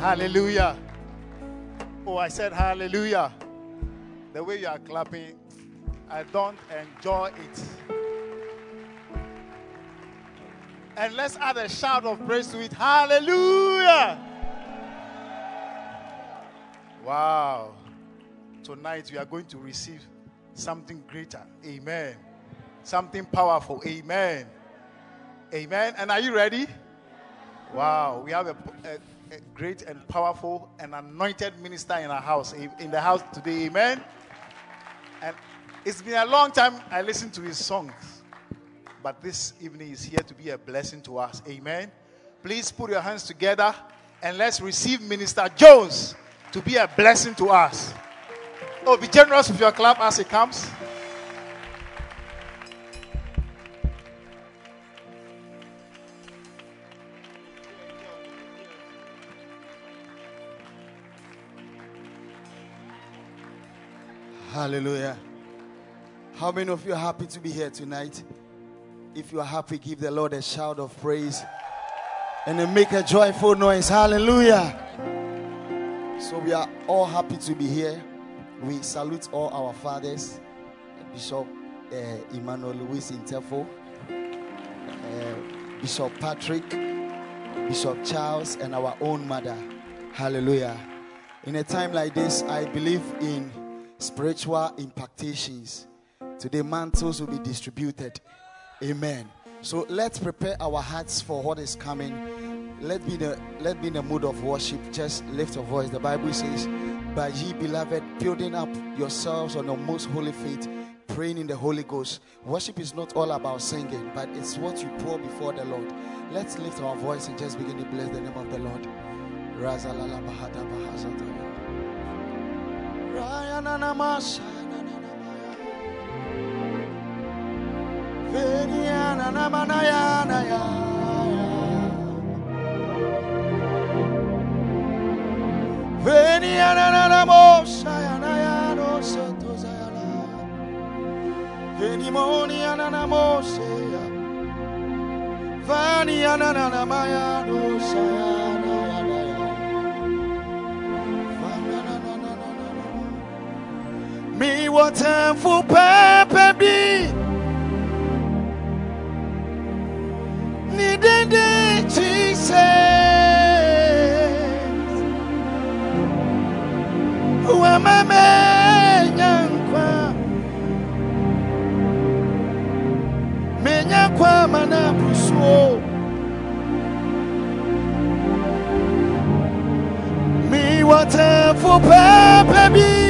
Hallelujah. Oh, I said hallelujah. The way you are clapping, I don't enjoy it. And let's add a shout of praise to it. Hallelujah. Wow. Tonight we are going to receive something greater. Amen. Something powerful. Amen. Amen. And are you ready? Wow. We have a, a, great and powerful and anointed minister in our house, in the house today. Amen. And it's been a long time I listened to his songs, but this evening is here to be a blessing to us. Amen. Please put your hands together and let's receive Minister Jones to be a blessing to us. Oh, be generous with your clap as he comes. Hallelujah. How many of you are happy to be here tonight? If you are happy, give the Lord a shout of praise and then make a joyful noise. Hallelujah. So we are all happy to be here. We salute all our fathers, Bishop uh, Emmanuel Louis Intefo, uh, Bishop Patrick, Bishop Charles, and our own mother. Hallelujah. In a time like this, I believe in spiritual impactations. Today, mantles will be distributed. Amen. So let's prepare our hearts for what is coming. Let be the let be in the mood of worship. Just lift your voice. The Bible says, "By ye beloved, building up yourselves on the most holy faith, praying in the Holy Ghost." Worship is not all about singing, but it's what you pour before the Lord. Let's lift our voice and just begin to bless the name of the Lord. Nanamosha yana ya no soto Me what time for Papa B. Nidende Jesus. Wamamenya nkwa. Menya kwa mana pusuo. Mi pepe bi.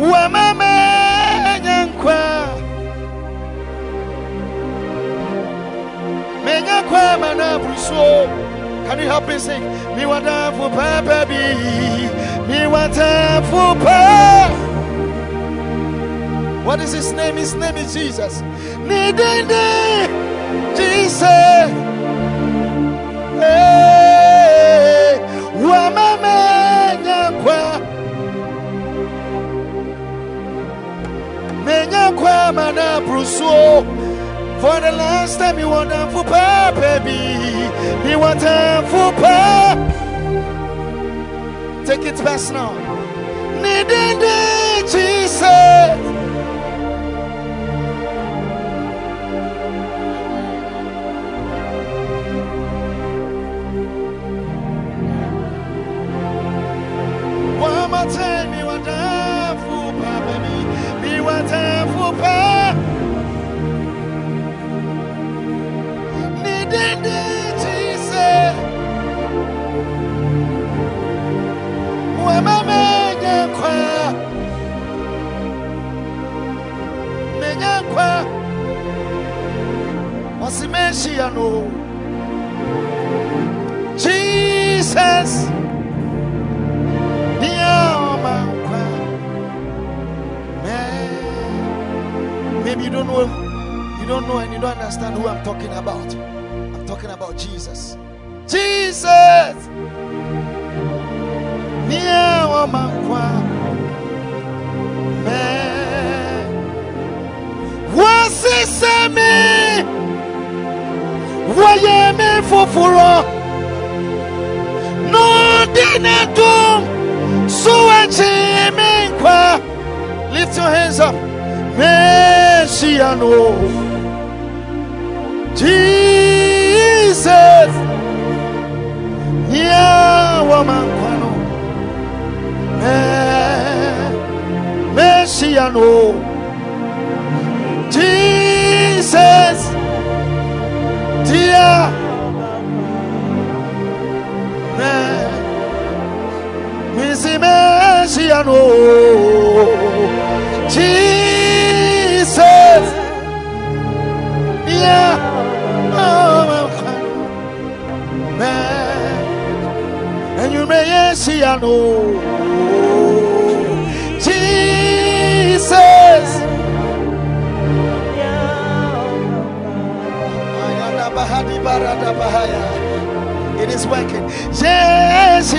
Wamamenya nkwa. Menya kwa. Can you help me sing? Me watafu pepe bi. Me watafu pepe. What is his name? His name is Jesus. Nidende Jesus. Hey, wamamenya kwa menya kwa mana prusuo. For the last time you want to for baby, you want to for Take it personal. Nidende Jesus. One more time, will bear. Jesus. When I make a choir. Make a. What's the man she know? Jesus. No don't know, you don't know, and you don't understand who I'm talking about. I'm talking about Jesus. Jesus. No. Lift your hands up. Messiano. Jesus. Yeah, woman. Me- Messiano. Jesus. Dear. Messiano. Jesus. It is working. Yes,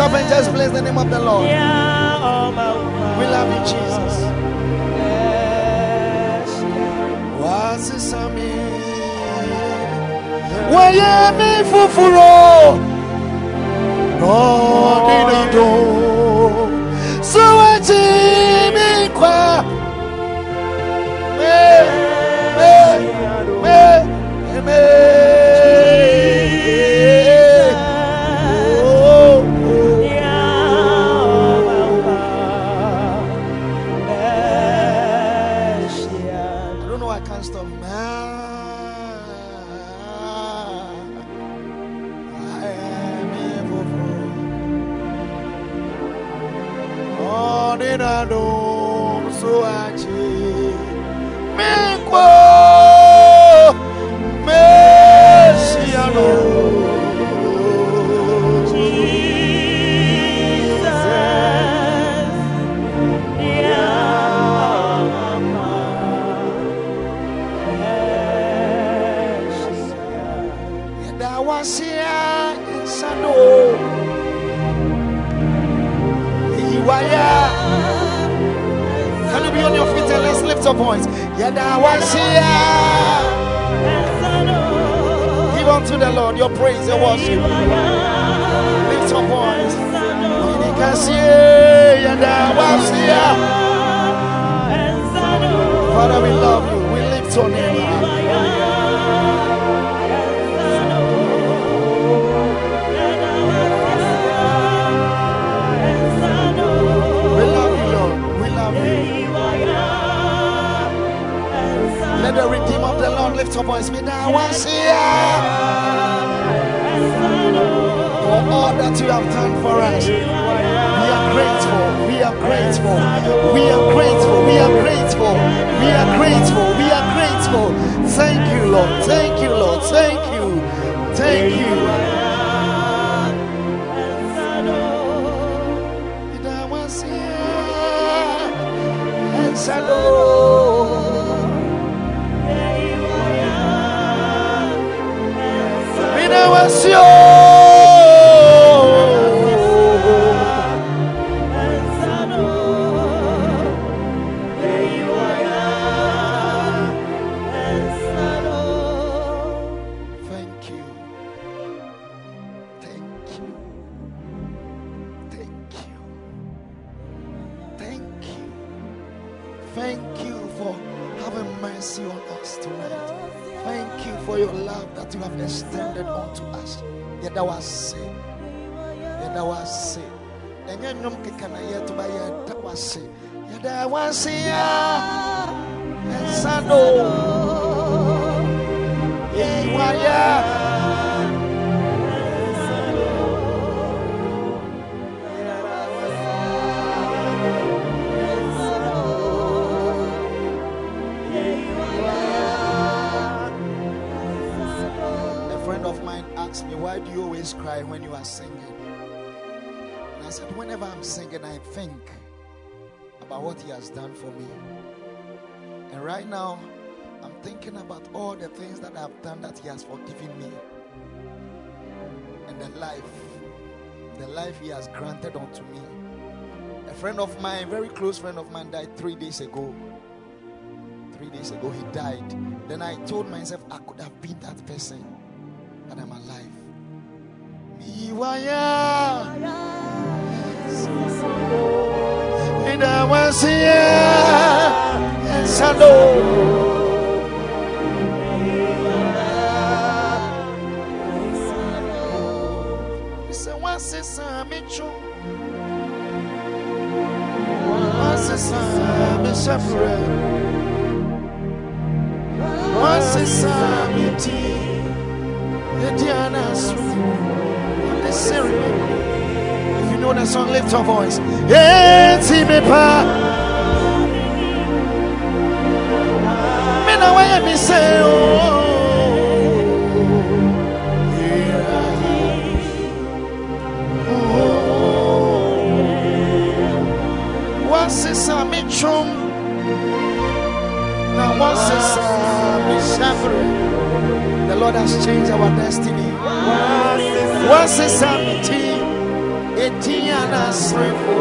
up and just bless the name of the Lord? Oh, oh, we love you, Jesus. Wasisami. Waye mi fufuro. Oh, no dinado. So voice? Give unto the Lord your praise and worship. Lift your voice. Father, we love you. We lift your name the redeemer of the Lord lift your voice. Me now once here for all that you have done for us. We are grateful. We are grateful. We are grateful. We are grateful. We are grateful. We are grateful. Thank you, Lord. Thank you, Lord. Thank you. Thank you. Me 秀 ase. Yɛda wo ase. Ɛnsa no. Yɛyiwayɛ. A friend of mine asked me, Why do you always cry when you are singing? And I said, Whenever I'm singing, I think what He has done for me. And right now, I'm thinking about all the things that I've done that He has forgiven me. And the life, the life He has granted unto me. A friend of mine, very close friend of mine, died three days ago. Three days ago, he died. Then I told myself I could have been that person, but I'm alive. Miwaya. Inawasia. Ensalo. Sɛ woasesa me two woasesa me hyɛfrɛ woasesa me ti ɛdi know the song lift your voice. Enti me pa. Me na woayɛ me sɛ o Wasesa me chum. Now wasesa me shafre The Lord has changed our destiny. Wasesa me ti Etiana srefo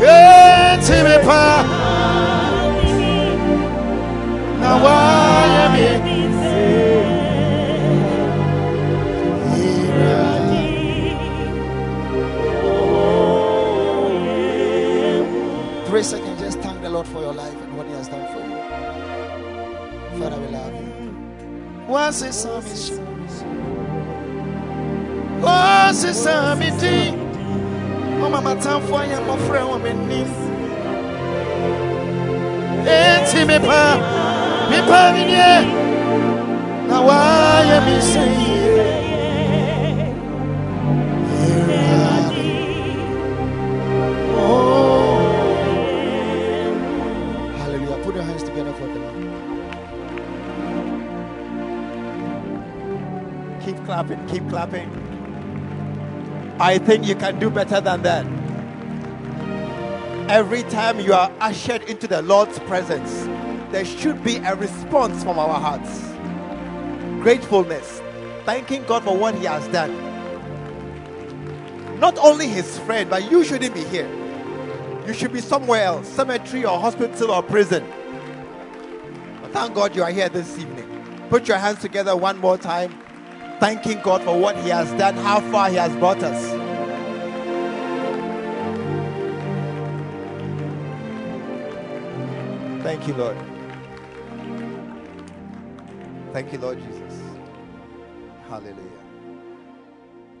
Eti me pa Now why me Three seconds, just thank the Lord for your life and what He has done for you. Father, we love you. It's a Oh? Hallelujah. Put your hands together for the Lord. Keep clapping, keep clapping. I think you can do better than that. Every time you are ushered into the Lord's presence, there should be a response from our hearts. Gratefulness, thanking God for what He has done. Not only His friend, but you shouldn't be here. You should be somewhere else, cemetery or hospital or prison. But thank God you are here this evening. Put your hands together one more time thanking God for what He has done, how far He has brought us. Thank you, Lord. Thank you, Lord Jesus. Hallelujah.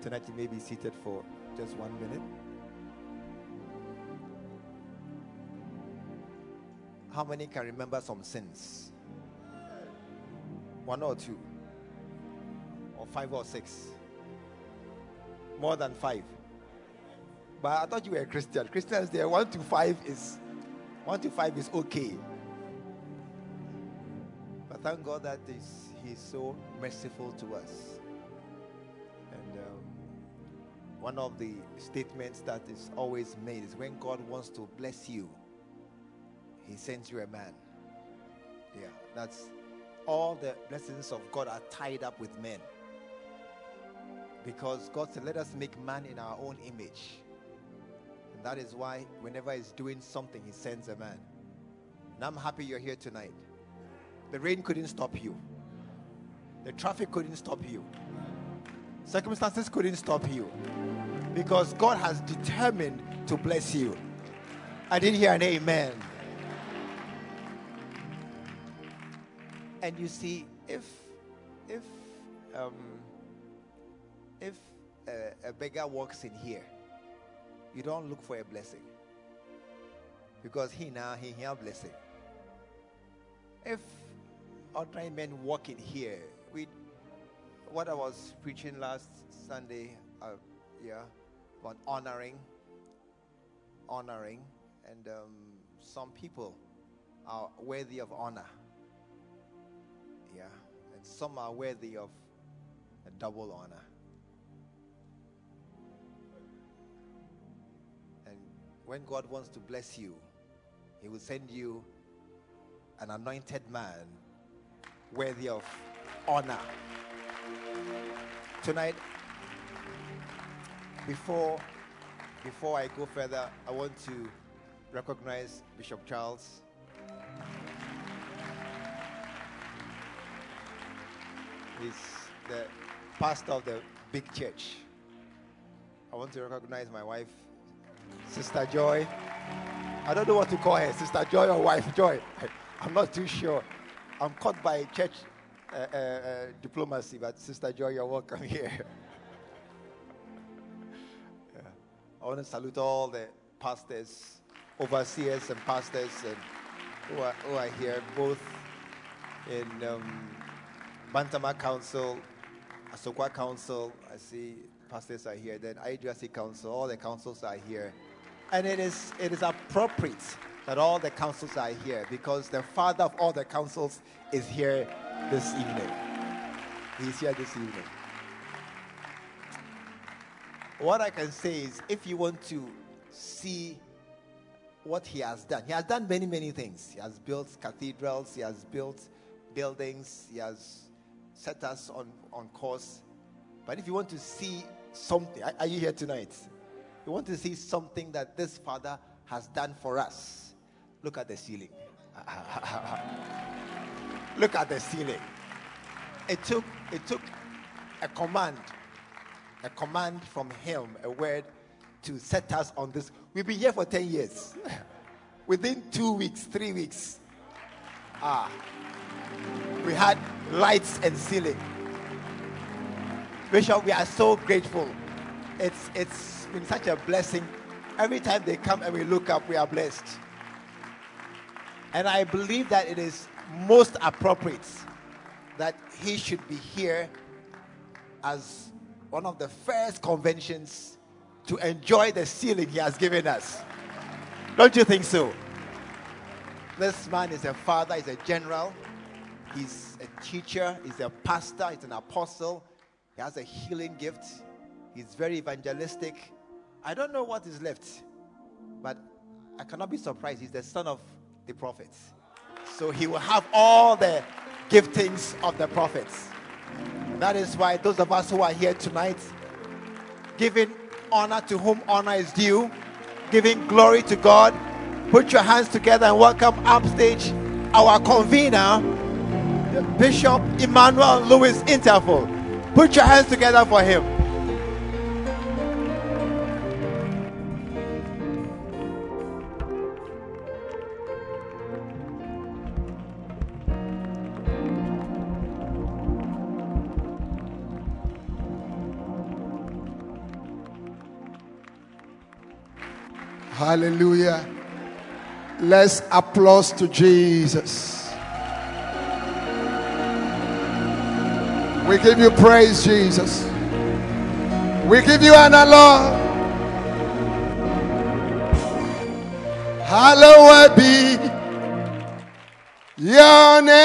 Tonight you may be seated for just one minute. How many can remember some sins? One or two? Five or six? More than five. But I thought you were a Christian. Christians there, one to five is one to five is okay. But thank God that is He's so merciful to us. And um, one of the statements that is always made is when God wants to bless you, He sends you a man. Yeah, that's all the blessings of God are tied up with men. Because God said, Let us make man in our own image. And that is why, whenever He's doing something, He sends a man. And I'm happy you're here tonight. The rain couldn't stop you, the traffic couldn't stop you, circumstances couldn't stop you. Because God has determined to bless you. I didn't hear an amen. And you see, if if um, if a, a beggar walks in here, you don't look for a blessing because he now he hear blessing. If ordinary men walk in here, we what I was preaching last Sunday, uh, yeah, about honoring, honoring, and um, some people are worthy of honor. Yeah, and some are worthy of a double honor. When God wants to bless you, He will send you an anointed man worthy of honor. Tonight, before before I go further, I want to recognize Bishop Charles. He's the pastor of the big church. I want to recognize my wife, Sister Joy. I don't know what to call her, Sister Joy or wife Joy. I'm not too sure. I'm caught by church uh, uh, uh, diplomacy, but Sister Joy, you're welcome here. yeah. I want to salute all the pastors, overseers, and pastors and who, are, who are here, both in um, Bantama Council, Asokwa Council. I see pastors are here. Then IGRC Council, all the councils are here. And it is, it is appropriate that all the councils are here because the father of all the councils is here this evening. He's here this evening. What I can say is if you want to see what he has done, he has done many, many things. He has built cathedrals, he has built buildings, he has set us on, on course. But if you want to see something, are you here tonight? You want to see something that this father has done for us. Look at the ceiling. Look at the ceiling. It took it took a command, a command from him, a word to set us on this. We've been here for 10 years. Within two weeks, three weeks, ah, we had lights and ceiling. Bishop, we are so grateful. It's it's been such a blessing. Every time they come and we look up, we are blessed. And I believe that it is most appropriate that he should be here as one of the first conventions to enjoy the ceiling he has given us. Don't you think so? This man is a father, he's a general, he's a teacher, he's a pastor, he's an apostle, he has a healing gift, he's very evangelistic. I don't know what is left, but I cannot be surprised. He's the son of the prophets. So he will have all the giftings of the prophets. That is why those of us who are here tonight, giving honor to whom honor is due, giving glory to God, put your hands together and welcome upstage our convener, Bishop Emmanuel Lewis Interval. Put your hands together for him. Hallelujah. Let's applause to Jesus. We give you praise, Jesus. We give you honor, Lord. Hallowed be your name.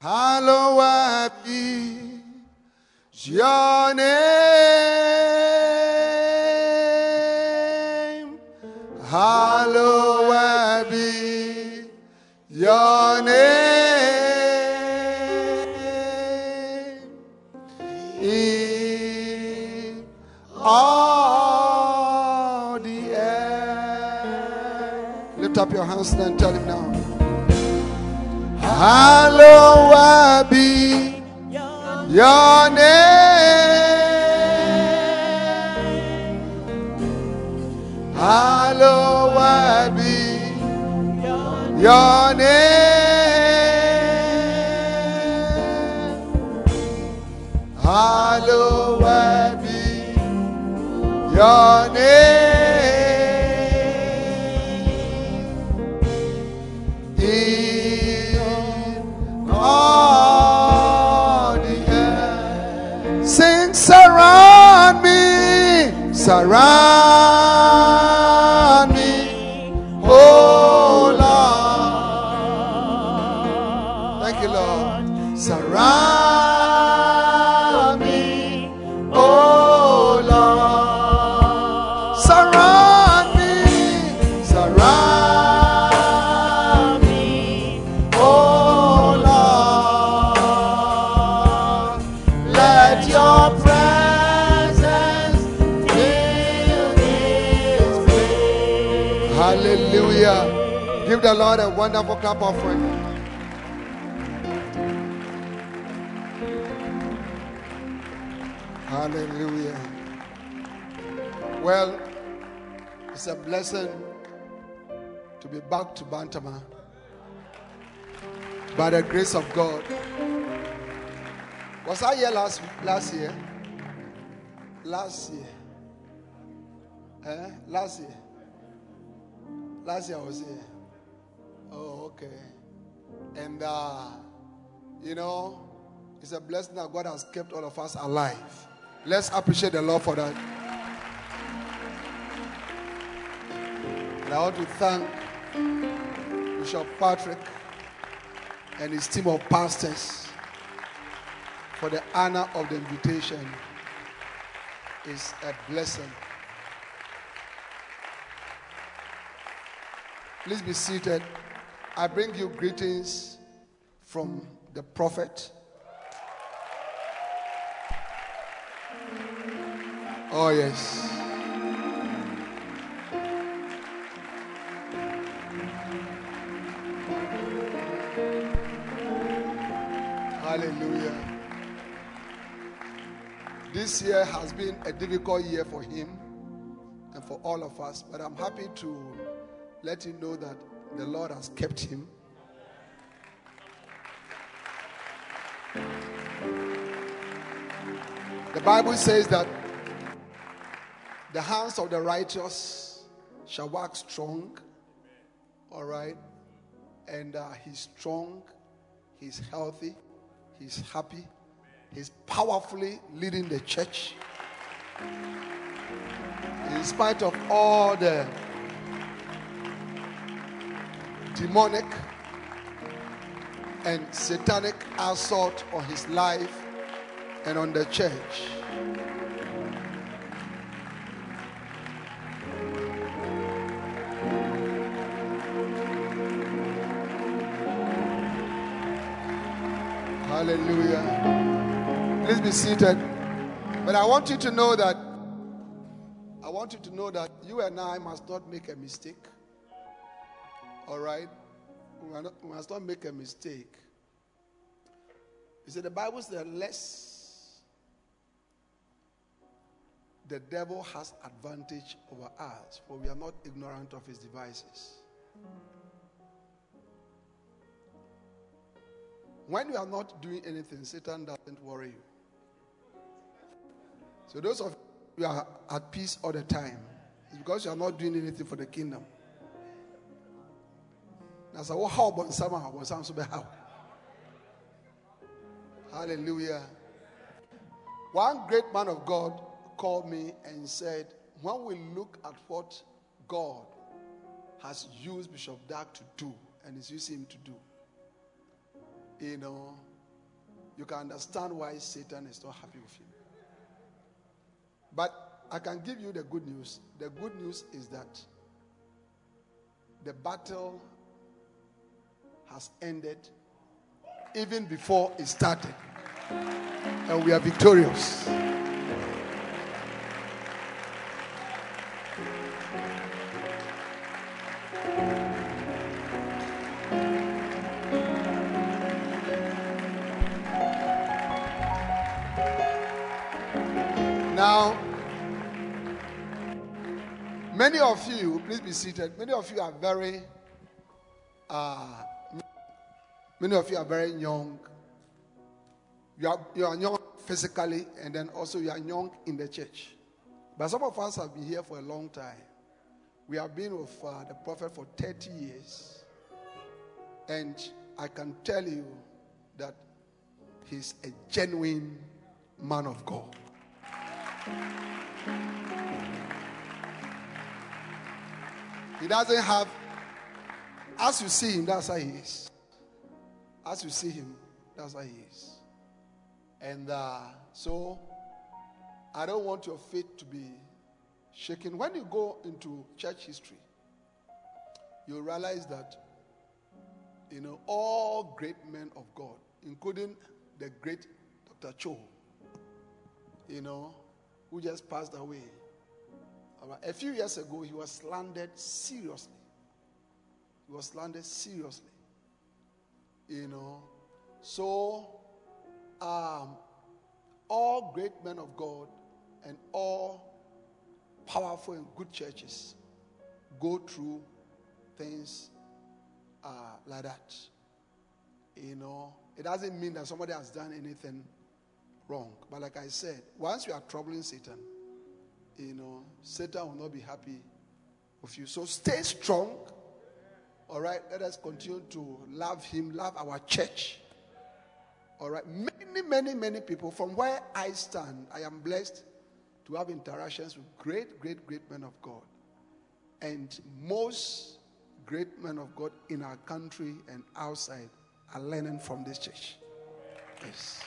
Hallowed be your name. Your and tell him now. Hallowed be your name. Hallowed be your name. Hallowed be your name. Surround clap offering. Hallelujah. Well, it's a blessing to be back to Bantama by the grace of God. Was I here last last year? Last year. Eh? Last year. Last year I was here. Oh, okay. And uh, you know, it's a blessing that God has kept all of us alive. Let's appreciate the Lord for that. And I want to thank Bishop Patrick and his team of pastors for the honor of the invitation. It's a blessing. Please be seated. I bring you greetings from the prophet. Oh, yes. Hallelujah. This year has been a difficult year for him and for all of us, but I'm happy to let you know that the Lord has kept him. The Bible says that the hands of the righteous shall wax strong. All right. And uh, he's strong, he's healthy, he's happy, he's powerfully leading the church. In spite of all the demonic and satanic assault on his life and on the church. Hallelujah. Please be seated. But I want you to know that I want you to know that you and I must not make a mistake. All right? We must not, make a mistake. You see, the Bible says, less the devil has advantage over us, for we are not ignorant of his devices. When you are not doing anything, Satan doesn't worry you. So those of you are at peace all the time, it's because you are not doing anything for the kingdom. So how about some how some so how? Hallelujah. One great man of God called me and said, when we look at what God has used Bishop Dag to do and is using him to do, you know, you can understand why Satan is not happy with him. But I can give you the good news. The good news is that the battle has ended even before it started. And we are victorious. Now, many of you, please be seated. Many of you are very uh, many of you are very young. You are, you are young physically, and then also you are young in the church. But some of us have been here for a long time. We have been with uh, the prophet for 30 years. And I can tell you that he's a genuine man of God. He doesn't have, as you see him, that's how he is. As you see him, that's how he is. And uh, so, I don't want your faith to be shaken. When you go into church history, you realize that, you know, all great men of God, including the great Dr. Cho, you know, who just passed away. A few years ago, he was slandered seriously. He was slandered seriously. You know, so um, all great men of God and all powerful and good churches go through things uh, like that. You know, it doesn't mean that somebody has done anything wrong. But like I said, once you are troubling Satan, you know, Satan will not be happy with you. So stay strong. All right, let us continue to love him, love our church. All right, many, many, many people from where I stand, I am blessed to have interactions with great, great, great men of God. And most great men of God in our country and outside are learning from this church. Yes.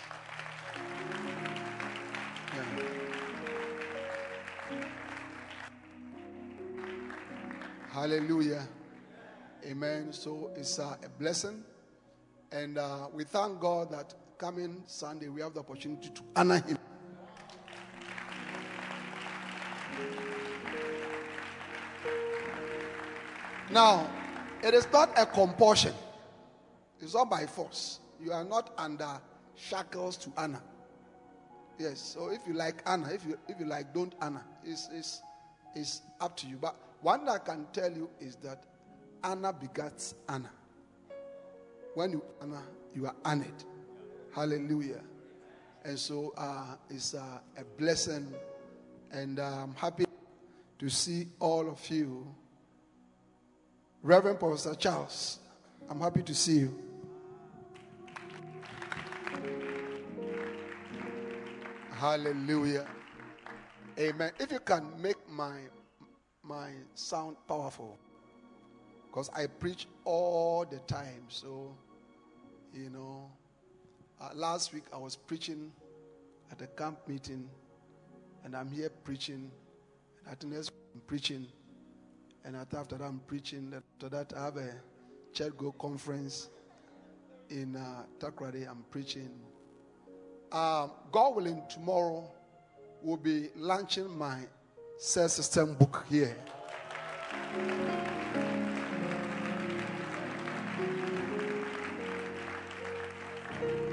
Yeah. Hallelujah. Amen. So it's uh, a blessing. And uh, we thank God that coming Sunday we have the opportunity to honor Him. Now, it is not a compulsion, it's not by force. You are not under shackles to honor. Yes, so if you like honor, if you, if you like don't honor, it's, it's, it's up to you. But one that I can tell you is that honor begats Anna. When you honor, you are honored. Hallelujah. And so uh, it's uh, a blessing. And uh, I'm happy to see all of you. Reverend Professor Charles, I'm happy to see you. Hallelujah. Amen. If you can make my my sound powerful. Because I preach all the time. So, you know, uh, last week I was preaching at a camp meeting, and I'm here preaching. And at the next I'm preaching. And after that, I'm preaching. After that, I have a church go conference in uh. I'm preaching. Um, God willing, tomorrow will be launching my cell system book here.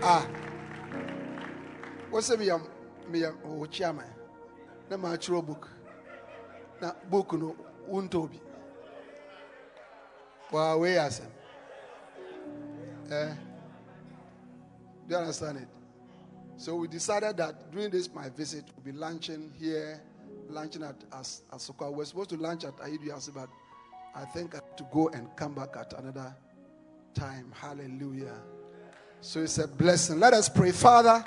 Ah, what's me? Me, oh, chairman. Na my book. Na book no untobi. Wow, where is Eh? Do you understand it? So we decided that during this my visit, we'll be launching here launching at As- Asokwa. We're supposed to launch at Ahidu but I think I have to go and come back at another time. Hallelujah. So it's a blessing. Let us pray. Father,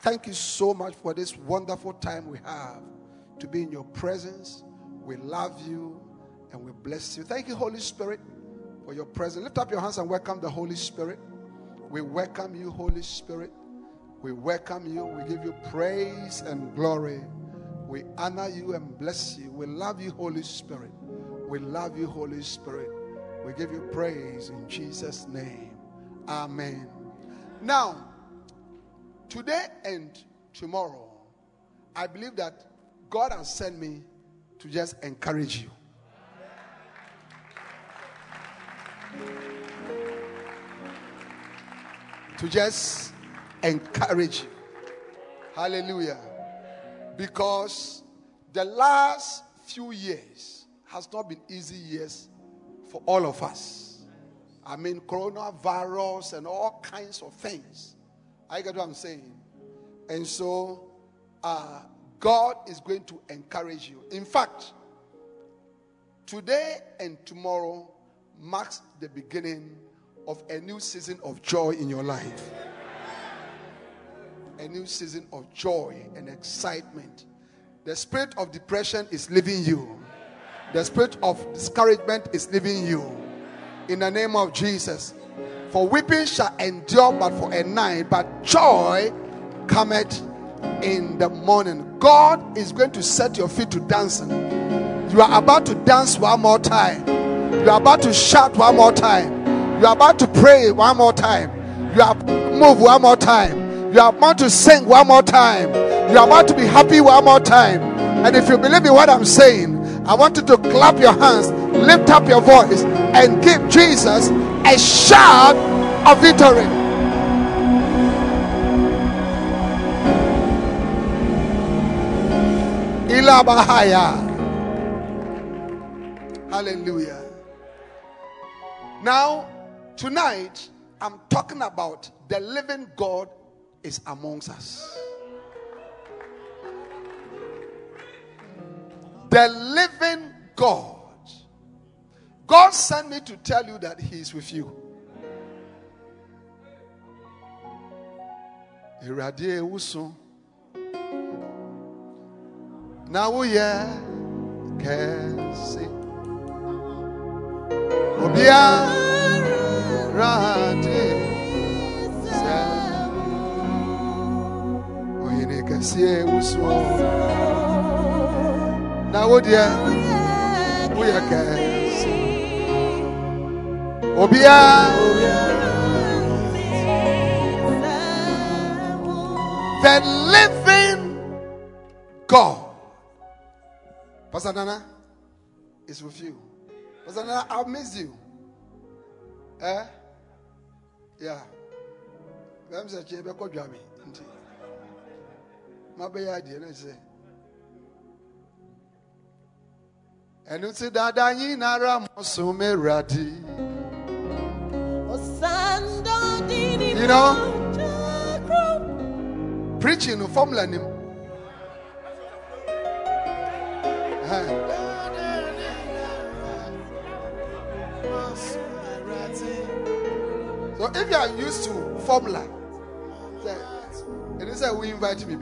thank you so much for this wonderful time we have to be in your presence. We love you and we bless you. Thank you, Holy Spirit, for your presence. Lift up your hands and welcome the Holy Spirit. We welcome you, Holy Spirit. We welcome you. We give you praise and glory. We honor you and bless you. We love you, Holy Spirit. We love you, Holy Spirit. We give you praise in Jesus' name. Amen. Now, today and tomorrow, I believe that God has sent me to just encourage you. To just encourage you. Hallelujah because the last few years has not been easy years for all of us. I mean, coronavirus and all kinds of things. I get what I'm saying. And so, uh, God is going to encourage you. In fact, today and tomorrow marks the beginning of a new season of joy in your life. A new season of joy and excitement. The spirit of depression is leaving you. The spirit of discouragement is leaving you. In the name of Jesus. For weeping shall endure but for a night, but joy cometh in the morning. God is going to set your feet to dancing. You are about to dance one more time. You are about to shout one more time. You are about to pray one more time. You are move one more time. You are about to sing one more time. You are about to be happy one more time. And if you believe in what I'm saying, I want you to clap your hands, lift up your voice, and give Jesus a shout of victory. Hallelujah. Now, tonight, I'm talking about the living God is amongst us. The living God. God sent me to tell you that He is with you. Awurade ewusu na woyɛ kɛse obiara de sɛ obiara. the living God. Pastor Nana is with you. Pastor Nana, I'll miss you. Eh? Yeah. I'm saying, Chebe ko dwami. Nti. Mabaya di na say. Ẹnu ti dada yín nara mo sun meradi. You know, preaching no formula nim. So if you are used to formula, and you say we invite me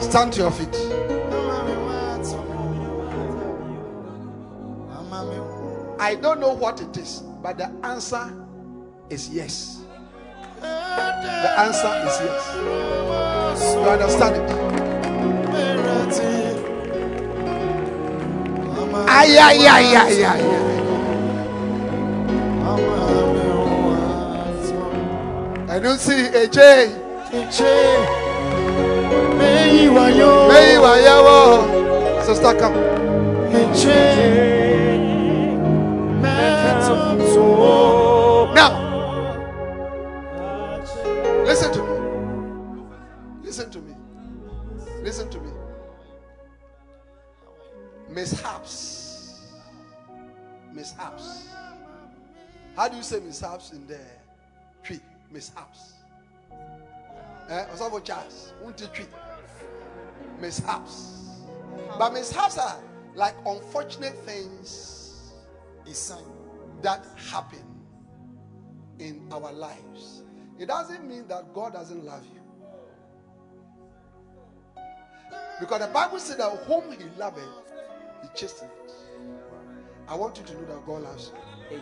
Stand to your feet. I don't know what it is, but the answer is yes. The answer is yes. You understand it? Ay, ay, ay, ay, ay, ay. I don't see AJ. May you are Sister, come. Now, listen to me. Listen to me. Listen to me. Mishaps. Mishaps. How do you say mishaps in the tree? Mishaps. Eh? Osavo Charles. Mishaps. But mishaps are like unfortunate things that happen in our lives. It doesn't mean that God doesn't love you. Because the Bible said that whom he loveth, he chasteneth. I want you to know that God loves you.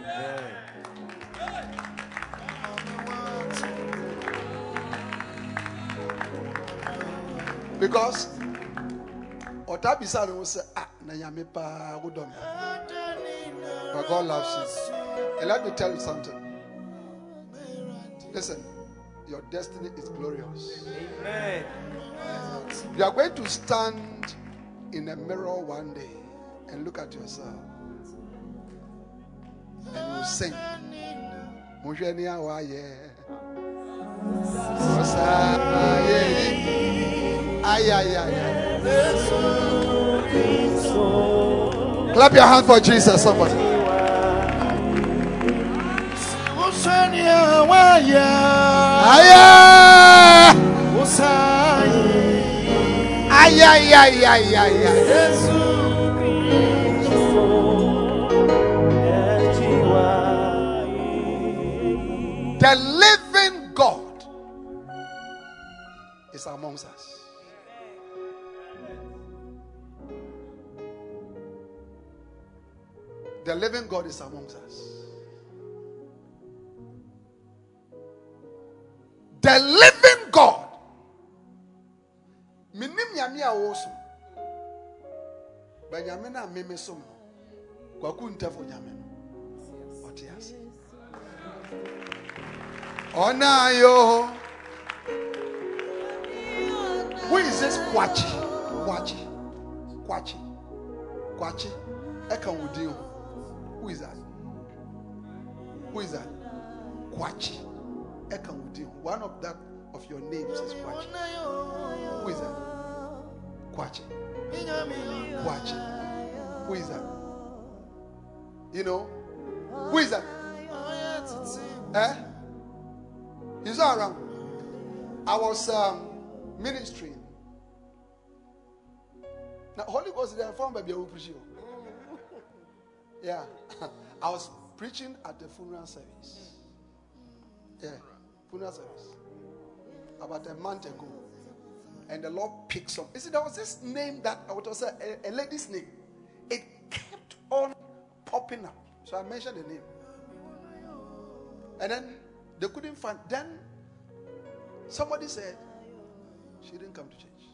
Because Otabisa will say, Ah, na nyame pa wo dɔ me." But God loves you. And let me tell you something. Listen, your destiny is glorious. Amen. You are going to stand in a mirror one day and look at yourself. And you sing. Mohwɛ ni a wayɛ. Ay, ay, ay, ay. Clap your hand for Jesus, somebody. Ay, ay, ay, ay, ay, ay. The The living God is amongst us. The living God. Minim nyame a wosom. Ba nyame na meme som. Kwaku ntafo. Ɔte ase. Onayo. Who is this Kwachi? Kwachi. Kwachi. Kwachi. Eka wudi o. Who is that? Who is that? Kwachi. Ekanudi. One of that of your names is Kwachi. Who is that? Kwachi. Kwachi. Who is that? You know? Who is that? Eh? He's not around. I was um, ministering. Now, Holy Ghost, they are found by preaching. Yeah. I was preaching at the funeral service. Yeah. Funeral service. About a month ago. And the Lord picked some. You see, there was this name that I was a, a lady's name. It kept on popping up. So I mentioned the name. And then they couldn't find. Then somebody said she didn't come to church.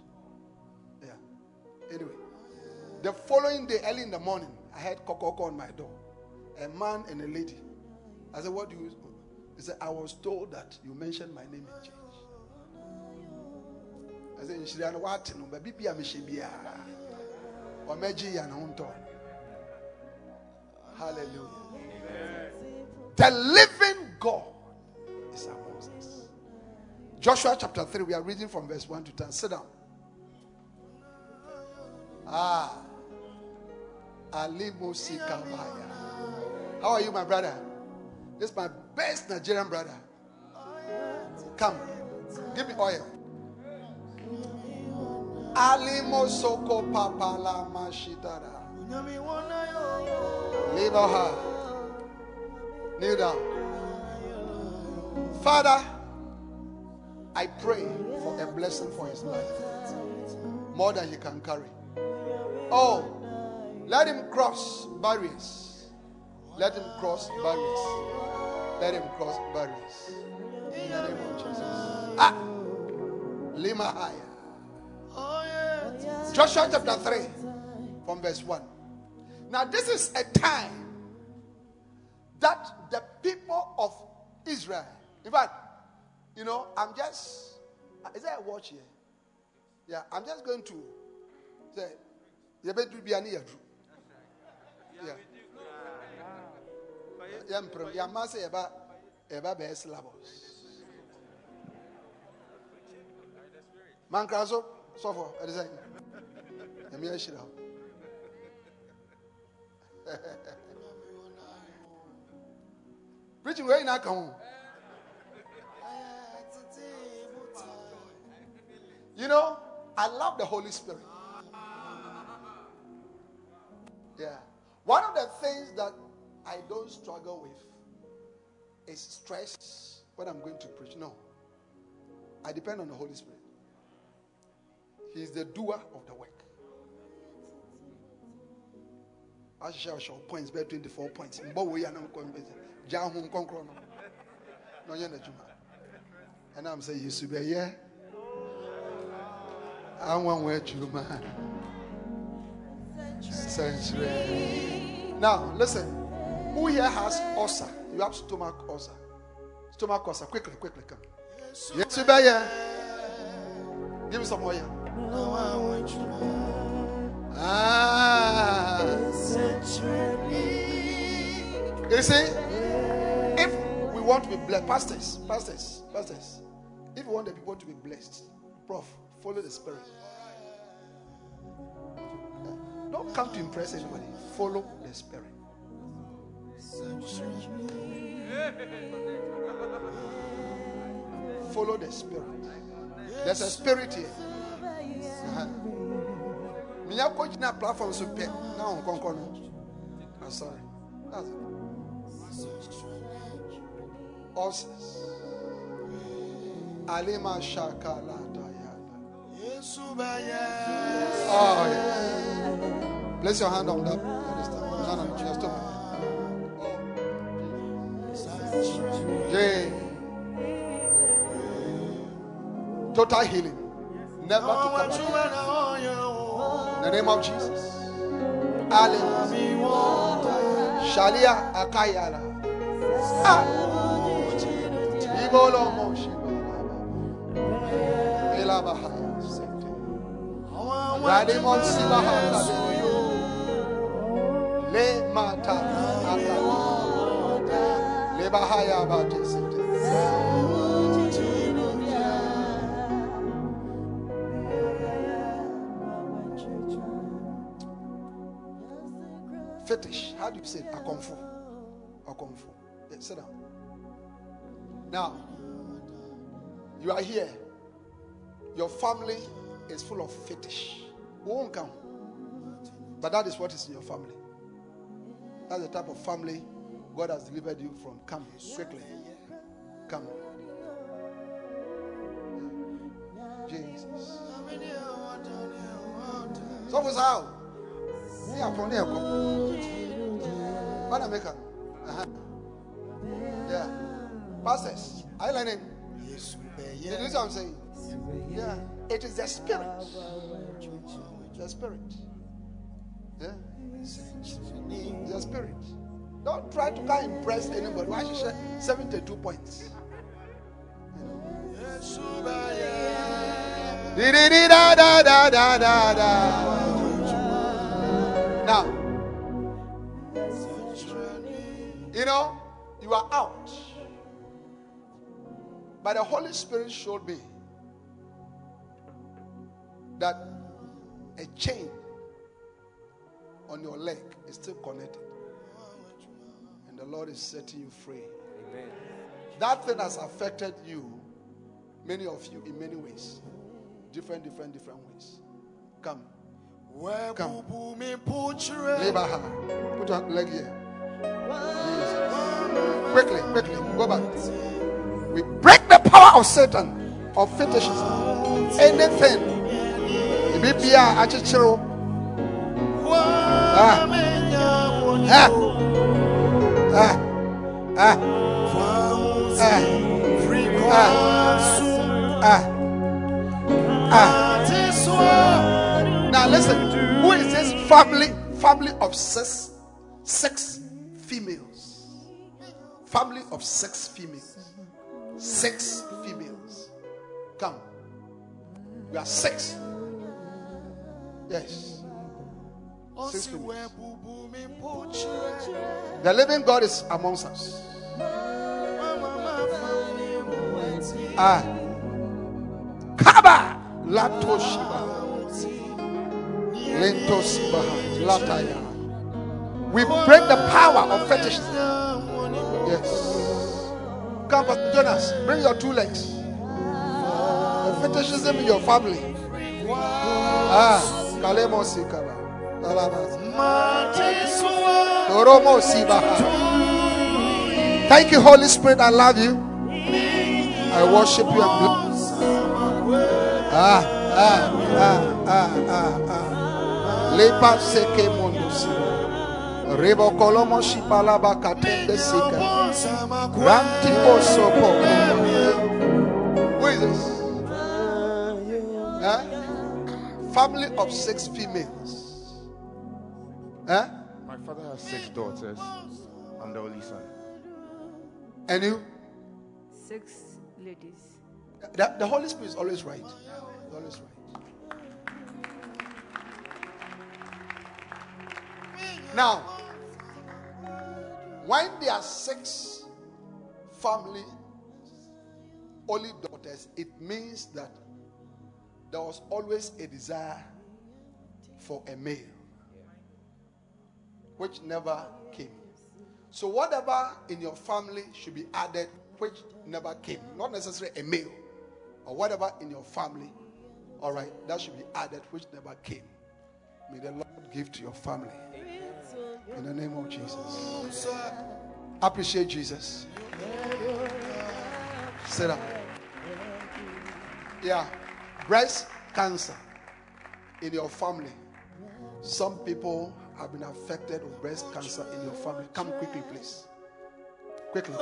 Yeah. Anyway, the following day, early in the morning, I had Kokoko on my door. A man and a lady. I said, What do you? He said, I was told that you mentioned my name in church. I said, Nshiriano what? No, but bibi ameshibia. Omeji ya na unto. Hallelujah. The living God is amongst us. Joshua chapter 3, we are reading from verse 1 to 10. Sit down. Ah. How are you, my brother? This is my best Nigerian brother. Come. Give me oil. Ali Mosoko Papala Mashitara. Leave her. Kneel down. Father, I pray for a blessing for his life. More than he can carry. Oh, let him cross barriers. Let him cross barriers. Let him cross barriers. In the name of Jesus. Ah, Lima higher. Oh, yeah. Joshua chapter 3, from verse 1. Now, this is a time that the people of Israel, in fact, you know, I'm just, is there a watch here? Yeah, I'm just going to say, you better be an ear. Yeah. Ah. Yeah, mpere- yeah, man say about about be syllabus. Man kraso, so for at the same. Let me. Preaching where you not come. You know, I love the Holy Spirit. Yeah. One of the things that I don't struggle with is stress when I'm going to preach. No. I depend on the Holy Spirit. He is the doer of the work. I shall show points, better 24 points. And I'm saying, you should be here. I want where Juma. Century. Now, listen. Who here has ulcer? You have stomach ulcer. Stomach ulcer. Quickly, quickly, come. Yes, you be here. Give me some more here. Ah. You see, if we want to be blessed, pastors, pastors, pastors, If we want the people to be blessed, Prof, follow the Spirit. Don't come to impress anybody. Follow the Spirit. Follow the Spirit. There's a spirit here. Uh-huh. Me ya ko gyina platform so pɛ na wɔn kɔnkɔn no. I'm ah, sorry. That's it. Ulcers. Alima shakala dayada. Oh yeah. Place your hand on that. Stop. Oh. Total healing. Never to come again. In the name of Jesus. Hallelujah. Shalia Akayala. Ah. Ibolo Moshi. Elabahaya. Radimon Sibaha. Le Mata. Akala. Le Bahaya Batisite. Fetish. How do you say it? Akomfu. Akomfu. Yeah, sit down. Now, you are here. Your family is full of fetish. Who won't come? But that is what is in your family. That's the type of family God has delivered you from. Come quickly. Come. Jesus. So was how? Yeah, from there. What? Uh-huh. Yeah. Pastors, are you learning? You know what I'm saying? Yeah. It is the spirit. The spirit. Yeah. The spirit. Don't try to kind of impress anybody. Why should share 72 points? Now, you know, you are out. But the Holy Spirit showed me that a chain on your leg is still connected. And the Lord is setting you free. Amen. That thing has affected you, many of you, in many ways. Different, different, different ways. Come. Come. Labor her. Put your leg here. Jesus. Quickly, quickly. Go back. We break the power of Satan, of fetishism. Anything. Bibia achichiro. Ah. Ah. Ah. Ah. Ah. Ah. Now listen. Who is this family? Family of six, six females. Family of six females. Six females. Come. We are six. Yes. The living God is amongst us. Ah. Kaba. Lato Shiba. Lento Siba. Lataya. We break the power of fetishism. Yes. Come, Pastor Jonas. Bring your two legs. The fetishism in your family. Ah. Kalemo Sikala. Thank you, Holy Spirit. I love you. I worship you. Ah, ah, ah, ah, ah, ah. Lepa seke mondosi. Rebo kolomo shipalaba katende sika. Ranti osopo. Who is this? Huh? Family of six females. Huh? My father has six daughters. I'm the only son. And you? Six ladies. The, the Holy Spirit is always right. Always right. Now, when there are six family only daughters, it means that there was always a desire for a male, which never came. So, whatever in your family should be added, which never came, not necessarily a male, or whatever in your family, all right, that should be added, which never came. May the Lord give to your family. In the name of Jesus. Appreciate Jesus. Sit up. Yeah. Breast cancer in your family. Some people have been affected with breast cancer in your family. Come quickly, please. Quickly.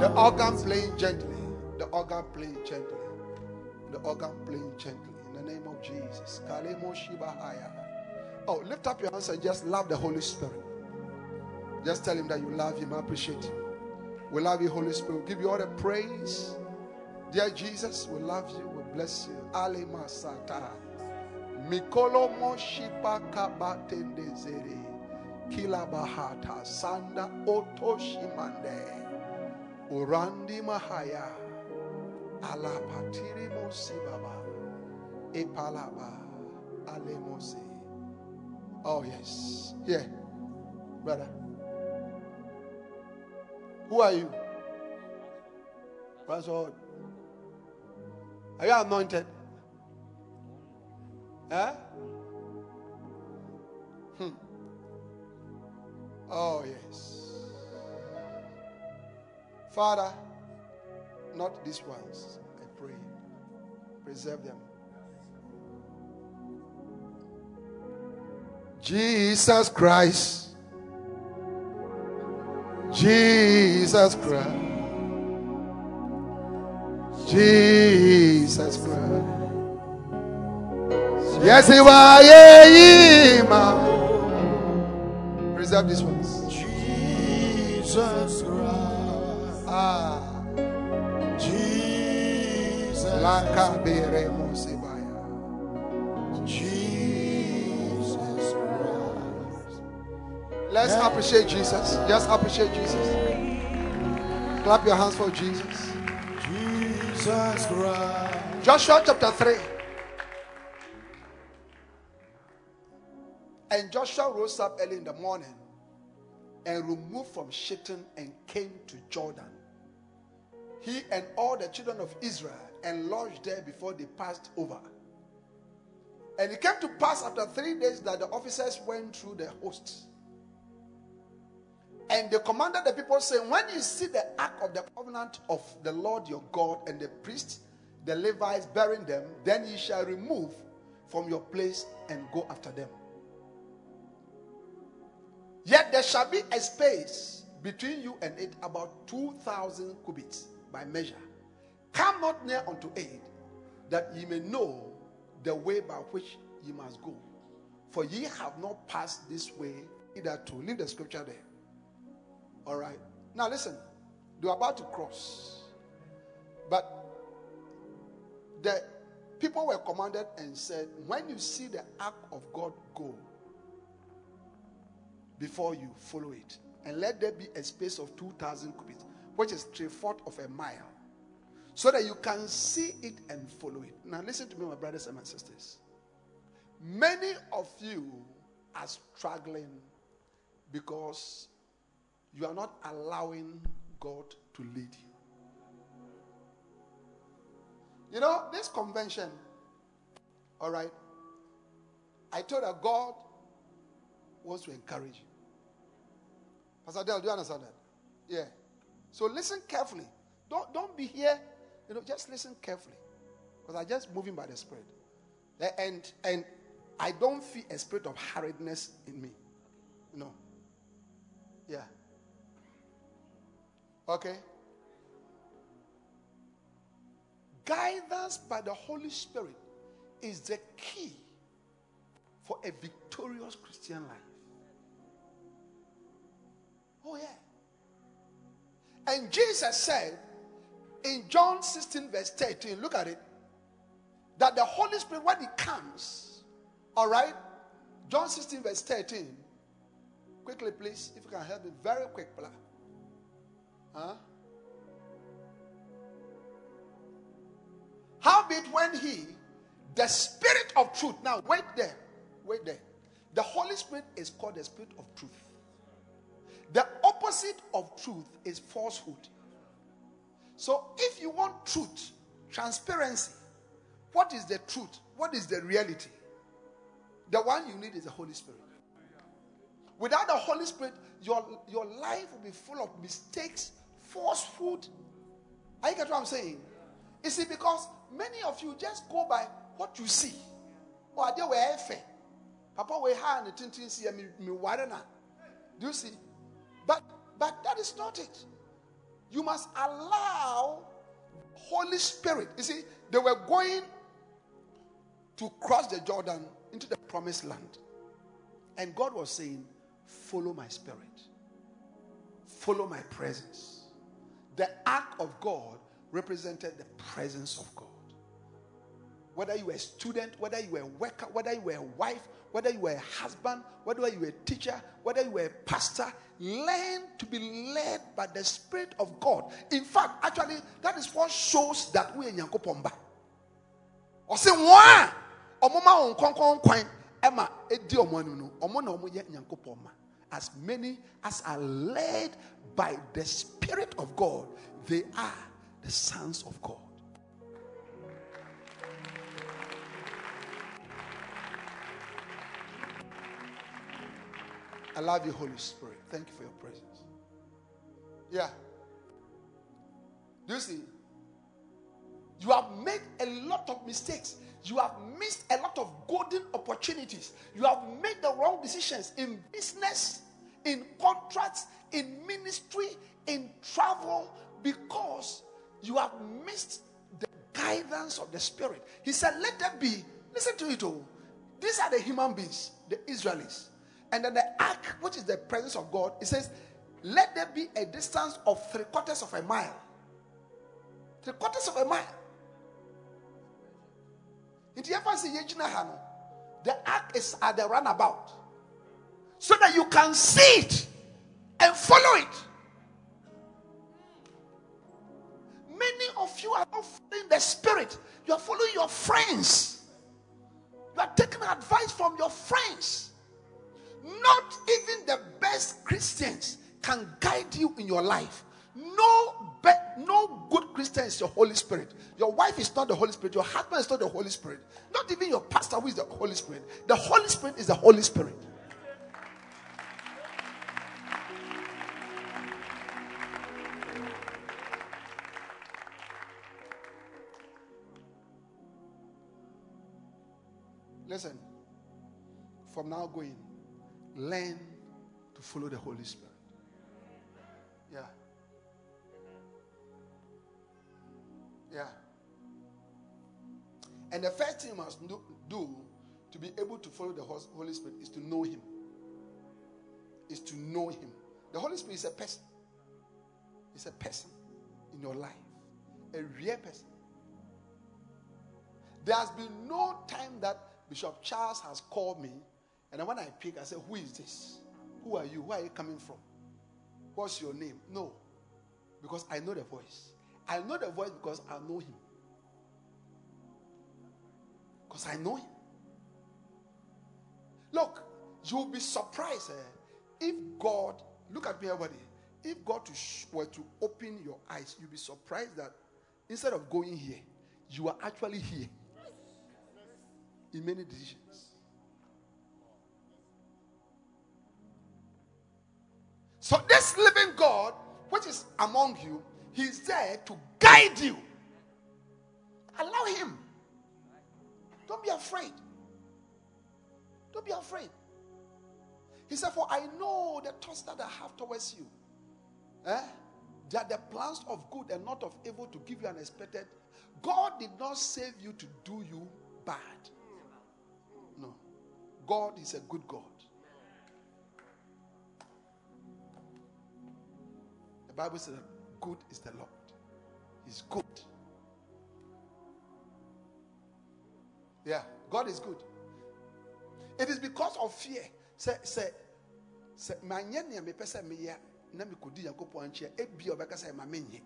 The organ playing gently. The organ playing gently. The organ playing gently. In the name of Jesus. Oh, lift up your hands and just love the Holy Spirit. Just tell him that you love him, I appreciate him. We love you, Holy Spirit. we give you all the praise. Dear Jesus, we love you, we bless you. Ale masata. Mikolo moshipa kabatende zere. Kila bahata. Sanda otoshimande. Urandi mahaya. Alapatiri mosibaba. Epalaba. Alemosi. Oh, yes. Yeah. brother. Who are you? Pastor. Are you anointed? Huh? Hmm. Oh, yes. Father, not these ones, I pray. Preserve them. Jesus Christ. Jesus Christ. Jesus Christ. Yes, he was. Preserve these ones. Jesus Christ. Ah. Jesus. Laka bere mosibaya. Jesus Christ. Let's appreciate Jesus. Just appreciate Jesus. Clap your hands for Jesus. Jesus Christ. Joshua chapter 3. And Joshua rose up early in the morning and removed from Shittim and came to Jordan. He and all the children of Israel and lodged there before they passed over. And it came to pass after three days that the officers went through the hosts. And they commanded the people, saying, When you see the ark of the covenant of the Lord your God and the priests, the Levites bearing them, then ye shall remove from your place and go after them. Yet there shall be a space between you and it about 2,000 cubits by measure. Come not near unto it, that ye may know the way by which ye must go. For ye have not passed this way hitherto. Leave the scripture there. All right. Now listen. They are about to cross. But the people were commanded and said, When you see the ark of God go before you, follow it. And let there be a space of 2,000 cubits, which is three fourths of a mile, so that you can see it and follow it. Now, listen to me, my brothers and my sisters. Many of you are struggling because you are not allowing God to lead you. You know, this convention, all right, I told her God wants to encourage you. Pastor Del, do you understand that? Yeah. So listen carefully. Don't, don't be here, you know, just listen carefully. Because I'm just moving by the Spirit. Eh, and, and I don't feel a spirit of hurriedness in me. No. Yeah. Okay? Guidance by the Holy Spirit is the key for a victorious Christian life. Oh, yeah. And Jesus said in John 16, verse 13, look at it, that the Holy Spirit, when He comes, all right, John 16, verse 13, Quickly, please, if you can help me, very quick, pla. Huh? Howbeit, when he, the Spirit of truth, now wait there, wait there. The Holy Spirit is called the Spirit of truth. The opposite of truth is falsehood. So, if you want truth, transparency, what is the truth? What is the reality? The one you need is the Holy Spirit. Without the Holy Spirit, your, your life will be full of mistakes, falsehood. Are you get what I'm saying? You see, because many of you just go by what you see. Or are they were Papa we had the tintin see me me Do you see? But but that is not it. You must allow Holy Spirit. You see, they were going to cross the Jordan into the promised land. And God was saying, Follow my spirit, follow my presence. The ark of God represented the presence of God. Whether you were a student, whether you were a worker, whether you were a wife, whether you were a husband, whether you were a teacher, whether you were a pastor, learn to be led by the Spirit of God. In fact, actually, that is what shows that we are Yankopomba. Or say, Wa! Omoma on kwan, Emma, edi omonu no, omo na omo ye Yankopomba. As many as are led by the Spirit of God, they are the sons of God. I love you, Holy Spirit. Thank you for your presence. Yeah. Do you see? You have made a lot of mistakes. You have missed a lot of golden opportunities. You have made the wrong decisions in business, in contracts, in ministry, in travel, because you have missed the guidance of the Spirit. He said, Let them be, listen to it all. These are the human beings, the Israelites. And then the ark, which is the presence of God, it says, Let there be a distance of three quarters of a mile. Three quarters of a mile. The ark is at the runabout. So that you can see it and follow it. Many of you are not following the spirit, you are following your friends. You are taking advice from your friends. Not even the best Christians can guide you in your life. No, be, no good Christian is your Holy Spirit. Your wife is not the Holy Spirit. Your husband is not the Holy Spirit. Not even your pastor who is the Holy Spirit. The Holy Spirit is the Holy Spirit. From now going, learn to follow the Holy Spirit. Yeah. Yeah. And the first thing you must do to be able to follow the Holy Spirit is to know Him. Is to know Him. The Holy Spirit is a person. It's a person in your life, a real person. There has been no time that Bishop Charles has called me and then when I pick, I say, Who is this? Who are you? Where are you coming from? What's your name? No. Because I know the voice. I know the voice because I know him. Because I know him. Look, you'll be surprised eh, if God, look at me, everybody. If God to sh- were to open your eyes, you'll be surprised that instead of going here, you are actually here in many decisions. So, this living God, which is among you, He's there to guide you. Allow Him. Don't be afraid. Don't be afraid. He said, For I know the thoughts that I have towards you. Eh? They are the plans of good and not of evil to give you an expected. God did not save you to do you bad. No. God is a good God. The Bible says, Good is the Lord. He's good. Yeah, God is good. It is because of fear. Say, say, sɛ manyɛ nea mepɛ sɛ meyɛ na mekɔdi nyankopɔn nkyɛn ebia ɔbɛka sɛ ma menyɛ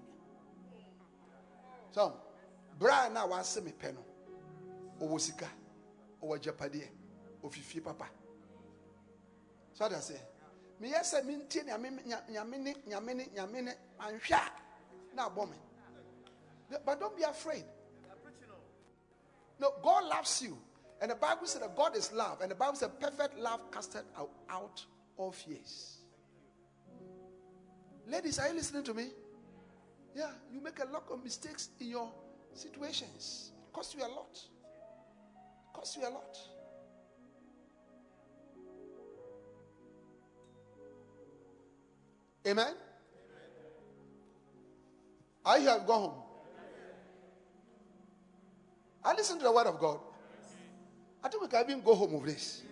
so a na wase mepɛ no ɔwɔ sika ɔwɔ agyapadeɛ ɔfifie papa so ada sɛ meyɛ sɛ mentie nyame nya- nyame ne nyame ne nyame ne anhwɛ a na abɔ me. But don't be afraid. No god loves you. And the bible said that god is love. And the bible said perfect love casted out, out all fears. Ladies are you listening to me? Yeah you make a lot of mistakes in your situations. It costs you a lot. It costs you a lot Amen. I have gone home. I listen to the word of God. I think we can even go home with this.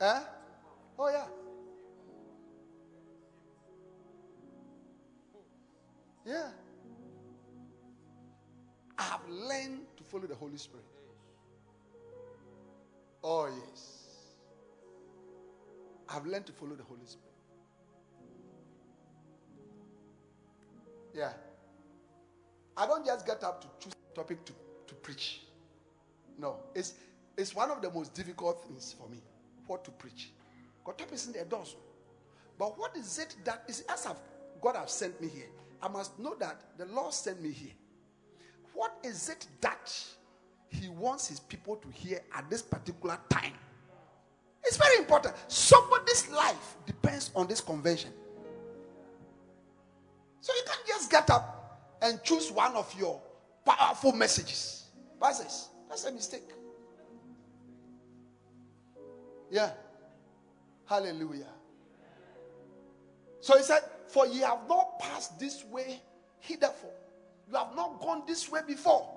Eh? Oh, yeah. Yeah. I have learned to follow the Holy Spirit. Oh, yes. I've learned to follow the Holy Spirit. Yeah. I don't just get up to choose a topic to, to preach. No. It's, it's one of the most difficult things for me. What to preach. God topics in the doors. But what is it that is as I've, God has sent me here? I must know that the Lord sent me here. What is it that He wants His people to hear at this particular time? It's very important. Somebody's life depends on this convention. So you can't just get up and choose one of your powerful messages. Passes. That's a mistake. Yeah. Hallelujah. So he said, For ye have not passed this way hitherto. You have not gone this way before.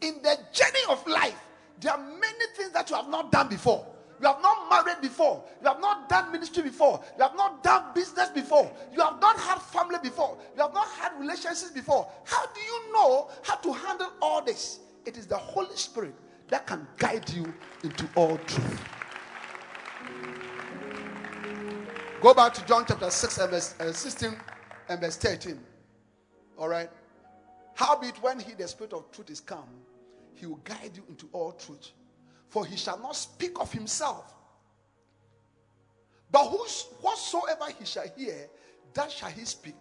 In the journey of life, there are many things that you have not done before. You have not married before. You have not done ministry before. You have not done business before. You have not had family before. You have not had relationships before. How do you know how to handle all this? It is the Holy Spirit that can guide you into all truth. Go back to John chapter 6 and verse uh, 16 and verse 13. All right. Howbeit, when he, the Spirit of truth, is come, he will guide you into all truth. For he shall not speak of himself. But whos- whatsoever he shall hear, that shall he speak.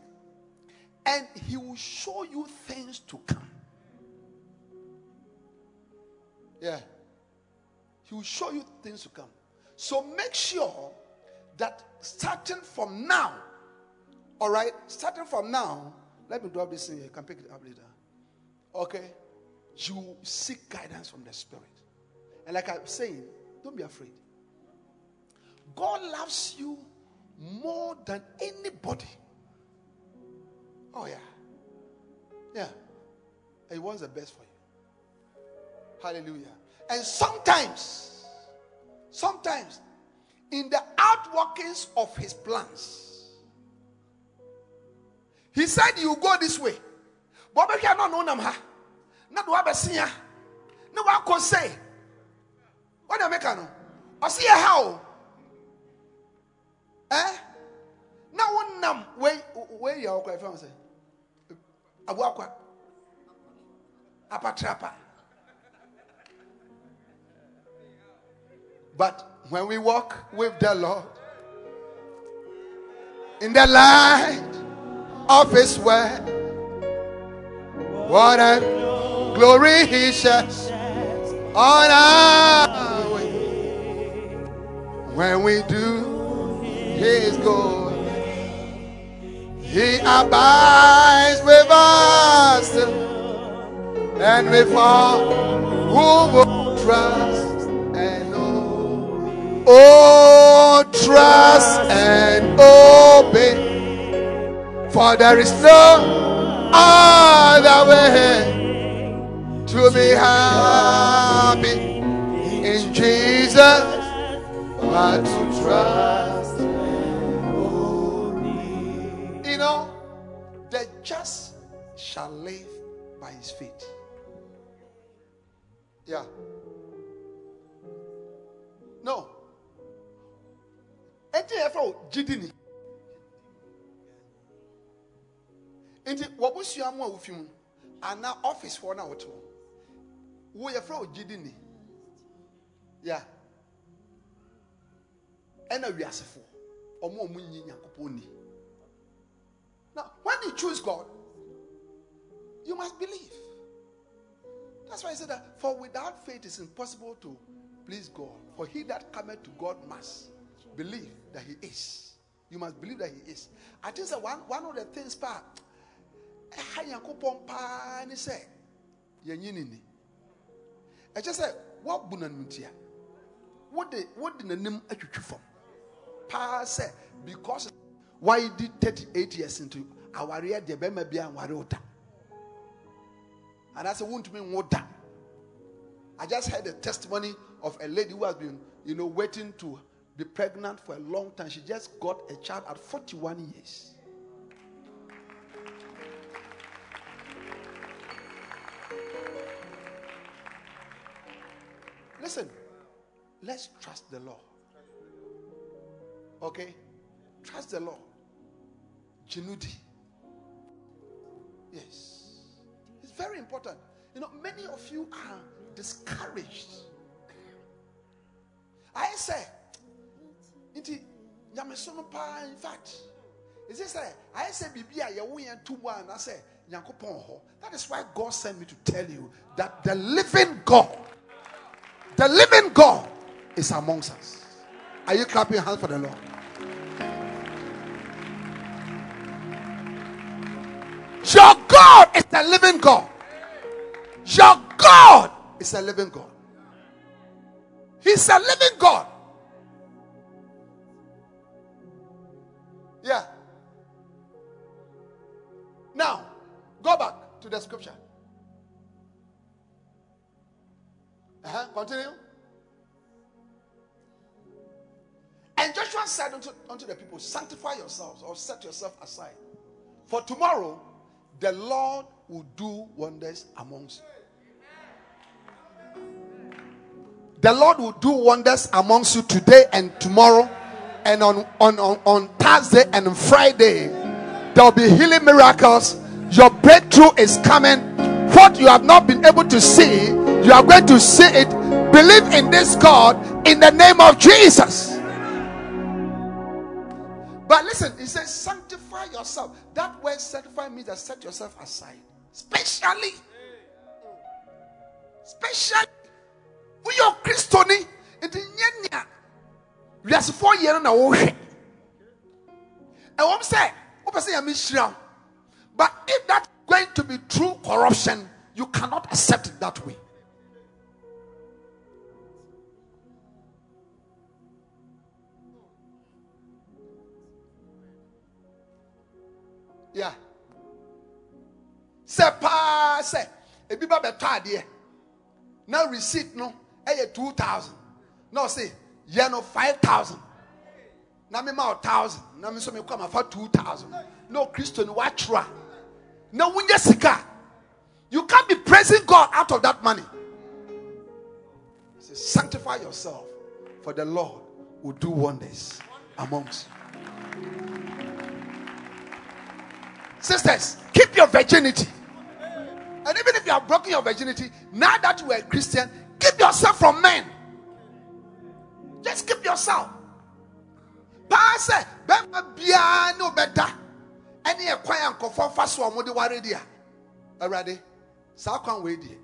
And he will show you things to come. Yeah. He will show you things to come. So make sure that starting from now, all right, starting from now, let me drop this in here. You can pick it up later. Okay? You seek guidance from the Spirit. And like I'm saying, don't be afraid. God loves you more than anybody. Oh, yeah. Yeah. And He wants the best for you. Hallelujah. And sometimes, sometimes, in the outworkings of His plans, He said, You go this way. But I don't know them. Not what I see. No one can say. What you make? No, I see how. Eh? Now one nam where where you are quite famous. Abu akwa. Apatrapa. But when we walk with the Lord in the light of His word, what a glory He sheds on our way when we do His good. He abides with us and with all who will trust and know. Oh, trust and obey, for there is no other way to be happy in Jesus but to trust. You know, the just shall live by his faith. Yeah. No. ɛnti yɛfrɛ wo gyidini nti wɔbosua mu a wofi mu anaa office foɔ no a hɔ wo yɛfrɛ wo gyidini ya ɛna wiasefoɔ ɔmo ɔmo nyi nyankopɔn ni now when you choose god you must believe that's why I said that for without faith it's impossible to please God. For he that cometh to God must believe that he is. You must believe that he is. I think that one, one of the things pa ɛha nyankopɔn paa ne sɛ yɛnyi ne ni ɛkyɛ sɛ woabu n'animtia wode wode n'anim atwitwi fam paa sɛ because wayedi 38 years nti awareɛ deɛ bɛrima da and I said, won't mean what that. I just heard a testimony of a lady who has been, you know, waiting to be pregnant for a long time. She just got a child at 41 years. Listen, let's trust the Lord. Okay? Trust the Lord. Jinudi. Yes. It's very important. You know, many of you are discouraged. I say, in fact is it say I say bibi a yɛwo yɛn to mu a na sɛ nyankopɔn hɔ that is why God sent me to tell you that the living God the living God is amongst us are you clapping hands for the Lord your God is the living God your God is a living God He's a living God. Yeah. Now, go back to the scripture. Uh-huh. Continue. And Joshua said unto, unto the people, Sanctify yourselves or set yourself aside. For tomorrow the Lord will do wonders amongst you. The Lord will do wonders amongst you today and tomorrow, and on, on, on, on Thursday and Friday. There will be healing miracles. Your breakthrough is coming. What you have not been able to see, you are going to see it. Believe in this God in the name of Jesus. But listen, he says, sanctify yourself. That word sanctify means that set yourself aside. Specially. Specially. woyɛ kristoni nti nyɛ nea wiasefoɔ yɛ no na wohwɛ ɛwɔm sɛ wopɛ sɛ nyame hyira wo but if that going to be true corruption you cannot accept it that way yeah. Sɛ paa sɛ ebi ba bɛtɔ adeɛ. Na receipt no ɛyɛ two thousand. Na ɔsɛ yɛ no five thousand. Na mi ma o thousand. Na mi nso mi fa two thousand. Na kristo ni wa twerɛ na wunye sika. You can't be praising God out of that money. Say sanctify yourself for the Lord will do wonders amongst you. Sisters, keep your virginity. And even if you have broken your virginity, now that you are a Christian, keep yourself from men. Just keep yourself. Paase, bɛma biara ne obɛda ɛne ɛkwan a nkɔfɔ fa so a wɔde ware di a awurade saa kwan wei die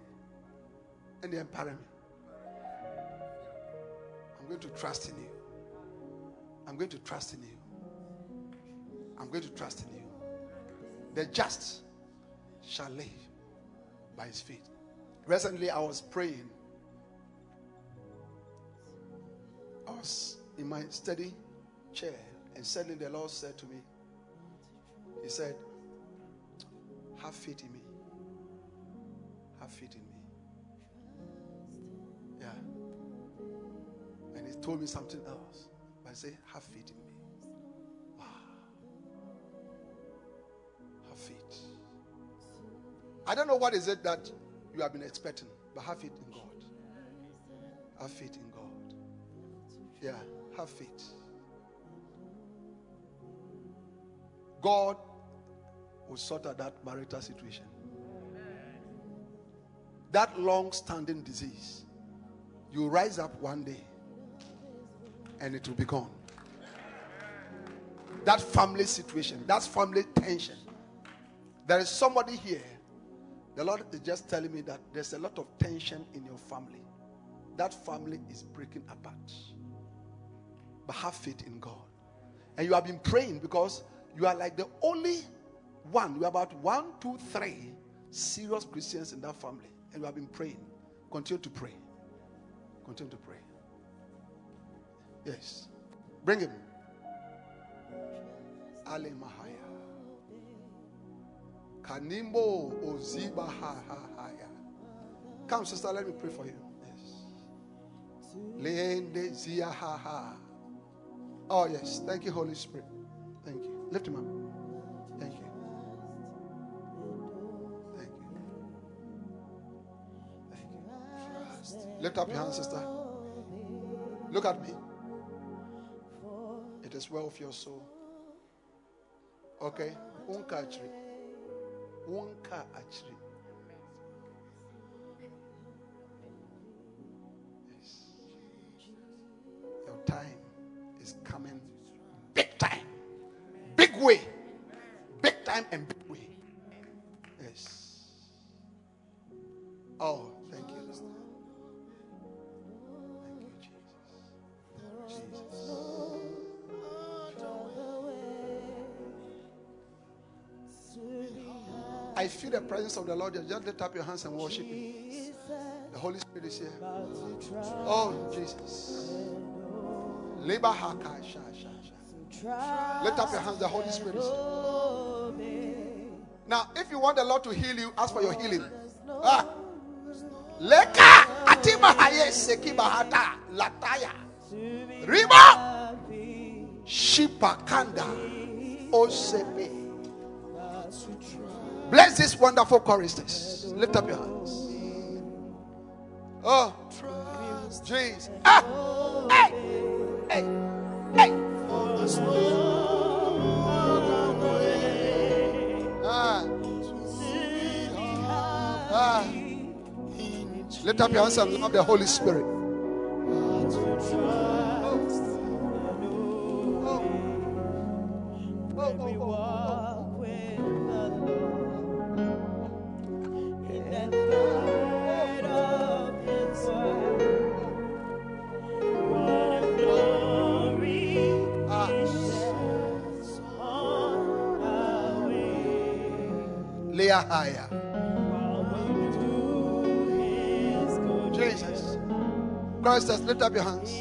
ɛne ɛmpare me I'm going to trust in you. I'm going to trust in you. I'm going to trust in you the just shall live by his feet. Recently, I was praying. I was in my study chair, and suddenly the Lord said to me, He said, Have faith in me. Have faith in me. Yeah. And He told me something else. But I say, Have faith in me. I don't know what is it that you have been expecting, but have faith in God. Have faith in God. Yeah, have faith. God will sort out that marital situation. That long standing disease, you rise up one day and it will be gone. That family situation, that family tension. There is somebody here. The Lord is just telling me that there's a lot of tension in your family. That family is breaking apart. But have faith in God. And you have been praying because you are like the only one. You are about one, two, three serious Christians in that family. And you have been praying. Continue to pray. Continue to pray. Yes. Bring him. Ale Mahaya. Kanimbo Oziba ha ha haya. Come, sister, let me pray for you. Yes. Leende Zia ha ha. Oh, yes. Thank you, Holy Spirit. Thank you. Lift him up. Thank you. Thank you. Thank you. Lift up your hand, sister. Look at me. It is well with your soul. Okay? Unka achiri. car actually. Yes. Your time is coming big time. Big way. Big time and big presence of the Lord. Just lift up your hands and worship Him. The Holy Spirit is here. Oh, Jesus. Lift up your hands. The Holy Spirit is here. Now, if you want the Lord to heal you, ask for your healing. Ah. Leka atima haye seki bahata lataya. Riba shipakanda osepe. Bless this wonderful choristers. Lift up your hands. Oh, Jesus. Ah, hey, hey, hey. Ah. Ah. Lift up your hands and love the Holy Spirit. Lift up your hands.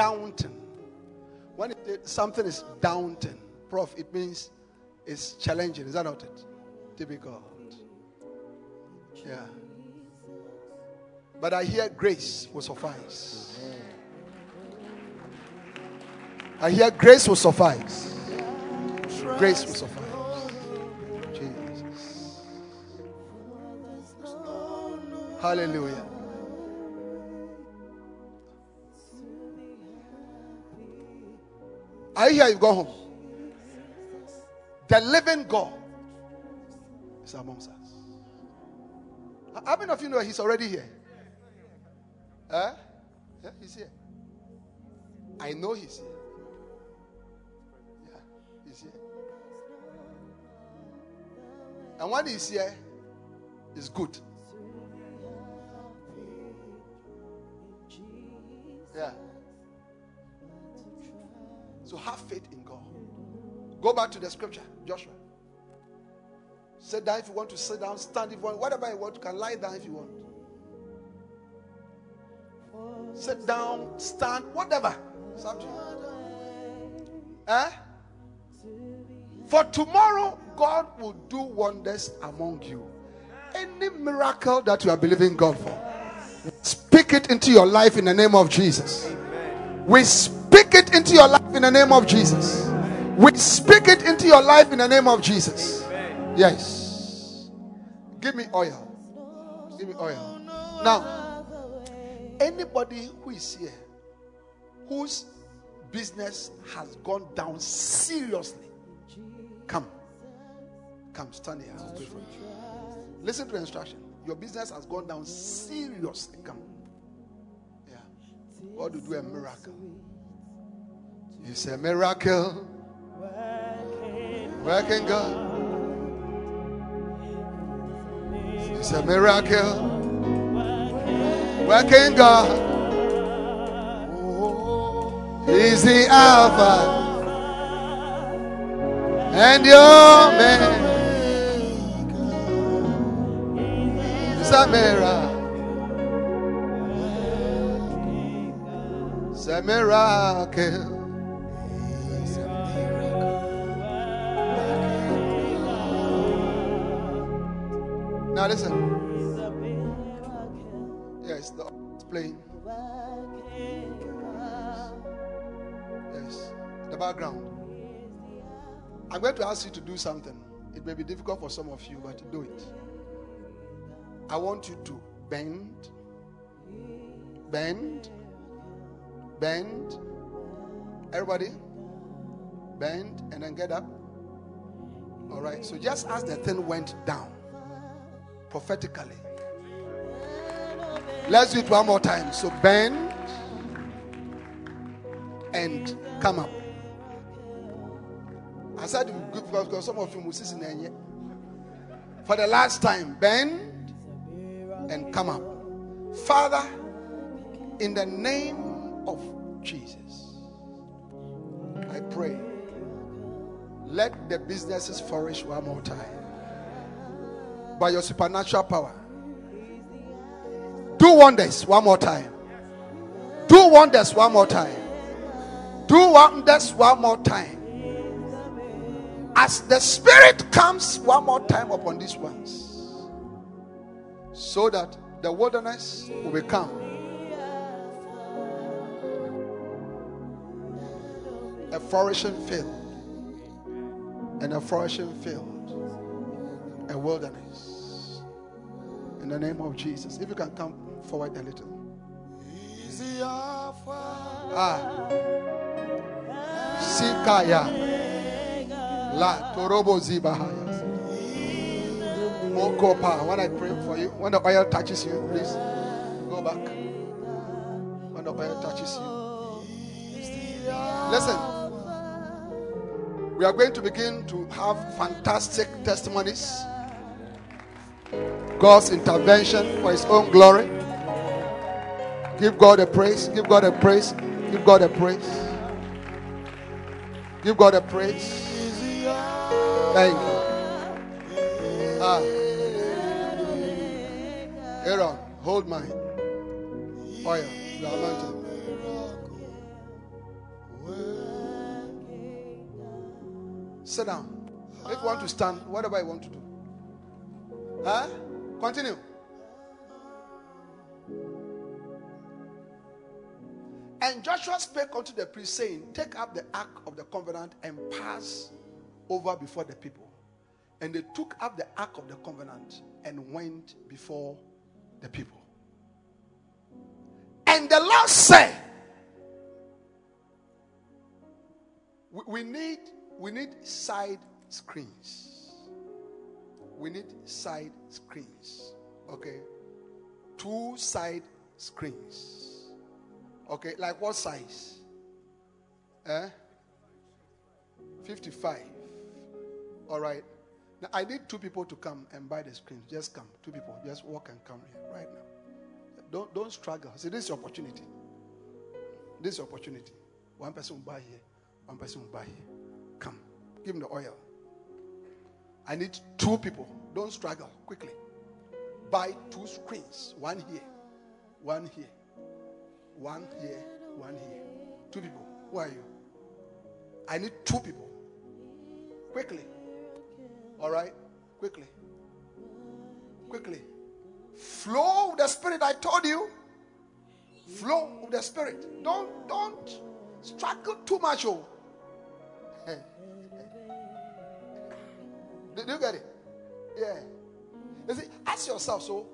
Downton. When it, something is downton, prof, it means it's challenging. Is that not it? Typical. Yeah. But I hear grace will suffice. I hear grace will suffice. Grace will suffice. Jesus. Hallelujah. I here? you go home. The living God is amongst us. How many of you know he's already here? Huh? Yeah, he's here. I know he's here. Yeah, he's here. And what is here is good. Yeah. So have faith in God. Go back to the scripture, Joshua. Sit down if you want to sit down, stand if you want, whatever you want, you can lie down if you want. Sit down, stand, whatever. It's up to you. Eh? For tomorrow, God will do wonders among you. Any miracle that you are believing God for, speak it into your life in the name of Jesus. We speak it into your life in the name of Jesus. We speak it into your life in the name of Jesus. Yes. Give me oil. Give me oil. Now, anybody who is here whose business has gone down seriously, come. Come, stand here. Listen to the instruction. Your business has gone down seriously. Come. Yeah. God will do a miracle. It's a miracle. Working God. It's a miracle. Working God. Oh, He's the Alpha and your man. It's a miracle. It's a miracle. Now listen. Yes, the it's playing. Yes, the background. I'm going to ask you to do something. It may be difficult for some of you, but do it. I want you to bend, bend, bend. Everybody, bend and then get up. All right. So just as the thing went down prophetically, let's do it one more time. So bend and come up. I said because, some of you will see in For the last time, bend and come up. Father, in the name of Jesus, I pray, let the businesses flourish one more time by your supernatural power. Do wonders one more time. Do wonders one more time. Do wonders one more time. As the Spirit comes one more time upon these ones, so that the wilderness will become a flourishing field, and a flourishing field, a wilderness. In the name of Jesus. If you can come forward a little. Ah. Sikaya. La Torobo Zibahaya. Mokopa. When I pray for you, when the oil touches you, please go back. When the oil touches you. Listen. We are going to begin to have fantastic testimonies. God's intervention for his own glory. Give God a praise. Give God a praise. Give God a praise. Give God a praise. Thank you. Ah. Aaron, hold mine. Oil. You are anointed. Sit down. If you want to stand, whatever you want to do. Huh? Continue. And Joshua spake unto the priest, saying, Take up the ark of the covenant and pass over before the people. And they took up the ark of the covenant and went before the people. And the Lord said, we, we need we need side screens. We need side screens. Okay. Two side screens. Okay, like what size? Eh? 55. All right. Now, I need two people to come and buy the screens. Just come. Two people. Just walk and come here right now. Don't, don't struggle. See, this is opportunity. This is opportunity. One person will buy here. One person will buy here. Come. Give him the oil. I need two people. Don't struggle. Quickly. Buy two screens. One here. One here. One here. One here. Two people. Who are you? I need two people. Quickly. All right? Quickly. Quickly. Flow the spirit I told you. Flow the spirit. Don't don't struggle too much. Oh. Did you get it? Yeah. You see, ask yourself, so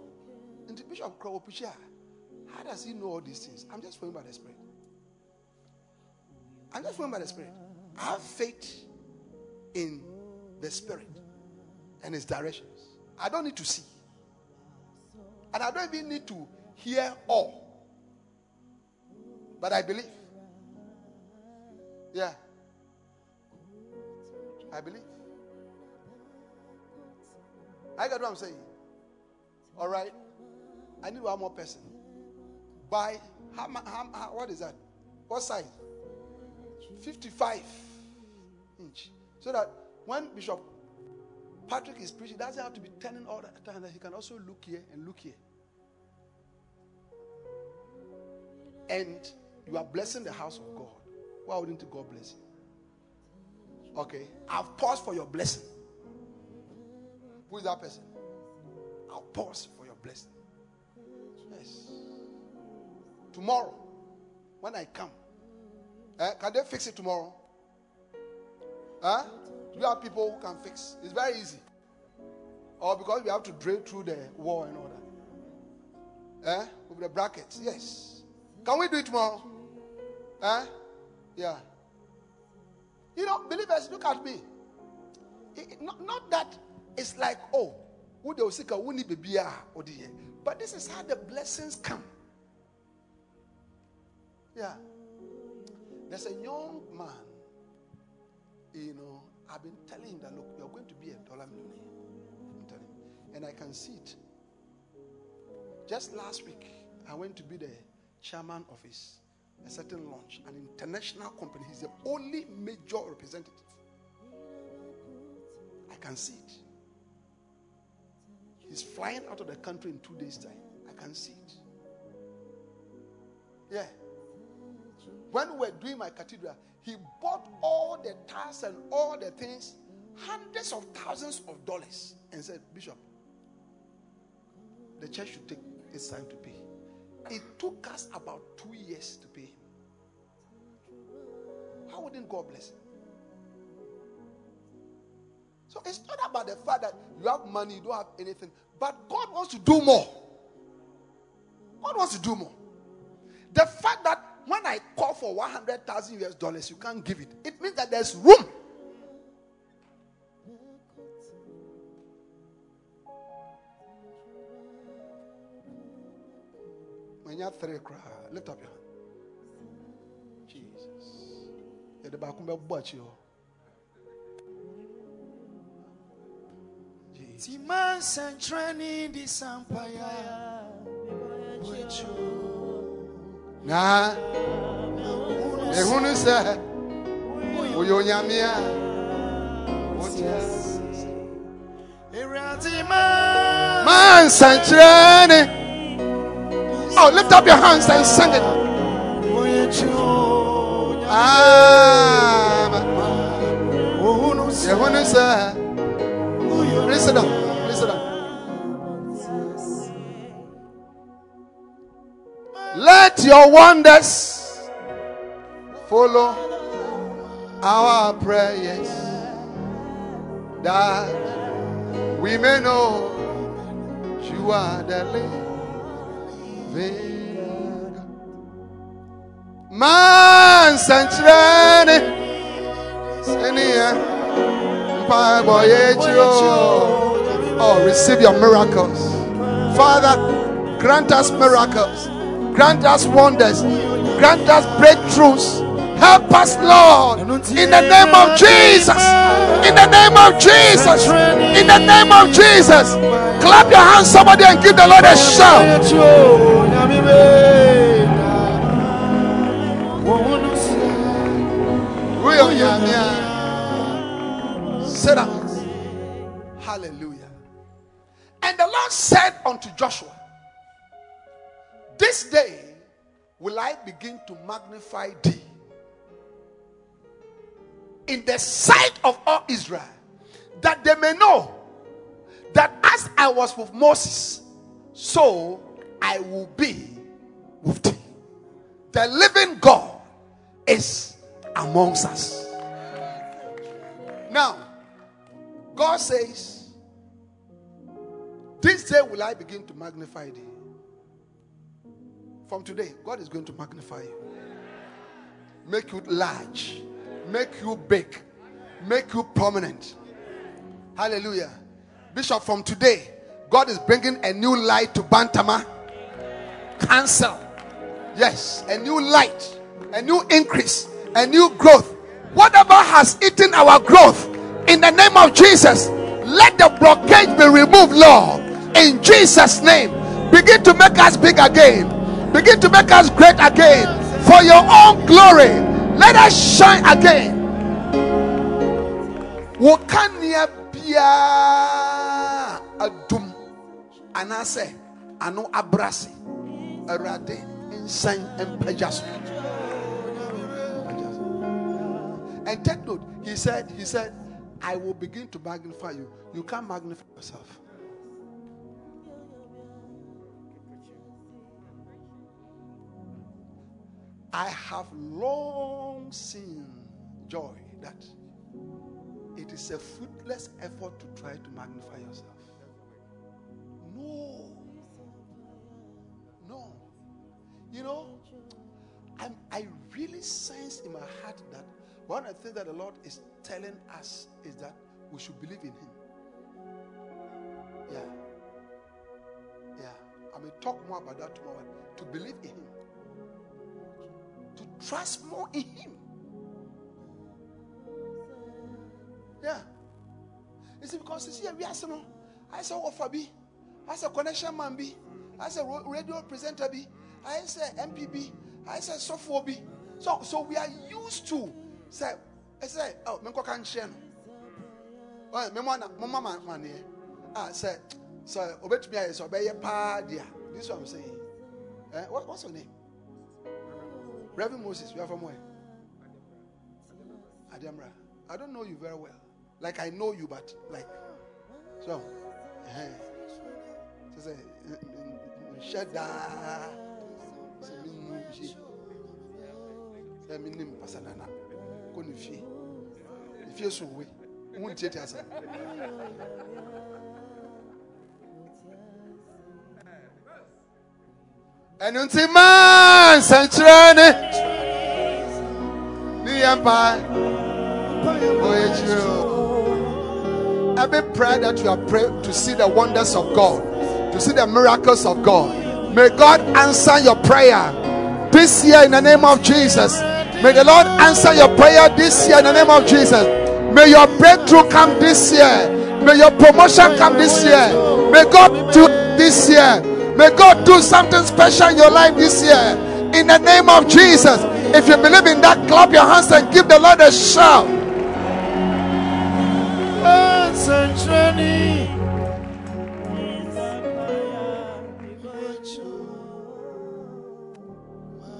in the Bishop Krowopicha, how does he know all these things? I'm just flowing by the Spirit. I'm just flowing by the Spirit. I have faith in the Spirit and His directions. I don't need to see. And I don't even need to hear all. But I believe. Yeah. I believe. I got what I'm saying. All right. I need one more person. By how, how, how what is that? What size? 55 inch. So that when Bishop Patrick is preaching, doesn't have to be turning all the time. That he can also look here and look here. And you are blessing the house of God. Why wouldn't God bless you? Okay. I've paused for your blessing. Who is that person? I'll pause for your blessing. Yes. Tomorrow, when I come, eh, can they fix it tomorrow? Huh? Do you have people who can fix? It's very easy. Or because we have to drill through the wall and all that. Eh? With the brackets. Yes. Can we do it tomorrow? Eh? Yeah. You know, believers, look at me. It- not, not that it's like, oh, who they seek a wuni baby ah, or But this is how the blessings come. Yeah. There's a young man, you know, I've been telling him that look, you're going to be a dollar millionaire. I'm telling him. And I can see it. Just last week, I went to be the chairman of his a certain launch, an international company. He's the only major representative. I can see it. He's flying out of the country in two days' time. I can see it. Yeah. When we were doing my cathedral, he bought all the tiles and all the things, hundreds of thousands of dollars, and said, Bishop, the church should take its time to pay. It took us about two years to pay him. How wouldn't God bless him? So it's not about the fact that you have money, you don't have anything, but God wants to do more. God wants to do more. The fact that when I call for 100,000 US dollars, you can't give it, it means that there's room. When you're three, cry, lift up your hand. Jesus. You're the back of watch you. Jesus. Timan Santrani di Sampaya. Na ehunu sɛ woyɛ onyame a wote Iratima. man nsɛnkyerɛ oh lift up your hands and sing it Amen. Down please sit down let your wonders follow our prayers that we may know you are the living Man mpaebo yechiro Oh receive your miracles. Father grant us miracles. Grant us wonders. Grant us breakthroughs. Help us Lord in the name of Jesus. In the name of Jesus. In the name of Jesus. Clap your hands, somebody, and give the Lord a shout. Sit down. Hallelujah. And the Lord said unto Joshua, This day will I begin to magnify thee in the sight of all Israel, that they may know that as I was with Moses, so I will be with thee. The living God is amongst us. Now, God says, This day will I begin to magnify thee. From today, God is going to magnify you, make you large, make you big, make you prominent. Hallelujah. Bishop, from today, God is bringing a new light to Bantama. Cancel. Yes, a new light, a new increase, a new growth. Whatever has eaten our growth, in the name of Jesus, let the blockage be removed, Lord. In Jesus' name, begin to make us big again. Begin to make us great again. For your own glory, let us shine again. Adum so and take note he said he said i will begin to magnify you. You can't magnify yourself. I have long seen joy that it is a fruitless effort to try to magnify yourself. No. No. You know I'm, i really sense in my heart that one of the things that the lord is telling us is that we should believe in him. Yeah. Yeah. I may talk more about that tomorrow to believe in him. To trust more in him. Yeah. You see because you see we are some i saw offer oh, be I said connection man be. I said radio presenter be. I said MPB I said software be. So so we are used to say I said oh me can share no oh me mama mama man here ah say so obet me so obey pa dia this is what I'm saying eh what, what's your name Reverend Moses you are from where Adamra I don't know you very well like I know you but like so eh sɛ nhyɛ daa sɛ menim hye sɛ menim pasanana kɔ ne fie. Ne fie so we wo ntiatia asɛm ɛno nti ma nsɛnkyerɛ ne. Ne yɛ mpa ɔyɛ kyerɛ every prayer that you have prayed to see the wonders of God to see the miracles of God. May God answer your prayer this year in the name of Jesus. May the Lord answer your prayer this year in the name of Jesus. May your breakthrough come this year. May your promotion come this year. May God do this year. May God do something special in your life this year. In the name of Jesus. If you believe in that, clap your hands and give the Lord a shout.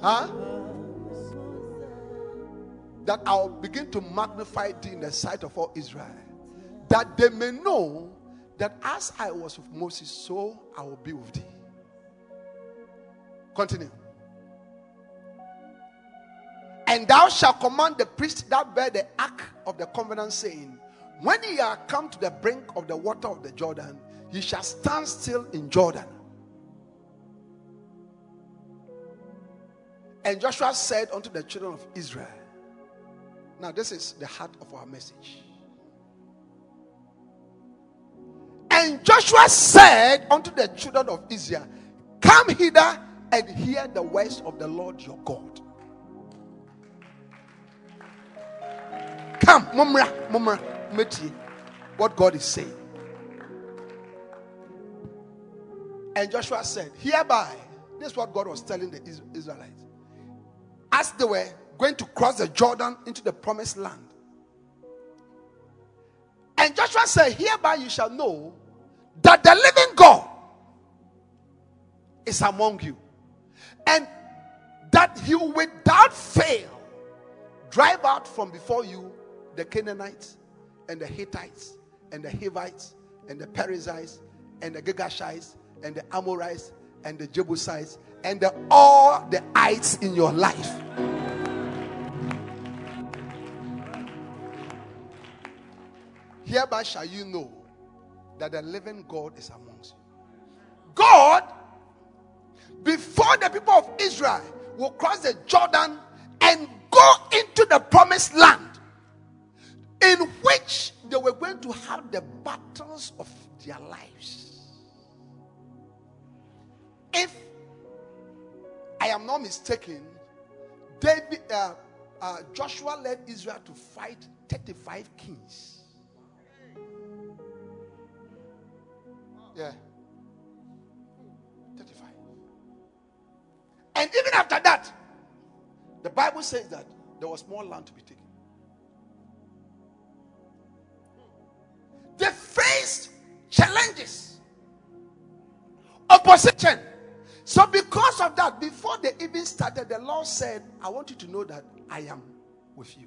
Huh? That I'll begin to magnify thee in the sight of all Israel, that they may know that as I was with Moses, so I will be with thee. Continue. And thou shalt command the priest that bear the ark of the covenant, saying, When ye are come to the brink of the water of the Jordan, ye shall stand still in Jordan. And Joshua said unto the children of Israel, Now, this is the heart of our message. And Joshua said unto the children of Israel, Come hither and hear the words of the Lord your God. Come, mumra, mumra, meti. what God is saying. And Joshua said, Hereby, this is what God was telling the Israelites. As they were going to cross the Jordan into the promised land. And Joshua said, Hereby you shall know that the living God is among you. And that he without fail drive out from before you the Canaanites and the Hittites and the Hivites and the Perizzites and the Girgashites and the Amorites and the Jebusites and the, all the ites in your life. Hereby shall you know that the living God is amongst you. God, before the people of Israel will cross the Jordan and go into the promised land, in which they were going to have the battles of their lives. If I am not mistaken, David, uh, uh, Joshua led Israel to fight 35 kings. Yeah. 35. And even after that, the Bible says that there was more land to be taken. They faced challenges, opposition. So, because of that, before they even started, the Lord said, I want you to know that I am with you.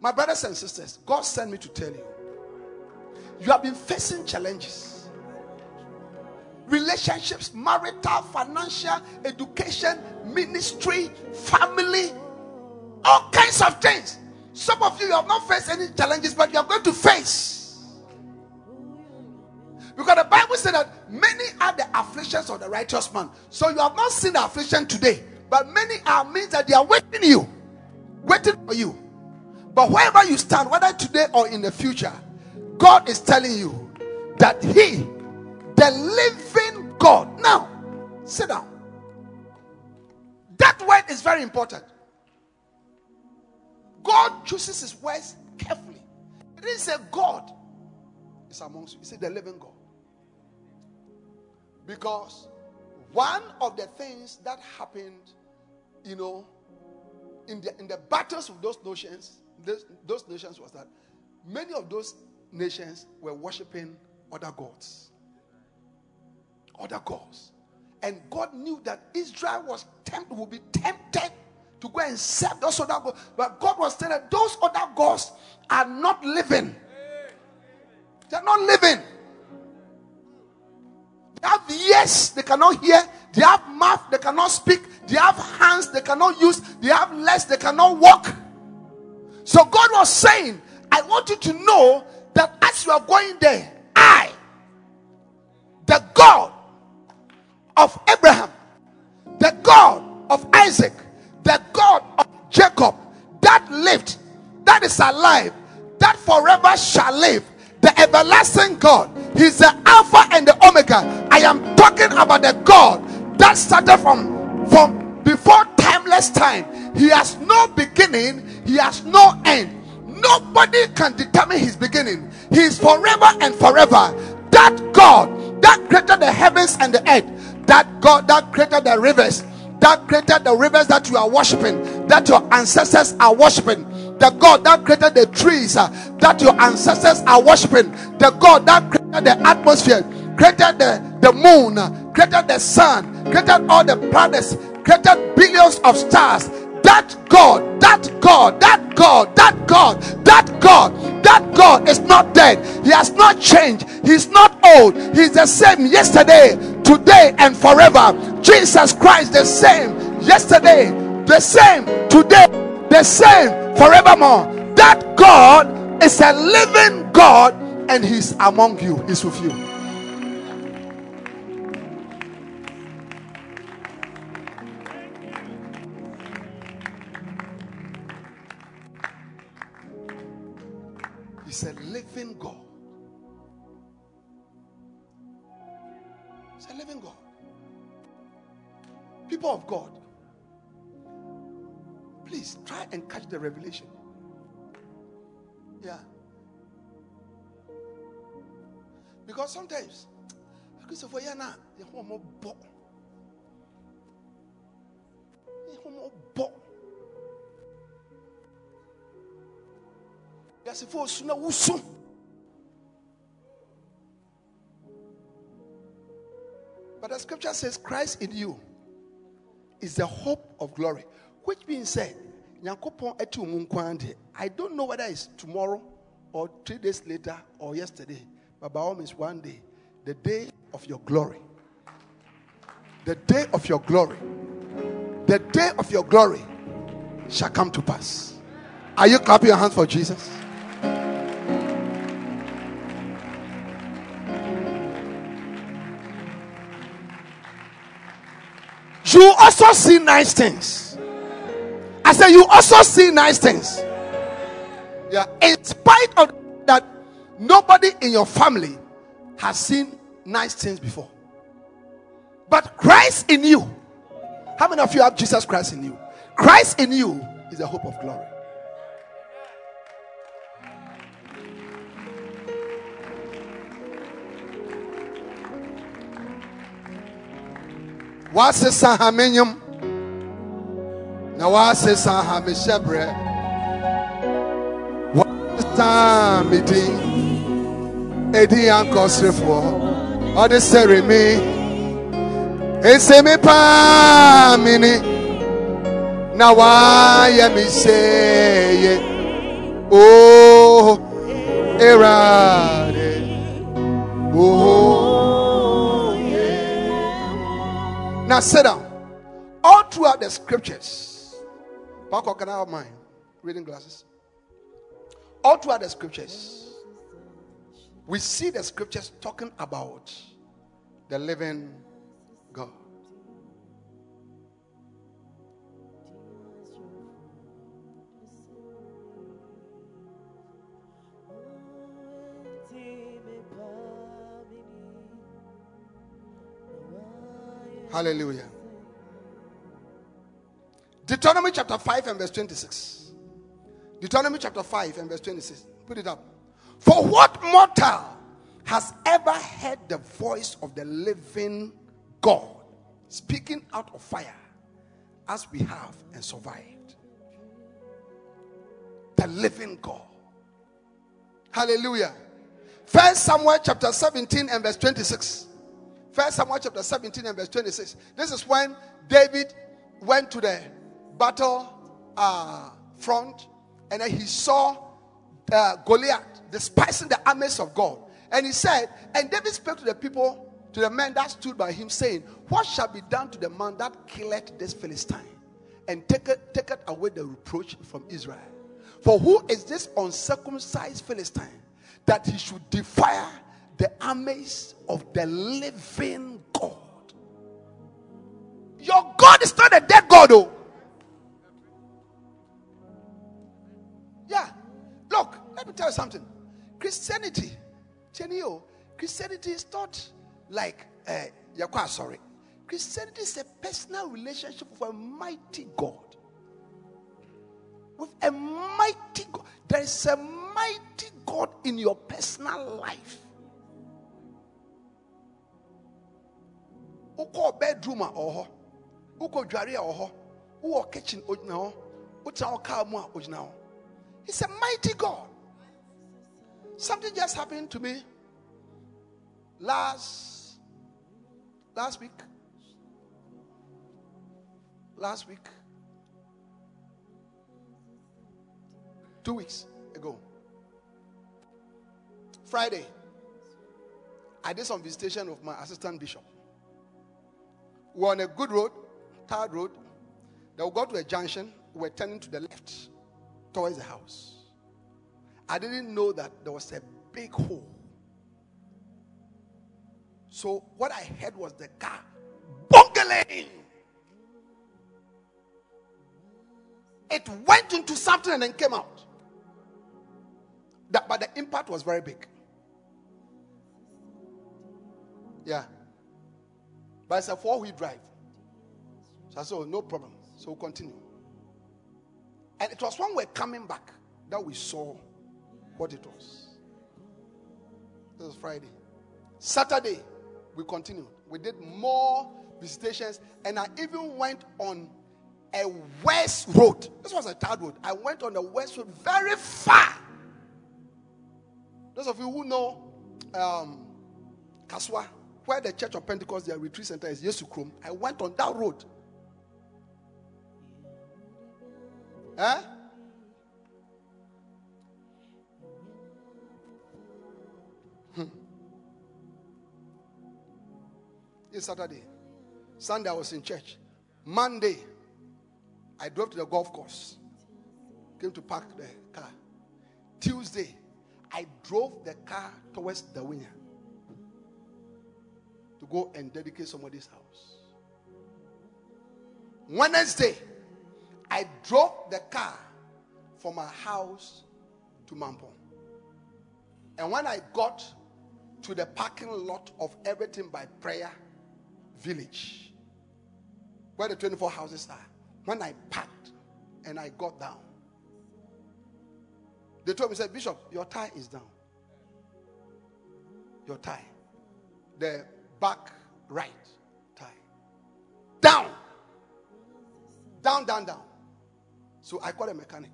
My brothers and sisters, God sent me to tell you you have been facing challenges relationships, marital, financial, education, ministry, family, all kinds of things. Some of you you have not faced any challenges, but you are going to face. Because the Bible said that many are the afflictions of the righteous man. So you have not seen the affliction today, but many are means that they are waiting you, waiting for you. But wherever you stand, whether today or in the future, God is telling you that He, the living God. Now, sit down. That word is very important. God chooses His words carefully. He didn't say God is amongst you, He said the living God. Because one of the things that happened, you know, in the in the battles of those nations, those, those nations was that many of those nations were worshiping other gods. Other gods. And God knew that Israel was tempted, would be tempted to go and serve those other gods. But God was telling those other gods are not living. They're not living. They have ears, they cannot hear. They have mouth, they cannot speak. They have hands, they cannot use. They have legs, they cannot walk. So God was saying, I want you to know that as you are going there, of Abraham, the God of Isaac, the God of Jacob, that lived, that is alive, that forever shall live, the everlasting God. He's the Alpha and the Omega. I am talking about the God that started from from before timeless time. He has no beginning, he has no end. Nobody can determine his beginning. He is forever and forever. That God that created the heavens and the earth, that God that created the rivers, that created the rivers that you are worshiping, that your ancestors are worshiping, the God that created the trees uh, that your ancestors are worshiping, the God that created the atmosphere, created the, the moon, uh, created the sun, created all the planets, created billions of stars. That God, that God, that God, that God, that God, that God is not dead. He has not changed. He's not old. He's the same yesterday, today, and forever. Jesus Christ, the same yesterday, the same today, the same forevermore. That God is a living God and He's among you, He's with you. People of God, please try and catch the revelation. Yeah. Because sometimes, Christopher, you're not, you're more bo. You're more bo. Yes, if you're sooner, wusu. But the scripture says, Christ in you is the hope of glory. Which means said, I don't know whether it's tomorrow or three days later or yesterday, but by all means, one day, the day of your glory. The day of your glory. The day of your glory shall come to pass. Are you clapping your hands for Jesus? You also see nice things. I said, You also see nice things. Yeah. In spite of that, nobody in your family has seen nice things before. But Christ in you. How many of you have Jesus Christ in you? Christ in you is the hope of glory. Wasesa ha menyom na wasesa ha mehyɛ berɛ wasesa me din ɛdin ankɔserefoɔ ɔde sɛre me me paa me ni. Na wayɛ me sɛye o oh, erade. Oh Now sit down. All throughout the scriptures, Paco, can I have mine? Reading glasses. All throughout the scriptures, we see the scriptures talking about the living Hallelujah. Deuteronomy chapter 5 and verse 26. Deuteronomy chapter 5 and verse 26. Put it up. For what mortal has ever heard the voice of the living God speaking out of fire as we have and survived? The living God. Hallelujah. First Samuel chapter 17 and verse 26. First Samuel chapter 17 and verse 26. This is when David went to the battle uh, front and he saw uh, Goliath despising the armies of God. And he said, and David spoke to the people, to the men that stood by him, saying, What shall be done to the man that killeth this Philistine? And taketh, taketh away the reproach from Israel. For who is this uncircumcised Philistine that he should defy the armies of the living God? Your God is not a dead God, oh. Yeah. Look, let me tell you something. Christianity, Chenio, Christianity is not like uh, Yakwa, sorry. Christianity is a personal relationship with a mighty God. With a mighty God. There is a mighty God in your personal life. Uko bedroom a ọhọ, uko dware a ọhọ, uko kitchen ogyina hɔ, utena hɔ car mu a ogyina hɔ. He's a mighty God. Something just happened to me last last week. Last week. Two weeks ago. Friday. I did some visitation of my assistant bishop. We were on a good road, third road. Then we got to a junction. We were turning to the left towards the house. I didn't know that there was a big hole. So what I heard was the car bungling. It went into something and then came out. That, but the impact was very big. Yeah. But it's a four wheel drive. So I said, oh, no problem. So we'll continue. And it was when we're coming back that we saw what it was. This was Friday. Saturday, we continued. We did more visitations, and I even went on a west road. This was a third road. I went on the west road very far. Those of you who know um, Kaswa, where the Church of Pentecost, their retreat center is, Yesu Krom, I went on that road. Huh? Hmm. It's Saturday. Sunday, I was in church. Monday, I drove to the golf course. Came to park the car. Tuesday, I drove the car towards the winger to go and dedicate somebody's house. Wednesday, I drove the car from my house to Mampong. And when I got to the parking lot of Everything by Prayer Village, where the 24 houses are, when I parked and I got down, they told me, said, Bishop, your tie is down. Your tie. The back right tie. Down. Down, down, down. So I called a mechanic.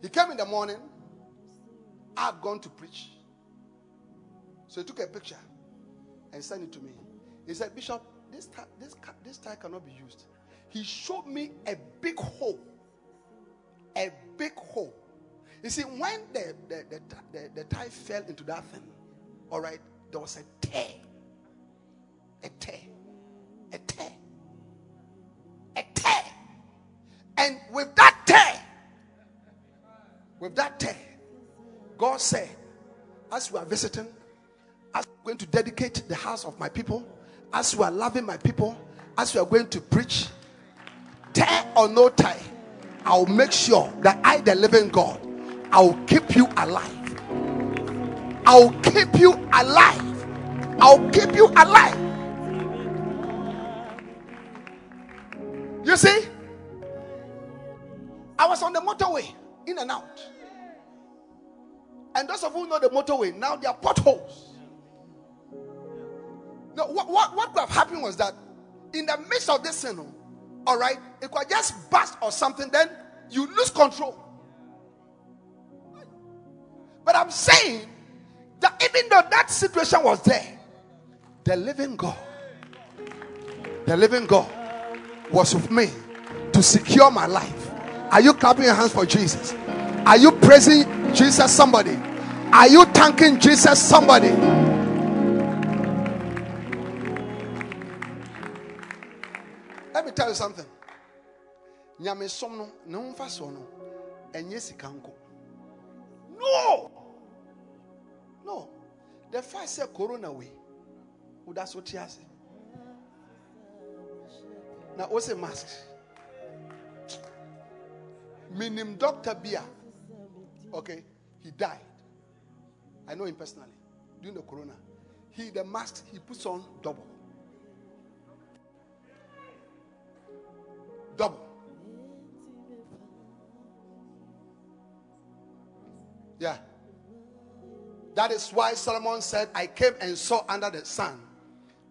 He came in the morning. I had gone to preach. So he took a picture and sent it to me. He said, Bishop, this tie, this, this tie cannot be used. He showed me a big hole. A big hole. You see, when the, the, the, the, the tie fell into that thing, all right, there was a tear. A tear. A tear. A tear. And with that tear, with that tear, God said, as we are visiting, as we're going to dedicate the house of my people, as we are loving my people, as we are going to preach, tear or no tie, I'll make sure that I, the living God, I'll keep you alive. I'll keep you alive. I'll keep you alive. You see, I was on the motorway, in and out. And those of you know the motorway, now there are potholes. Now, what, what, what could have happened was that in the midst of this thing, all right, it could just bust or something, then you lose control. But I'm saying that even though that situation was there, the living God, the living God was with me to secure my life. Are you clapping your hands for Jesus? Are you praising Jesus, somebody? Are you thanking Jesus, somebody? Let me tell you something. Nyamesom no, so no. No! No. The fact say corona we. would that's what he has. Now, what's a mask? Minim Dr. Bia. Okay, he died. I know him personally. During the corona. He the mask he puts on double. Double. Yeah. That is why Solomon said, I came and saw under the sun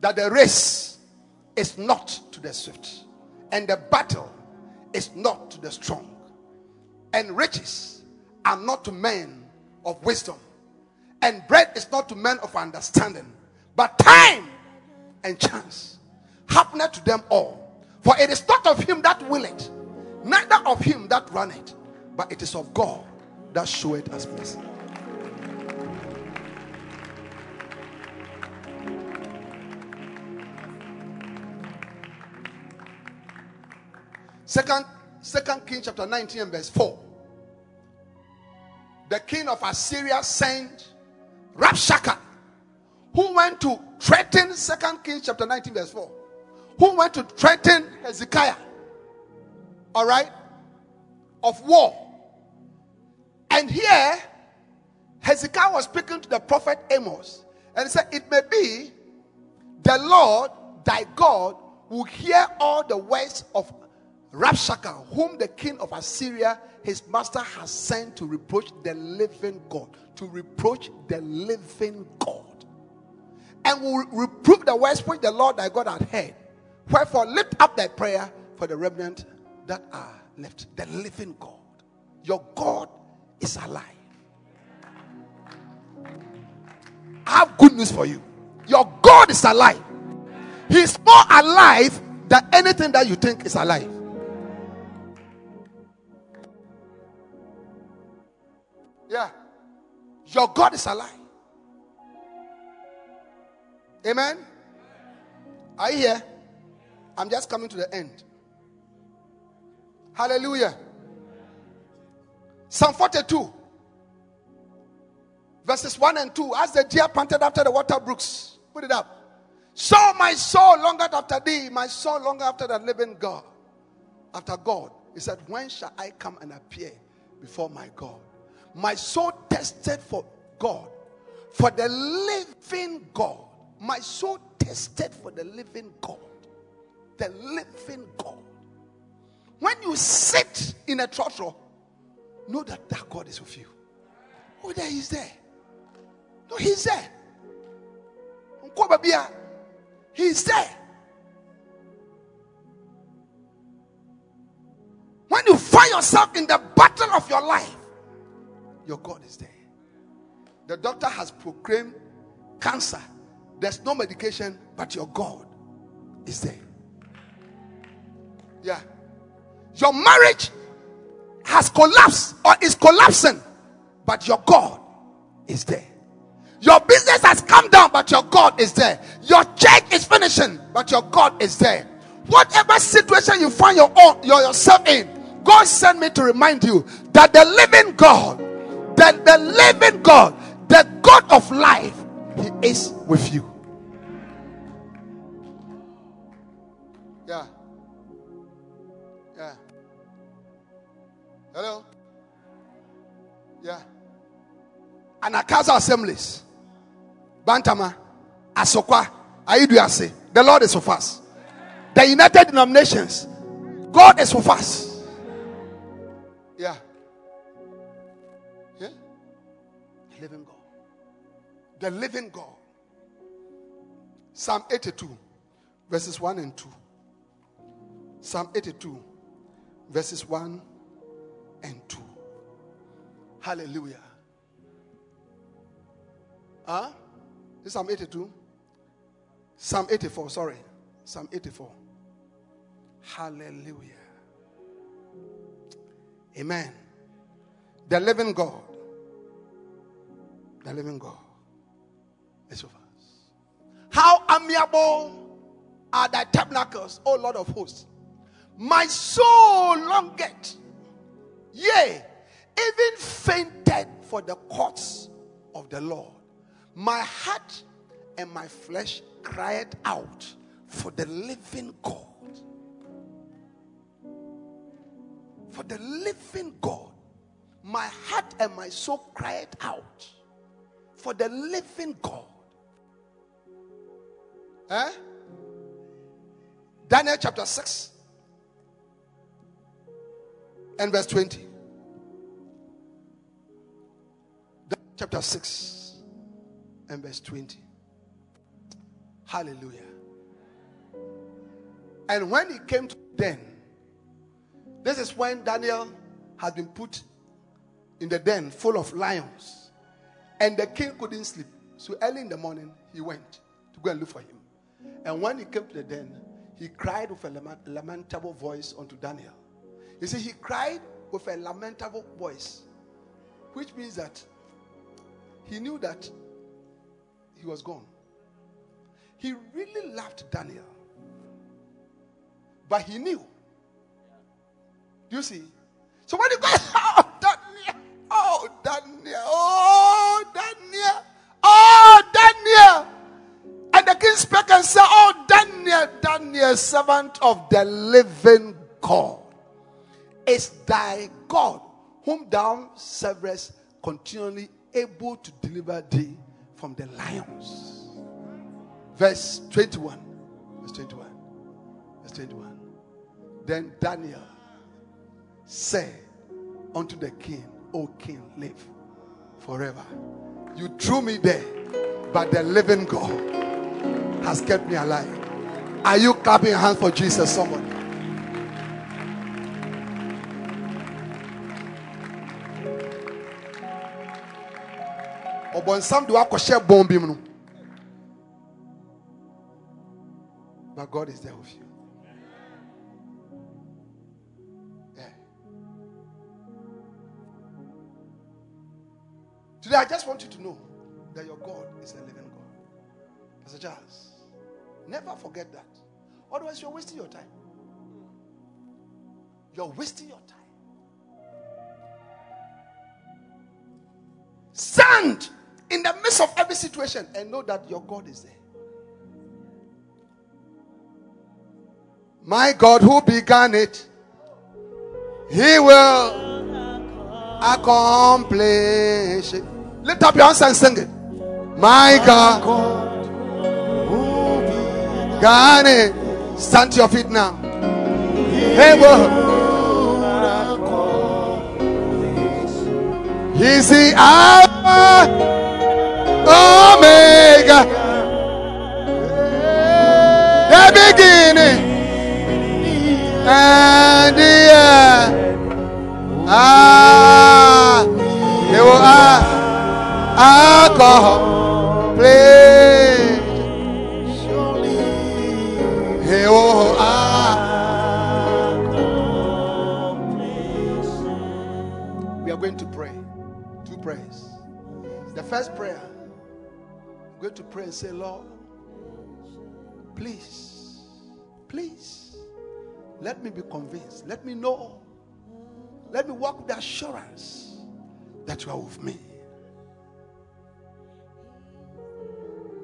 that the race is not to the swift, and the battle is not to the strong, and riches are not to men of wisdom, and bread is not to men of understanding, but time and chance happeneth to them all. For it is not of him that will it, neither of him that runneth, but it is of God that showeth us mercy. Second, Second King chapter 19 and verse 4. The king of Assyria sent Rabshakeh, who went to threaten Second King chapter 19 verse 4. Who went to threaten Hezekiah. All right? Of war. And here, Hezekiah was speaking to the prophet Amos. And he said, It may be the Lord thy God will hear all the words of Rabshakeh, whom the king of Assyria, his master, has sent to reproach the living God. To reproach the living God. and will reprove the words which the Lord thy God hath heard. Wherefore, lift up thy prayer for the remnant that are left. The living God. Your God is alive. I have good news for you. Your God is alive. He's more alive than anything that you think is alive. Your God is alive. Amen. Are you here? I'm just coming to the end. Hallelujah. Psalm 42, verses 1 and 2. As the deer panted after the water brooks, put it up. So my soul longeth after thee, my soul longeth after the living God, after God. He said, When shall I come and appear before my God? My soul tested for God, for the living God. My soul tested for the living God. The living God. When you sit in a trotro, oh, know that that God is with you. Oh, there he's there. No, he's there. He's there. When you find yourself in the battle of your life, your God is there. The doctor has proclaimed cancer. There's no medication, but your God is there. Yeah. Your marriage has collapsed or is collapsing, but your God is there. Your business has come down, but your God is there. Your church is finishing, but your God is there. Whatever situation you find your own, yourself in, God sent me to remind you that the living God, that the living God, the God of life, He is with you. Yeah. Yeah. Hello? Yeah. Anagkazo assemblies. Bantama. Asokwa. Aiduase. The Lord is with us. The United Denominations. God is with us. Living God. The living God. Psalm 82, verses 1 and 2. Psalm 82, verses 1 and 2. Hallelujah. Huh? This Psalm 82? Psalm 84, sorry. Psalm 84. Hallelujah. Amen. The living God. The living God is with us. How amiable are thy tabernacles, O Lord of hosts. My soul longeth, yea, even fainted for the courts of the Lord. My heart and my flesh cried out for the living God. For the living God. My heart and my soul cried out for the living God. Eh? Daniel chapter 6 and verse 20. Daniel chapter 6 and verse 20. Hallelujah. And when he came to the den, this is when Daniel had been put in the den full of lions. And the king couldn't sleep. So early in the morning, he went to go and look for him. And when he came to the den, he cried with a lamentable voice unto Daniel. You see, he cried with a lamentable voice, which means that he knew that he was gone. He really loved Daniel. But he knew. Do you see? So when he goes, oh, Daniel, oh, Daniel, oh, And the king spake and said, Oh, Daniel, Daniel, servant of the living God, is thy God, whom thou servest continually, able to deliver thee from the lions. Verse 21. Verse 21. Verse 21. Then Daniel said unto the king, O king, live forever. You threw me there, but the living God has kept me alive. Are you clapping hands for Jesus, somebody? ɔbɔnsam de wakɔhyɛ bɔn bi mu but god is there with you yeah. today i just want you to know that your god is a living god Mr. Charles, never forget that otherwise you're wasting your time you're wasting your time stand in the midst of every situation and know that your God is there. My God, who began it, He will accomplish it. Lift up your hands and sing it. My God, began it. Stand to your feet now. He will. He's the Alpha, Omega, the beginning and the end. Ah, you are alcohol, please. First prayer, I'm going to pray and say, Lord, please, please, let me be convinced. Let me know. Let me walk with the assurance that you are with me.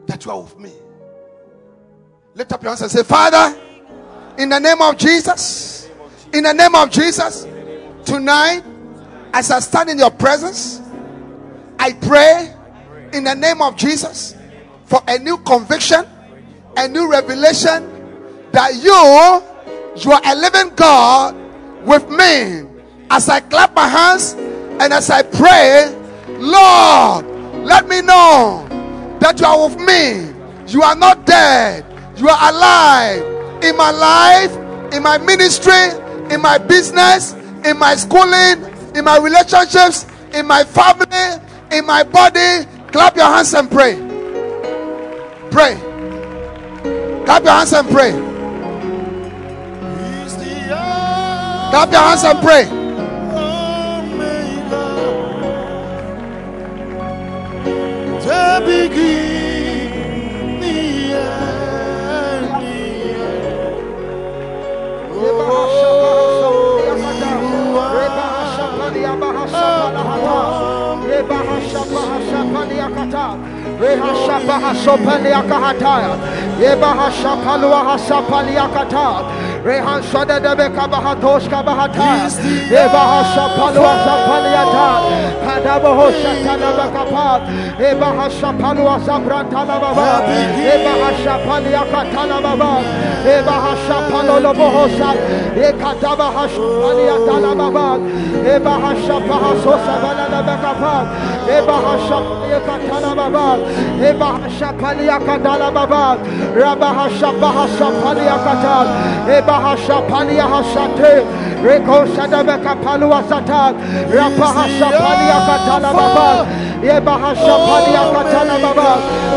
That you are with me. Lift up your hands and say, Father, in the name of Jesus, in the name of Jesus, tonight, as I stand in your presence, I pray in the name of Jesus for a new conviction, a new revelation that you, you are a living God with me. As I clap my hands and as I pray, Lord, let me know that you are with me. You are not dead, you are alive in my life, in my ministry, in my business, in my schooling, in my relationships, in my family, in my body. Clap your hands and pray. Pray. Clap your hands and pray. Clap your hands and pray. The beginning, the end, Rehan Shada de Bekabahatos Kabahata, Ebaha Shapalua Zapaliata, Hadabaho Shatana Bakapa, Ebaha Shapalua Zabrantana Baba, Ebaha Shapalia Katana Baba, Ebaha Shapalo Bohosa, Ekatabaha Shapalia Tana Baba, Ebaha Shapaha Sosavana Bakapa, Ebaha Shapalia Katana Baba, Ebaha Shapalia Katana Baba, Rabaha Shapaha Shapalia Katana, Ebaha Shapalia Hasate, Reko Sadabeka Palua Sata, Rapaha Shapalia Katana Baba, Ebaha Shapalia Katana Baba,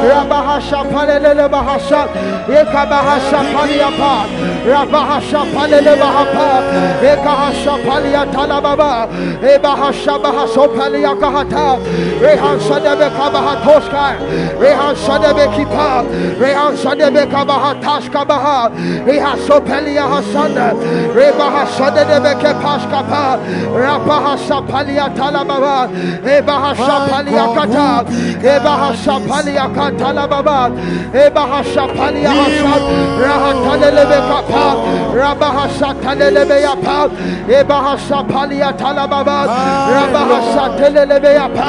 Rabaha Shapalele Bahasha, Ekabaha Shapalia Pa, Rabaha Shapalele Bahapa, Ekaha Shapalia Talababa, Ebaha Shabaha Sopalia Kahata, Rehan Sadabeka Bahatoska, Rehan Sadabeki Pa, Rehan Sadabeka Bahataska Baha, Rehan Sopalia Hasanda, Rebaha Sadabeke Paskapa, Rapaha Shapalia Talababa, Ebaha Shapalia Kata, Ebaha Shapalia Katalababa, Ebaha Shapalia Hasad, Rahatalebe Kapa, Rabaha Satalebe Yapa, Ebaha Shapalia Talababa, Rabaha Satelebe Yapa,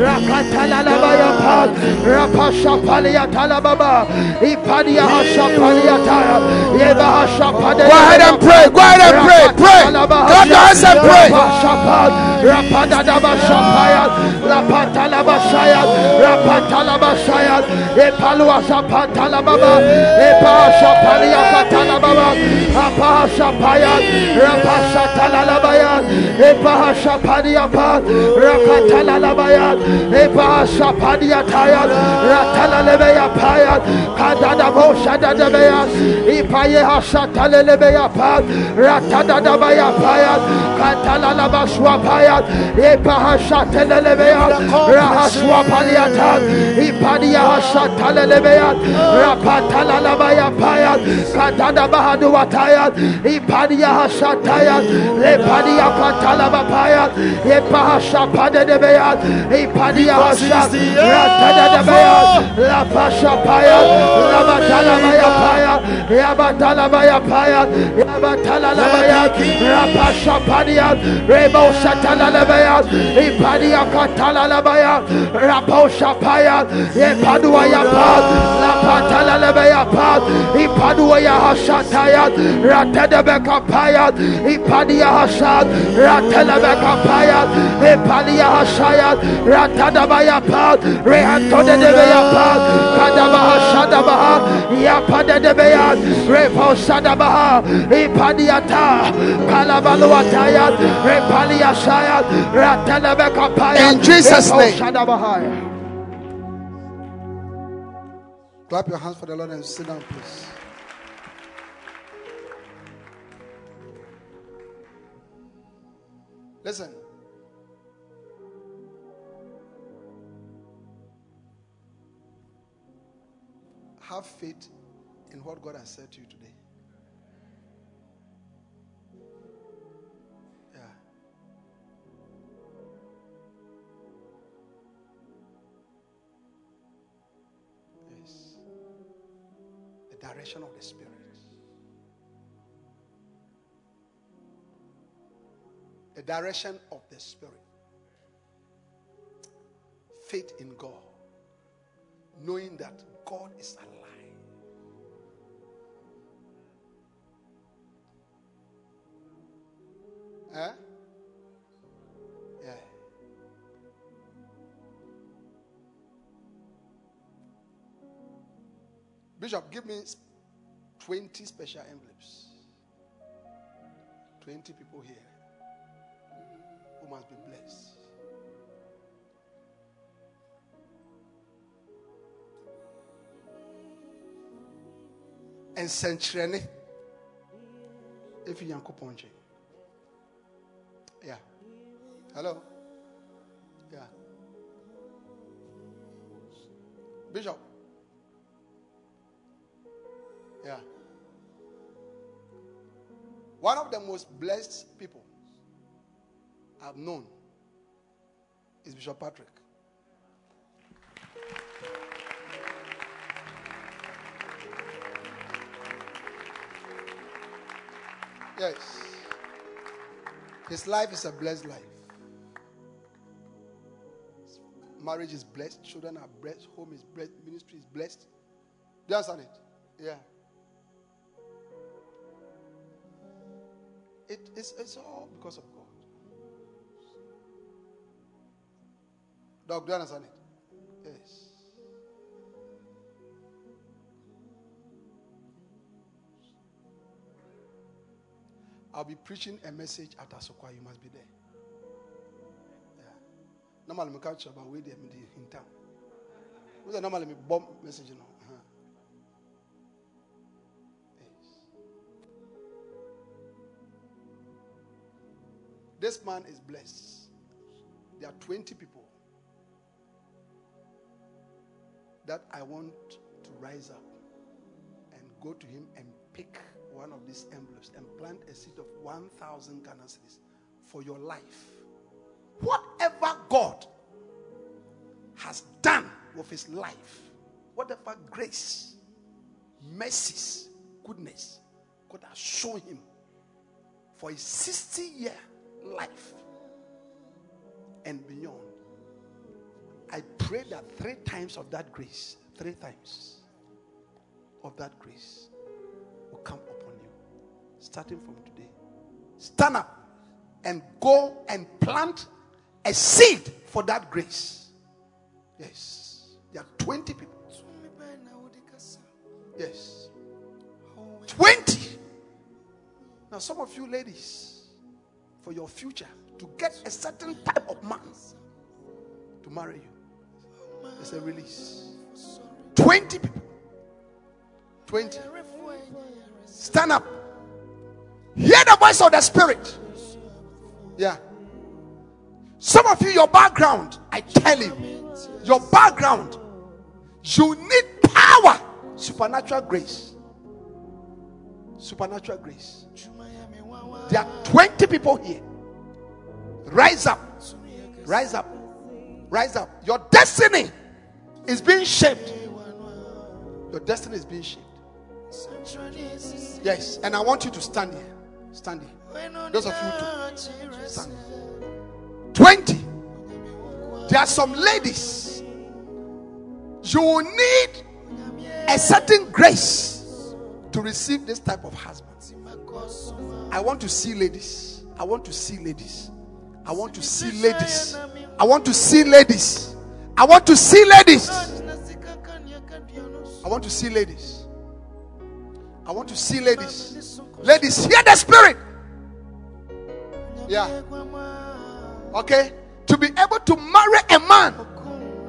Rakatalaba Yapa, Rapa Shapalia Talababa, Ipadia Shapalia Tara, Ebaha Go ahead and pray. Go ahead and pray. Pray. Hands and pray. Rapadadaba Shapaya, Rapatalaba Shaya, Rapatalaba Shaya, baya, epalua sapantala baba, epasha palia katala baba, apasha paya, rapasha talala baya, epasha palia pa, rakatala la baya, epasha palia taya, ratala lebeya paya, kadada bosha dada beya, ipaye hasha pa, ratada paya, katala la baswa paya, epahasha telele rahaswa paliata, ipadia hasha talele beya, rapatala la baya paya, kadada bahadu wataya, ipadia hasha taya, epadia katala bapaya, epahasha pade de beya, ipadia hasha, ratada de beya, la pasha paya, rabatala baya paya, yabatala baya paya, yabatala la baya, rapasha padia, rebo shatala la baya, ipadia katala la baya, raposha paya, epadua ya pa, la patala la baya pa, ipadua ya hashataya, ratada beka paya, ipadia hashat, ratela beka paya, ipadia hashaya, ratada baya pa, rehantoda de baya kadabaha shadabaha, yapada de baya, repo shadabaha, ipadiata, kalabaluataya, repalia shaya, paya, In Jesus' name. Clap your hands for the Lord and sit down, please. Listen. Have faith in what God has said to you today. Yeah. Yes. The direction of the Spirit. The direction of the Spirit. Faith in God. Knowing that God is alive. Yeah. Bishop, give me 20 special envelopes. 20 people here who must be blessed. nsɛnkyerɛnne efi nyankopɔn nkyɛn yeah hello? Yeah. Bishop? Yeah. One of the most blessed people i've known is bishop patrick. Yes. His life is a blessed life. Marriage is blessed, children are blessed, home is blessed, ministry is blessed. Do you understand it? Yeah. It, it's, it's all because of God. Dag, do you understand it? Yes. I'll be preaching a message at Asokwa. You must be there. Normally, I catch about where they in town. Who's normally me bomb message? You uh-huh. This man is blessed. There are 20 people that I want to rise up and go to him and pick one of these envelopes and plant a seed of 1,000 Ghana cedis for your life. Whatever God has done with his life, whatever grace, mercies, goodness God has shown him for his 60 year life and beyond, I pray that three times of that grace, three times of that grace will come upon you. Starting from today. Stand up and go and plant a seed for that grace. Yes. There are 20 people. Yes. 20. Now, some of you ladies, for your future, to get a certain type of man to marry you, there's a release. 20 people. 20. Stand up. Hear the voice of the Spirit. Yeah. Some of you, your background, I tell you, your background, you need power, supernatural grace. Supernatural grace. There are 20 people here. Rise up. Rise up. Rise up. Your destiny is being shaped. Your destiny is being shaped. Yes. And I want you to stand here. Stand here. Those of you too. Stand. 20. There are some ladies. You will need a certain grace to receive this type of husband. I want to see ladies. I want to see ladies. I want to see ladies. I want to see ladies. I want to see ladies. I want to see ladies. I want to see ladies. Ladies, hear the spirit. Yeah. Okay? To be able to marry a man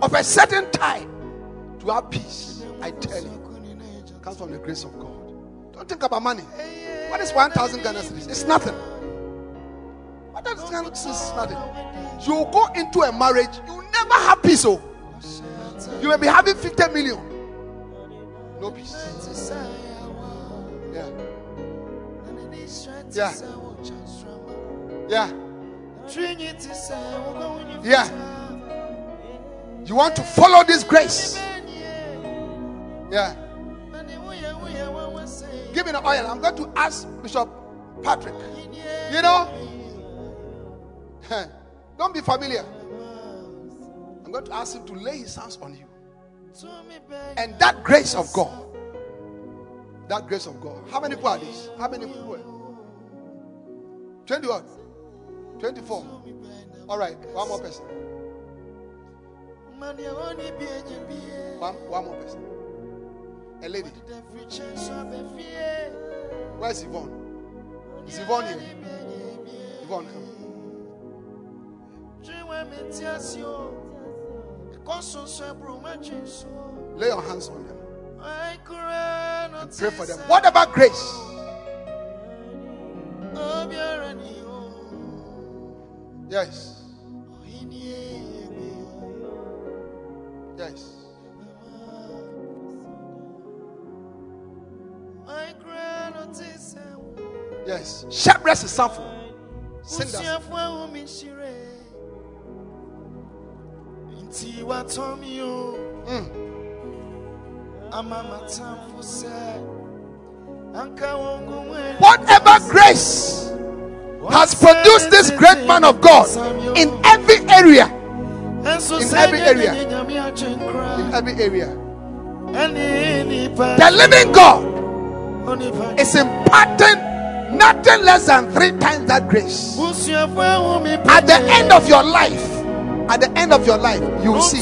of a certain type to have peace, I tell you, comes from the grace of God. Don't think about money. What is 1,000 Ghana cedis? It's nothing. What is Ghana cedis? Nothing. You go into a marriage, you never have peace. Oh, you may be having 50 million, no peace. Yeah. Yeah. Yeah. Yeah. You want to follow this grace. Yeah. Give me the oil. I'm going to ask Bishop Patrick. You know, don't be familiar. I'm going to ask him to lay his hands on you. And that grace of God, that grace of God. How many people are these? How many people? 20 what? 24. All right, one more person. One, one more person. A lady. Where's Yvonne? Is Yvonne here? Yvonne, come. Lay your hands on them and pray for them. What about grace? Yes. Yes. Yes. Shepherdess is something. Sing that. Whatever grace has produced this great man of God in every area, in every area, in every area, the living God is imparting nothing less than three times that grace. At the end of your life, at the end of your life, you will see.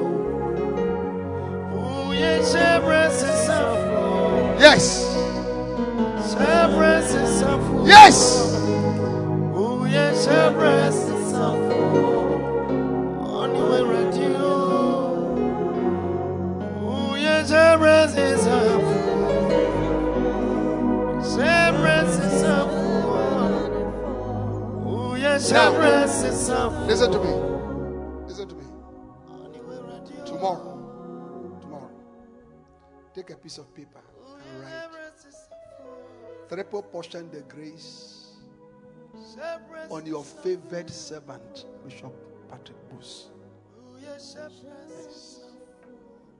Yes. Yes. Now, listen to me. Listen to me. Tomorrow, take a piece of paper and write triple portion the grace on your favored servant, Bishop Patrick Bruce. Yes.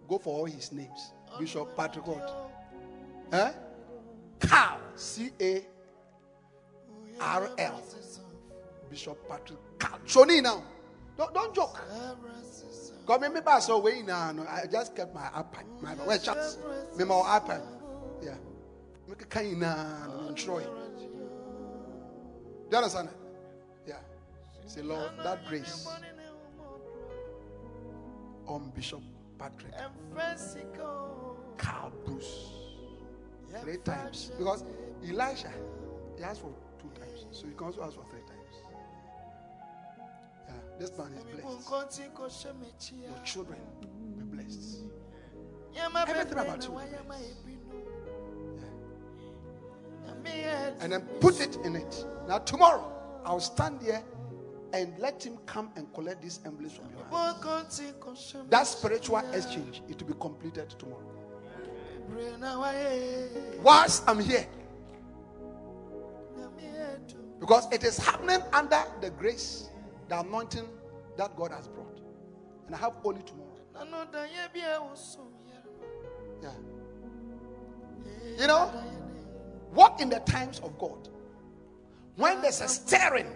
Go for all his names. Bishop Patrick what? Huh? Carl. C A R L. Bishop Patrick Carl. Shoni now. Don't, don't joke. Come me back so way now. No, I just kept my iPad. My well, chats. Me my iPad. Yeah. Make a kind of Troy. Do you understand? Yeah. Say, Lord, that grace on Bishop Patrick Carl Bruce three times because Elisha he asked for two times, so he can also ask for three this man is blessed. Your children be blessed. Everything about you. Yeah. And then put it in it. Now tomorrow I'll stand here and let him come and collect these envelopes from your hands. That spiritual exchange it will be completed tomorrow. Whilst I'm here. Because it is happening under the grace, the anointing that God has brought. And I have only tomorrow. Yeah. You know, walk in the times of God. When there's a stirring,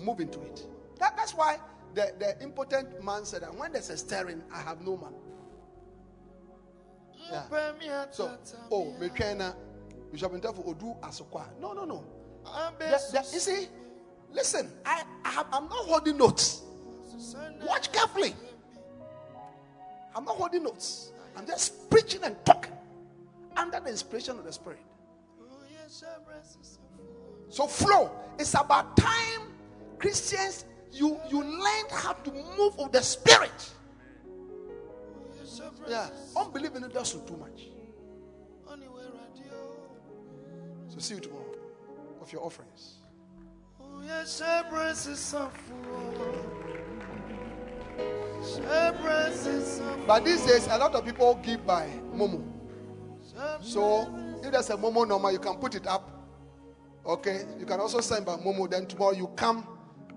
move into it. That, that's why the, the impotent man said that when there's a stirring, I have no man. Yeah. So, oh, Mekena, Bishop Ntafo Odu Asokwa. No, no, no. The- the- you see, listen, I, I I'm not holding notes. Watch carefully. I'm not holding notes. I'm just preaching and talking under the inspiration of the Spirit. So flow. It's about time Christians you you learned how to move with the Spirit. Yeah, unbelief in it does too much. So see you tomorrow of your offerings. But these days, a lot of people give by Momo. So if there's a Momo number, you can put it up. Okay, you can also send by Momo. Then tomorrow you come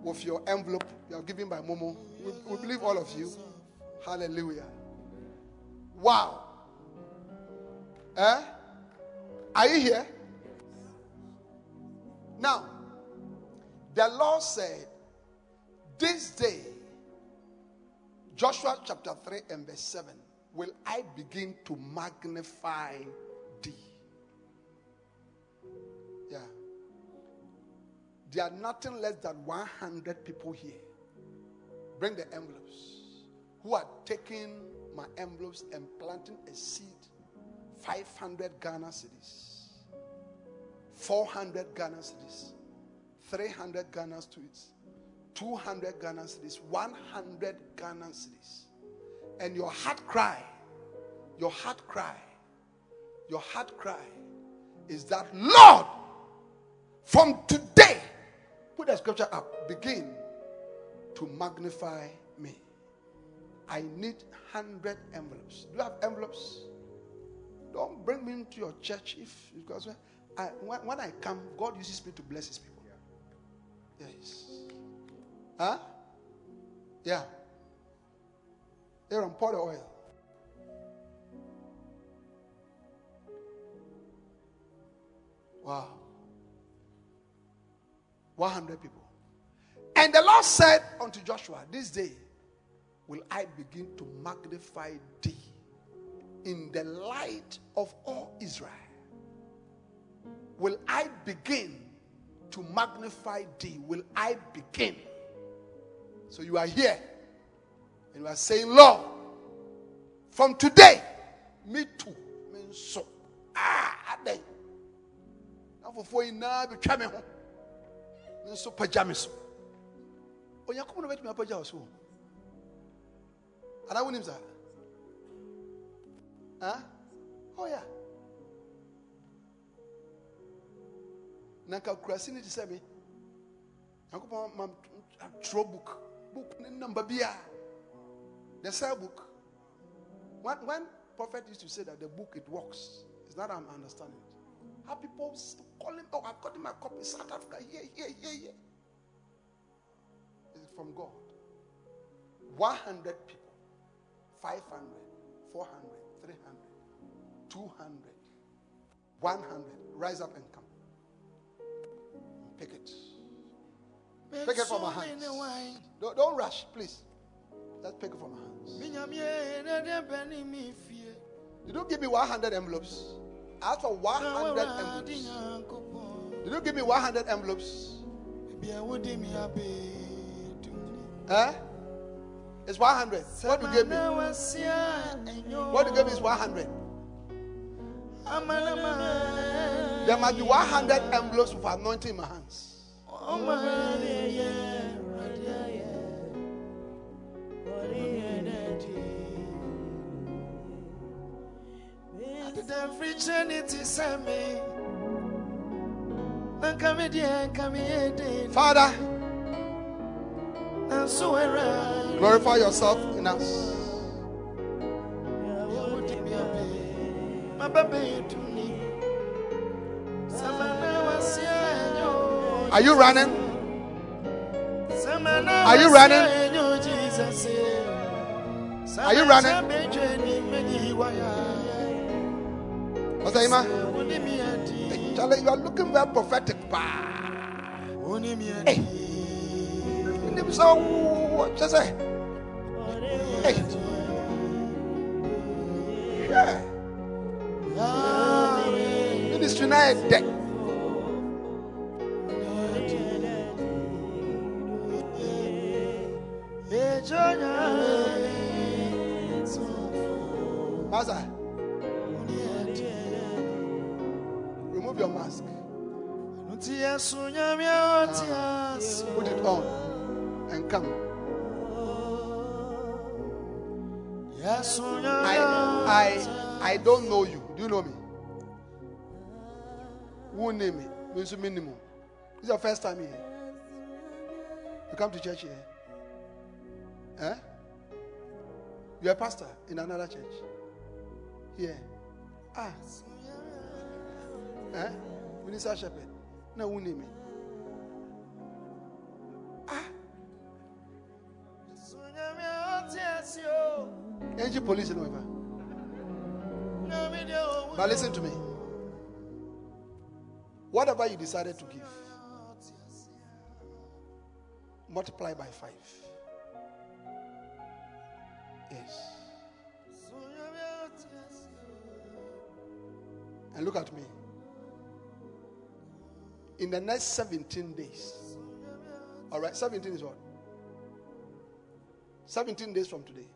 with your envelope. You are giving by Momo. We, we believe all of you. Hallelujah. Wow. Eh? Are you here? Now, the Lord said, This day, Joshua chapter 3 and verse 7, will I begin to magnify thee. Yeah. There are nothing less than 100 people here. Bring the envelopes. Who are taking my envelopes and planting a seed 500 Ghana cedis, 400 Ghana cedis, 300 Ghana cedis, 200 Ghana cedis, 100 Ghana cedis. And your heart cry, your heart cry, your heart cry is that, Lord, from today, put the scripture up, begin to magnify me. I need 100 envelopes. Do you have envelopes? Don't bring me into your church if because I, when, when I come, God uses me to bless His people. Yes. Huh? Yeah. Aaron, pour the oil. Wow. 100 people. And the Lord said unto Joshua, This day will I begin to magnify thee in the light of all Israel. Will I begin to magnify thee? Will I begin? So you are here and you are saying, Lord, from today, me too. Me so. Ah, aday. Now for you now be try me home. Me so pajamas. Oh, you're Onyankopɔn na bɛtumi apagya wo so anaa wonim saa Huh? Oh yeah. Na nka kurasi ne sɛ ma atwerɛ book. Book ne number bia. The cell book. When, when prophet used to say that the book it works, it's not I'm understanding it. How people calling. Oh, I've my copy South Africa. Here, here, here, here. It's from God. 100 people, 500, 400, 300, 200, 100. Rise up and come. Pick it. Pick it from my hands. Don't, don't rush, please. Just pick it from my hands. Did you give me 100 envelopes? I asked for 100 envelopes. Did you give me 100 envelopes? Huh? Eh? It's 100. What you gave me? What you gave me is 100. There must be 100 envelopes with anointing in my hands. Oh my yeah, right. Father, glorify yourself in us. Are you running? Are you running? Are you running? Osaima? Charlie, you are looking very prophetic. Hey. So, just say, hey. Yeah. Is. Master, remove your mask. Put it on and come. I, I, I don't know you. Do you know me? Who name me? Means minimum. This is your first time here. You come to church here. Eh? You're a pastor in another church. Here. Ah. Eh? Minister Shepherd. No, who name me? Ah. Angel police in. But listen to me. Whatever you decided to give, multiply by five. Yes. And look at me. In the next 17 days, all right, 17 is what? 17 days from today.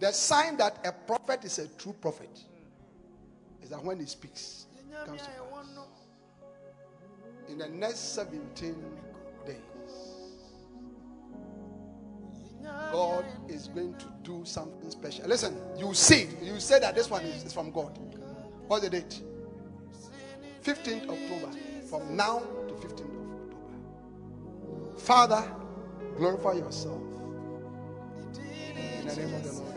The sign that a prophet is a true prophet is that when he speaks, comes to pass. In the next 17 days, God is going to do something special. Listen, you see, it. you say that this one is, is from God. What's the date? 15th October. From now to 15th of October. Father, glorify yourself. In the name of the Lord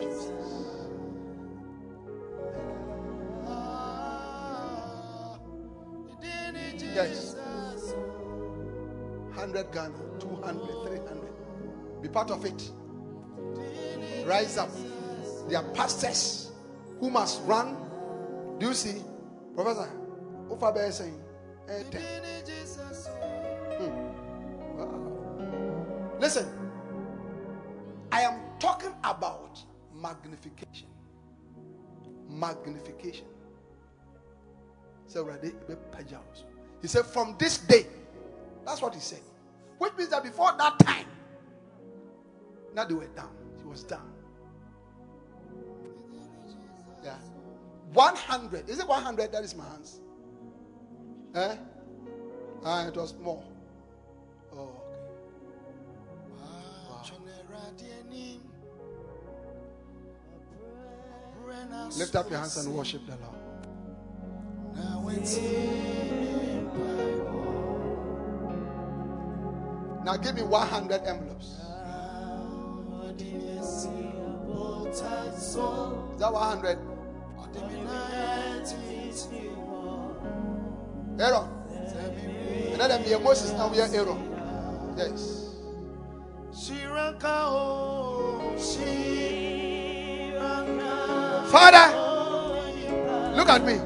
Ghana, 200, 300. Be part of it. Rise up. There are pastors who must run. Do you see? Professor, Ufabe is saying, 10. Hmm. Wow. Listen, I am talking about magnification. Magnification. He said, From this day, that's what he said. Which means that before that time, now they were down. He was down. Yeah. 100. Is it 100? That is my hands. Eh? Ah, it was more. Oh, okay. Wow. Lift up your hands and worship the Lord. Now give me 100 envelopes. Is that 100? Aaron. And then me Moses now we are Aaron. Yes. Father, look at me.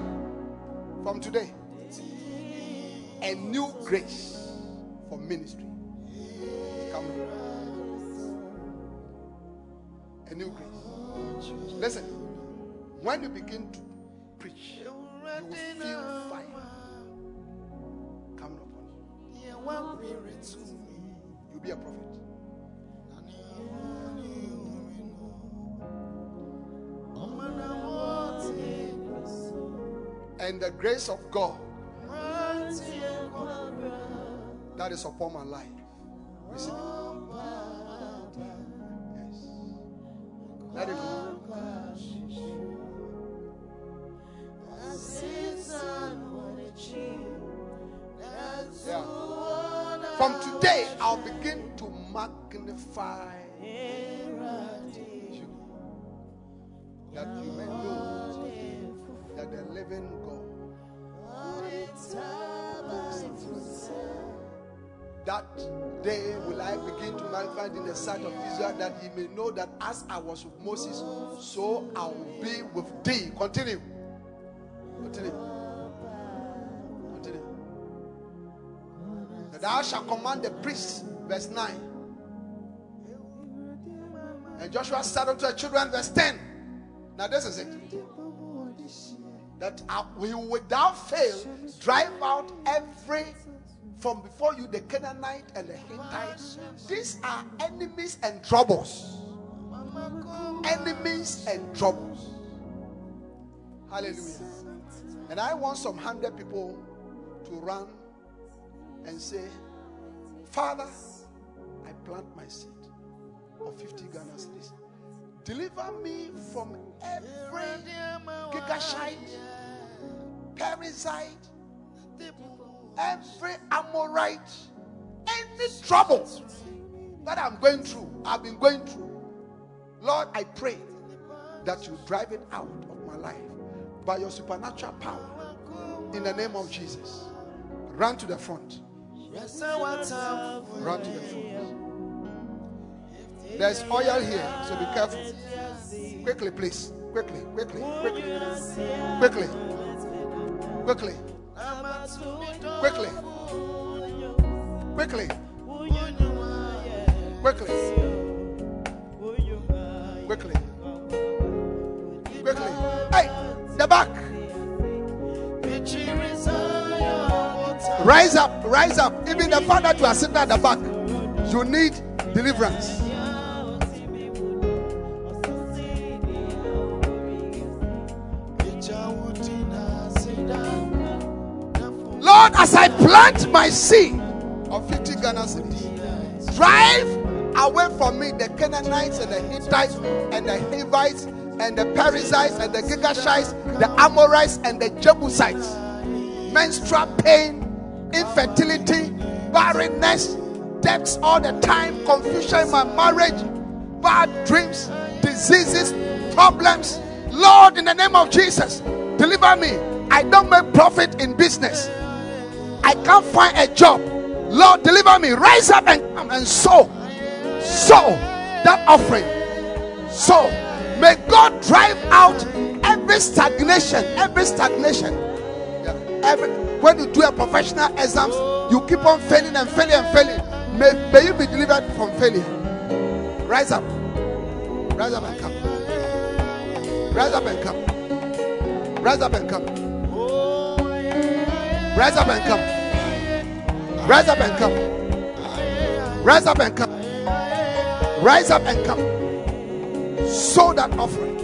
From today, a new grace for ministry. Come A new grace. Listen, when you begin to preach, you will feel fire coming upon you. You'll be a prophet. And the grace of God that is upon my life. From today, I'll begin to magnify you. That you may know that the living God. That day will I begin to manifest in the sight of Israel that he may know that as I was with Moses, so I will be with thee. Continue. Continue. Continue. And thou shalt command the priests, verse 9. And Joshua said unto the children, verse 10. Now, this is it. That I will without fail drive out every from before you the Canaanite and the Hittites. These are enemies and troubles. Enemies and troubles. Hallelujah. And I want some hundred people to run and say, Father, I plant my seed of 50 Ghana cedis. Deliver me from every Girgashite, parasite, every Amorite, any trouble that I'm going through, I've been going through. Lord, I pray that you drive it out of my life by your supernatural power in the name of Jesus. Run to the front. Run to the front. There's oil here, so be careful. Quickly, please. Quickly, quickly, quickly, quickly, quickly, quickly, quickly, quickly, quickly, quickly. Hey, the back. Rise up, rise up. Even the father to sit at the back, you need deliverance. Lord, as I plant my seed of 50 Ghana cedis, drive away from me the Canaanites and the Hittites and the Hivites and the Perizzites and the Girgashites, the Amorites and the Jebusites. Menstrual pain, infertility, barrenness, debts all the time, confusion in my marriage, bad dreams, diseases, problems. Lord, in the name of Jesus, deliver me. I don't make profit in business. I can't find a job. Lord, deliver me. Rise up and come and sow. Sow that offering. So may God drive out every stagnation, every stagnation. Every when you do a professional exams, you keep on failing and failing and failing. May, may you be delivered from failure. Rise up. Rise up and come. Rise up and come. Rise up and come. Rise up and come. Rise up and come. Rise up and come. Rise up and come. Sow that offering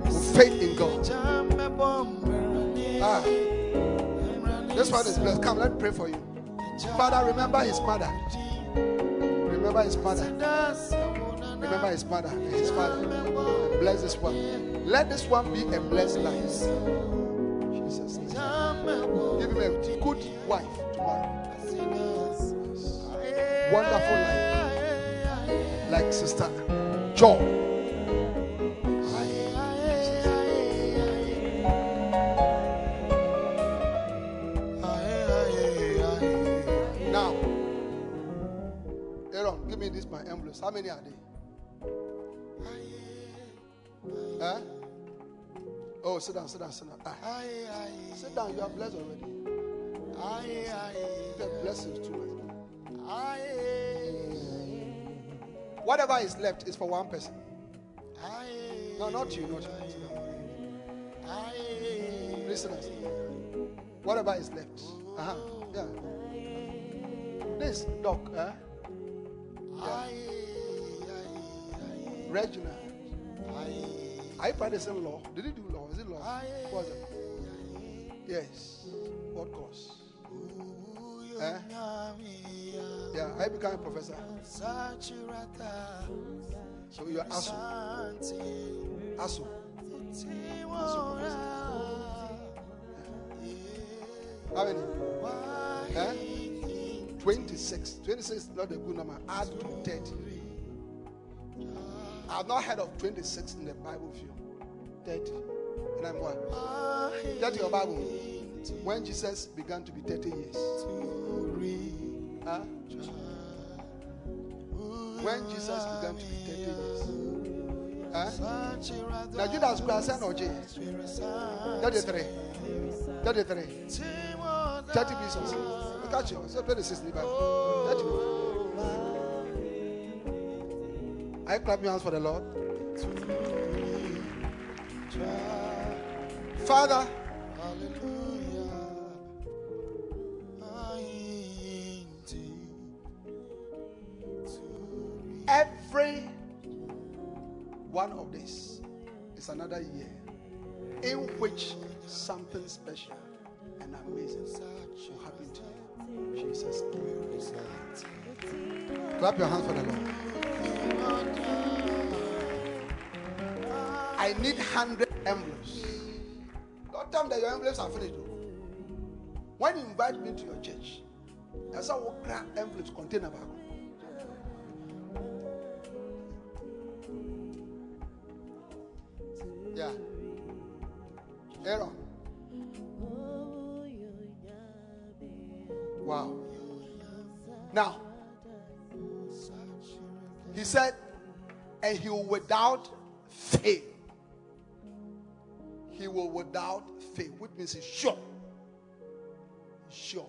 with faith in God. Ah, this one is blessed. Come, let me pray for you. Father, remember his mother. Remember his mother. Remember his mother his father. Bless this one. Let this one be a blessed life. Jesus. Give him a good wife wonderful life. Like Sister Joy. Now, Aaron, give me this my emblems. How many are they? Huh? Oh, sit down, sit down, sit down. Ah. Sit down, you are blessed already. The blessings too. Eh? Whatever is left is for one person. No, not you, not you. Down. Listeners, whatever is left. Uh-huh. Yeah. This dog, huh? Yeah. Regina. Are you practicing law? Did he do law? Is it law? What was it? Yes. What course? Eh? Yeah, I become a professor. So you're ASU. ASU. ASU. How many? Eh? 26. 26 is not a good number. Add to 30. I've not heard of 26 in the Bible view. 30. And I'm what? 30 your Bible. When Jesus began to be 30 years. When Jesus began to be 30 years. Huh? Now Judas Christ and OJ. 33. 33. 30 pieces. Look at you. So 26 in the 30. I clap your hands for the Lord. Father, every one of these is another year in which something special and amazing will happen to you. Jesus. Clap your hands for the Lord. I need 100 envelopes. Don't tell me that your envelopes are finished. When you invite me to your church, that's how we grab envelopes contain about. Yeah. Aaron. Wow. Now, he said, and he will without fail. He will without fail, which means he's sure. He's sure.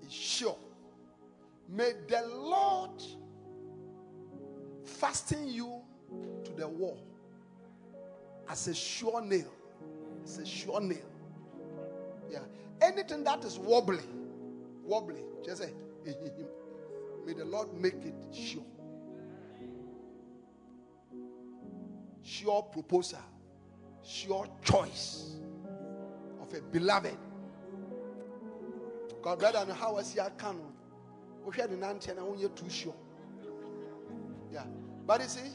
He's sure. May the Lord fasten you to the wall as a sure nail. It's a sure nail. Yeah. Anything that is wobbly, wobbly, just say, may the Lord make it sure. Sure proposal, sure choice of a beloved. God, brother, and how was your canon? We had an antenna when you're too sure. Yeah. But you see,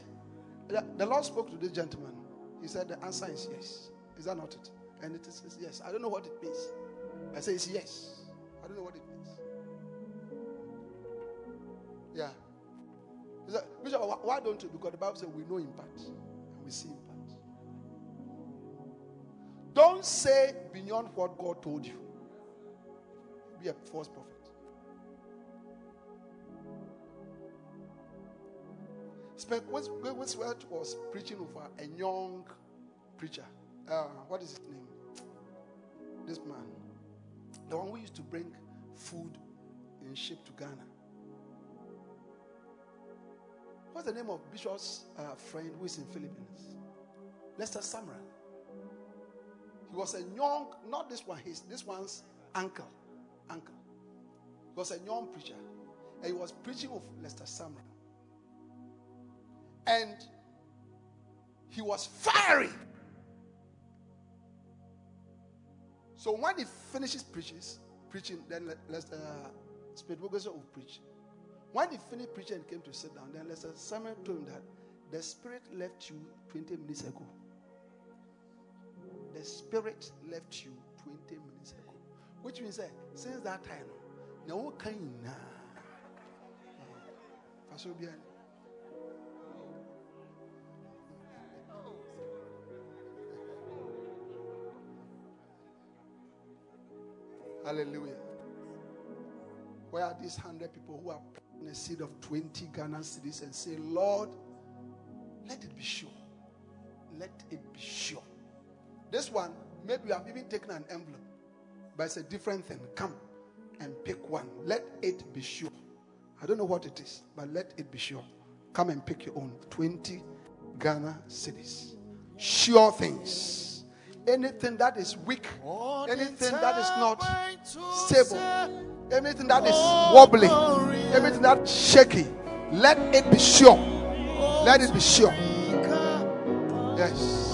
the Lord spoke to this gentleman. He said the answer is yes. Is that not it? And it is yes. I don't know what it means. I say it's yes. I don't know what it means. Yeah. Said, Bishop, why don't you? Because the Bible says we know in part and we see in part. Don't say beyond what God told you. Be a false prophet. Wigglesworth was preaching over a young preacher. Uh, what is his name? This man. The one who used to bring food in ship to Ghana. What's the name of Bishop's uh, friend who is in Philippines? Lester Sumrall. He was a young, not this one, his this one's uncle. Uncle. He was a young preacher. And he was preaching of Lester Sumrall. And he was fiery. So when he finishes preaches, preaching, then let, let's uh, Spirit Bogoso will preach. When he finished preaching and came to sit down, then Lester Sumrall told him that the Spirit left you 20 minutes ago. The Spirit left you 20 minutes ago. Which means that since that time, no kind na. Faso Hallelujah. Where are these hundred people who are in a seed of 20 Ghana cedis and say, Lord, let it be sure. Let it be sure. This one, maybe you have even taken an envelope, but it's a different thing. Come and pick one. Let it be sure. I don't know what it is, but let it be sure. Come and pick your own 20 Ghana cedis. Sure things. Anything that is weak, anything that is not stable, anything that is wobbly, anything that's shaky, let it be sure. Let it be sure. Yes. Yes.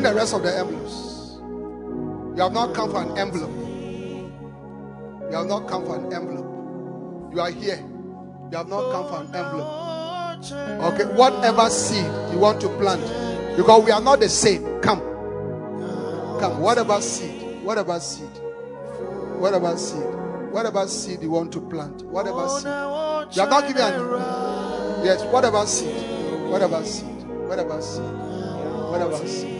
bring the rest of the envelopes. You have not come for an envelope. You have not come for an envelope. You are here. You have not come for an envelope. Okay, whatever seed you want to plant, because we are not the same. Come, come. Whatever seed, whatever seed, whatever seed, whatever seed you want to plant, whatever seed. You have not given an yes. Whatever seed, whatever seed, whatever seed, whatever seed.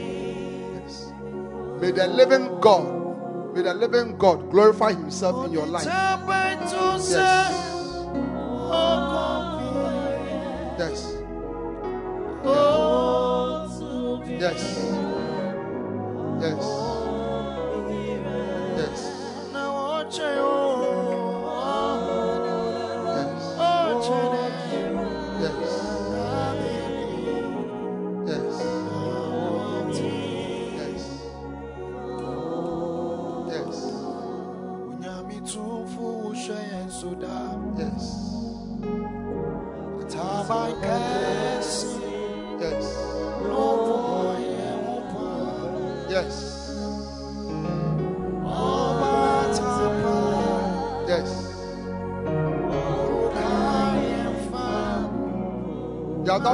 Yes. May the living God, may the living God glorify Himself in your life. Yes. Yes. Yes. Yes. o chayo Yes.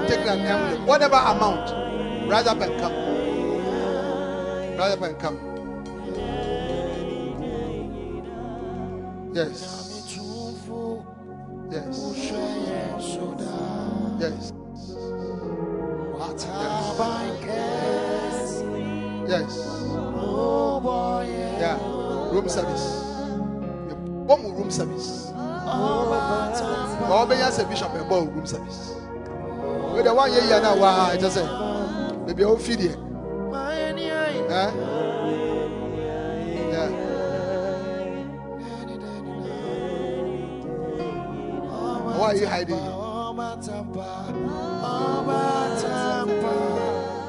Not taken an envelope. Whatever amount, rise up and come. Rise up and come. Yes. Yes. ushayen Yes. Yes. Yeah. Room service. Bomb room service. obey as a bishop and bomb room service. The one year now, why I just say, maybe I'll feed? Yeah. Why are you hiding?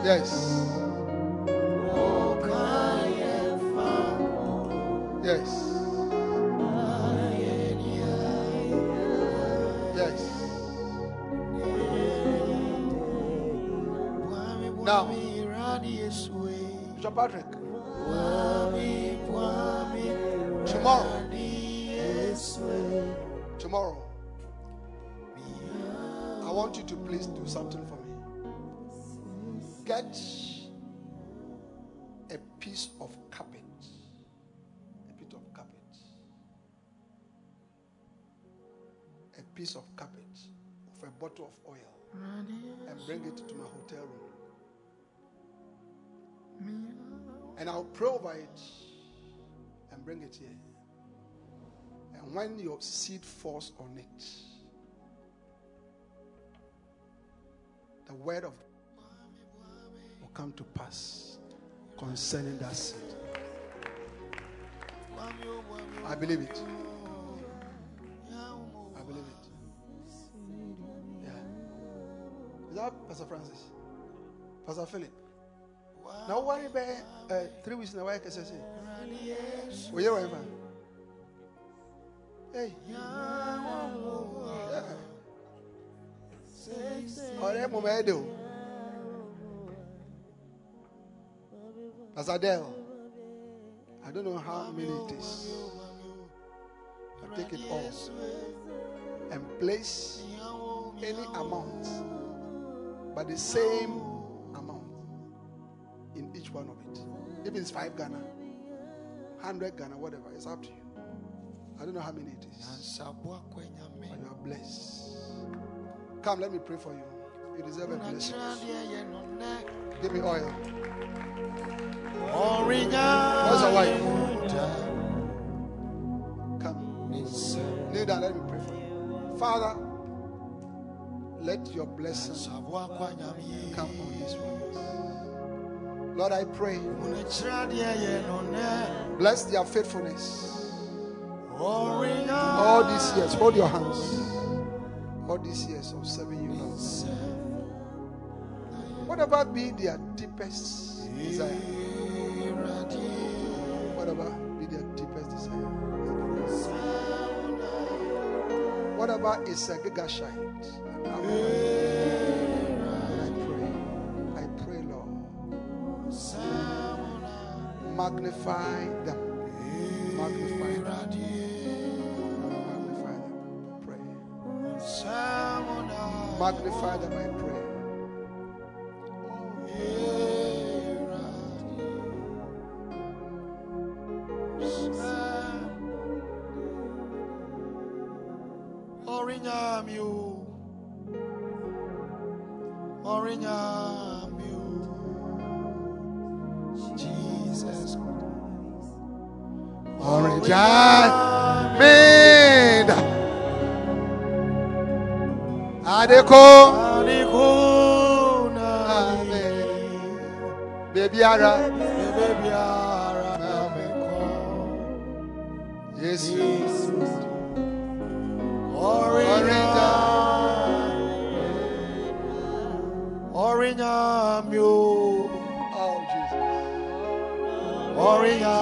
Yes. Yes. Bishop Patrick, tomorrow, tomorrow, I want you to please do something for me. Get a piece of carpet, a bit of carpet, a piece of carpet with a bottle of oil, and bring it to my hotel room. And I'll pray over it and bring it here. And when your seed falls on it, the word of will come to pass concerning that seed. I believe it. I believe it. Yeah. Is that Pastor Francis? Pastor Philip? Now, worry about uh, three weeks in a while, can I say? Well, you're right, man. Hey. ọ̀rẹ́ mo mọ̀ ẹ́ dè o. Pastor I don't know how many it is. I take it all and place any amount, but the same in each one of it. If it's five Ghana, hundred Ghana, whatever, it's up to you. I don't know how many it is. But you are blessed. Come, let me pray for you. You deserve a blessing. Give me oil. What's your wife? Come. Down. Let me pray for you. Father, let your blessing come on these ones. Lord, I pray. Bless their faithfulness. All these years, hold your hands. All these years of serving you, Lord. Whatever be their deepest desire, whatever be their deepest desire, whatever is a Girgashite, I magnify them, magnify them, magnify them, pray, magnify them, I pray. Anikuna. Baby Ara Baby ara meko. Yes Orinya. Orinyamio. Oh Jesus Orinya.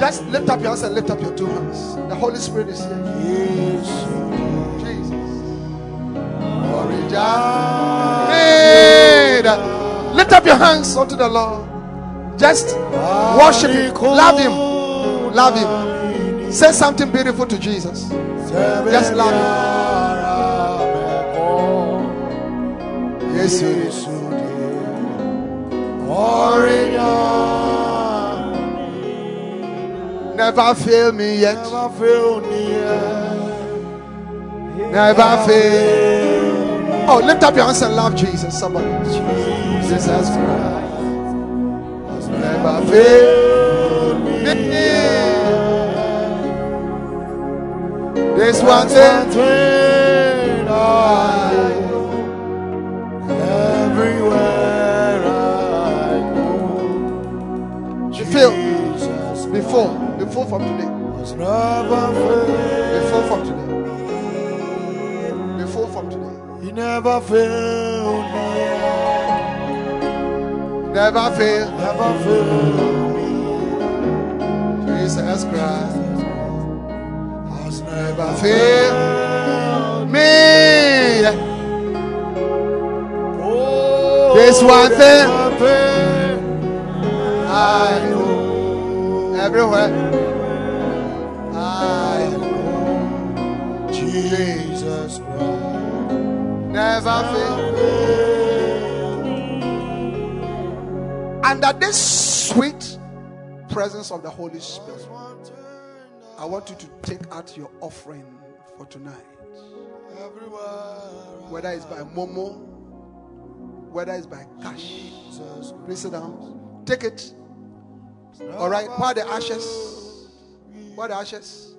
Just lift up your hands and lift up your two hands The Holy Spirit is here Jesus Orange made Lift up your hands unto the Lord Just worship Him Love Him Love Him Say something beautiful to Jesus Just love Him Yes, is. Never fail me yet. Never fail me yet. Never fail. Oh, lift up your hands and love Jesus. Somebody. Jesus Christ. has Never fail me. This one thing I everywhere I go. Be filled. Jesus Be full. Be full from today. has never failed. Be from today. He never failed me. Never fail. Never failed me. Jesus Christ Has never fail me. Oh, This one thing one thing I know everywhere. Never fail. Under this sweet presence of the Holy Spirit, I want you to take out your offering for tonight. Whether it's by Momo, whether it's by cash. Please sit down. Take it. All right. While the ashes, while the ashes,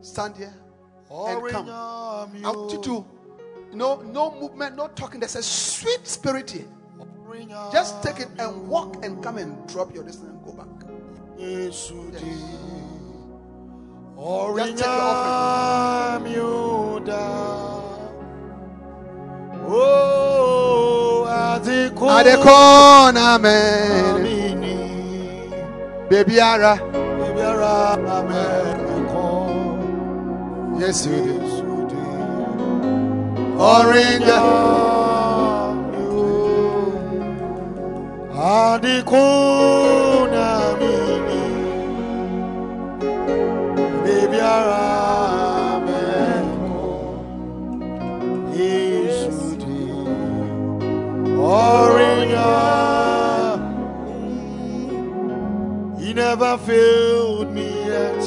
stand here and come. I you to, no, no movement, no talking. There's a sweet spirit here. Just take it and walk and come and drop your distance and go back. Yes. Just take your offering. Oh, Adeko. Adekona man, baby Ara, Baby, Ara, Amen. Yes, you do. Orange. Adikuna mini Baby arameko Isuti Orinya He never failed me yet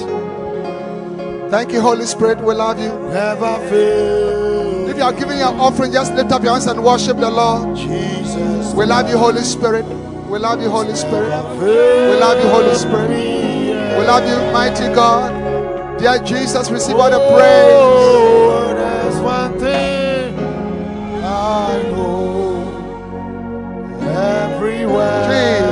Thank you, Holy Spirit. We love you. Never failed If you are giving your offering, just lift up your hands and worship the Lord. Jesus We love you, Holy Spirit. We love you, Holy Spirit. We love you, Holy Spirit. We love you, mighty God. Dear Jesus, receive all the oh, praise. Oh, there's one thing I know everywhere.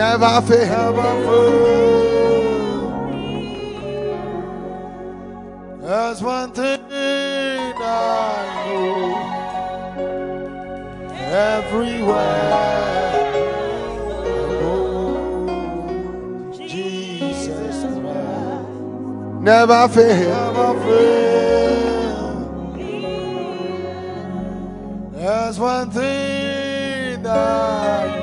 Never fail. never fail. There's one thing I know everywhere. I know Jesus Never fail. never fail. There's one thing that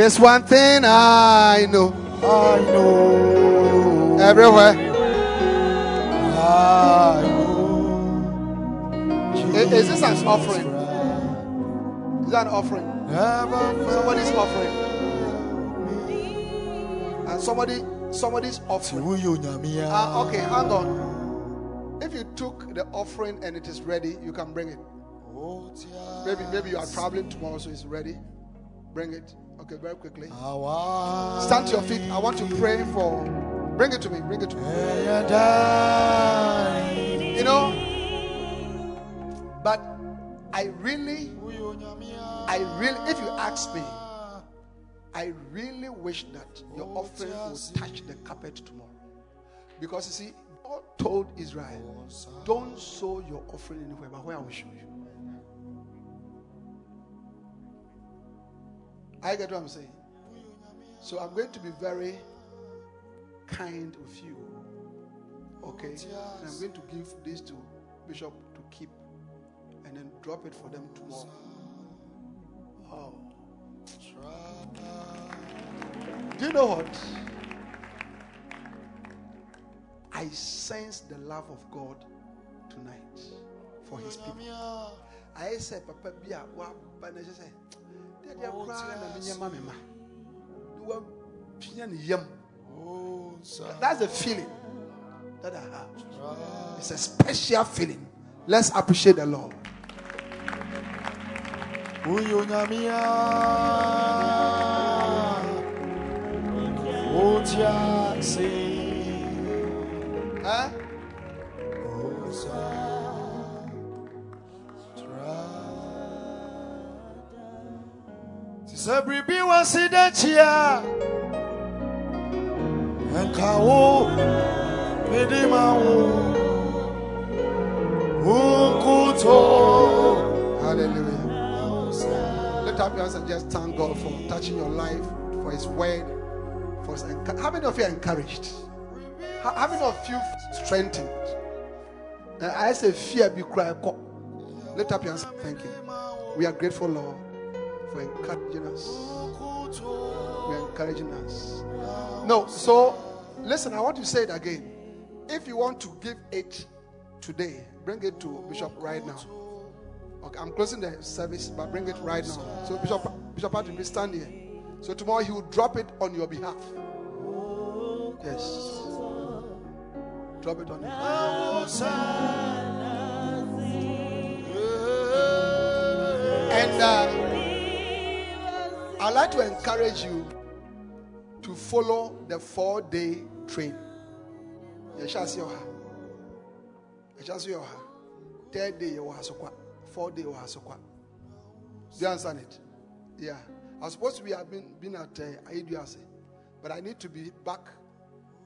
There's one thing I know. I know Everywhere. I know. I- Is this an offering? Is that an offering? Somebody's offering. Somebody, somebody's offering. Ah, okay, hang on. If you took the offering and it is ready, you can bring it. Maybe, maybe you are traveling tomorrow, so it's ready. Bring it. Okay, very quickly. Stand to your feet. I want to pray for. Bring it to me. Bring it to me. You know, but I really, I really, if you ask me, I really wish that your offering will touch the carpet tomorrow. Because you see, God told Israel, don't sow your offering anywhere, but where I will show you. I get what I'm saying. So I'm going to be very kind with you. Okay? And I'm going to give this to Bishop to keep and then drop it for them tomorrow. Oh. Do you know what? I sense the love of God tonight for his people. I said, Papa, be a wa banaja say, Daddy, I cry na minya mama. You are pian yam. That's the feeling that I have. It's a special feeling. Let's appreciate the Lord. Uyo nyamia. Otia se. Huh? Sɛ biribi wɔ si dɛkyia nka wo mede ma wo Hallelujah. Lift your hands and just thank God for touching your life, for His word, for His How many of you are encouraged? How, how many of you strengthened? Uh, I say fear be cry. Lift up your hands. Thank you. We are grateful, Lord, for encouraging us. We are encouraging us. No, so listen. I want to say it again. If you want to give it today, bring it to Bishop right now. Okay, I'm closing the service, but bring it right now. So Bishop Bishop Patrick, please stand here. So tomorrow he will drop it on your behalf. Yes. Drop it on behalf. And uh, I'd like to encourage you to follow the four-day train. Yes, shall see you. Yes, shall see you. Third day you have fourth day you have Do you understand it? Yeah. I suppose we have been, been at uh, but I need to be back,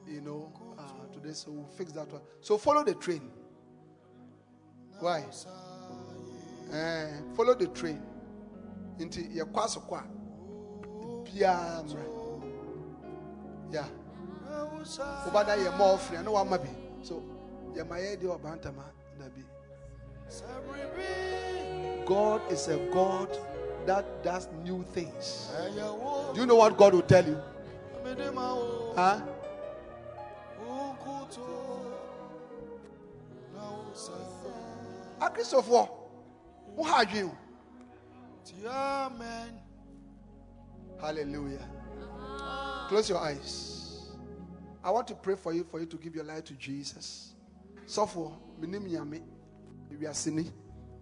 you know, uh, today. So we'll fix that one. So follow the train. Why? Eh, follow the train. Into your kwasokwa. Yeah. Ubada ye more free. I know what maybe. So, yeah, my idea of Bantama. God is a God that does new things. Do you know what God will tell you? Huh? A Christopher, who had you? Amen. Hallelujah. Close your eyes. I want to pray for you for you to give your life to Jesus. Yame wiase ni.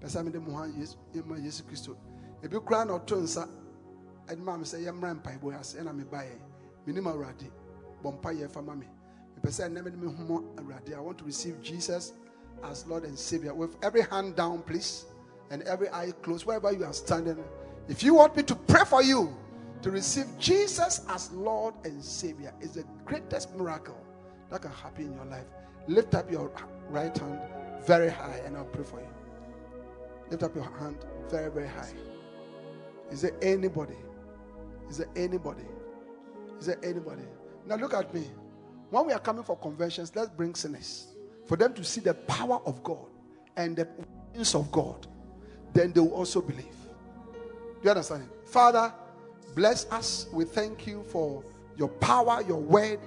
Pɛsɛ mede mo ha yɛma yesu kristo. Ebi koraa na ɔto nsa ɛde maa me sɛ yɛmmra mpaebɔ ase ɛna mebaeɛ menim awurade. Bɔ mpa yɛ fa ma me. Mepɛ sɛ ɛnnɛ mede me homɔ awurade. I want to receive jesus as lord and savior. With every hand down please and every eye closed wherever you are standing if you want me to pray for you to receive jesus as lord and savior is the greatest miracle that can happen in your life. Lift up your right hand very high and I'll pray for you. Lift up your hand very, very high. Is there anybody? Is there anybody? Is there anybody? Now look at me. When we are coming for conventions, let's bring sinners for them to see the power of God and the presence of God. Then they will also believe. Do you understand? It? Father, bless us. We thank you for your power, your word.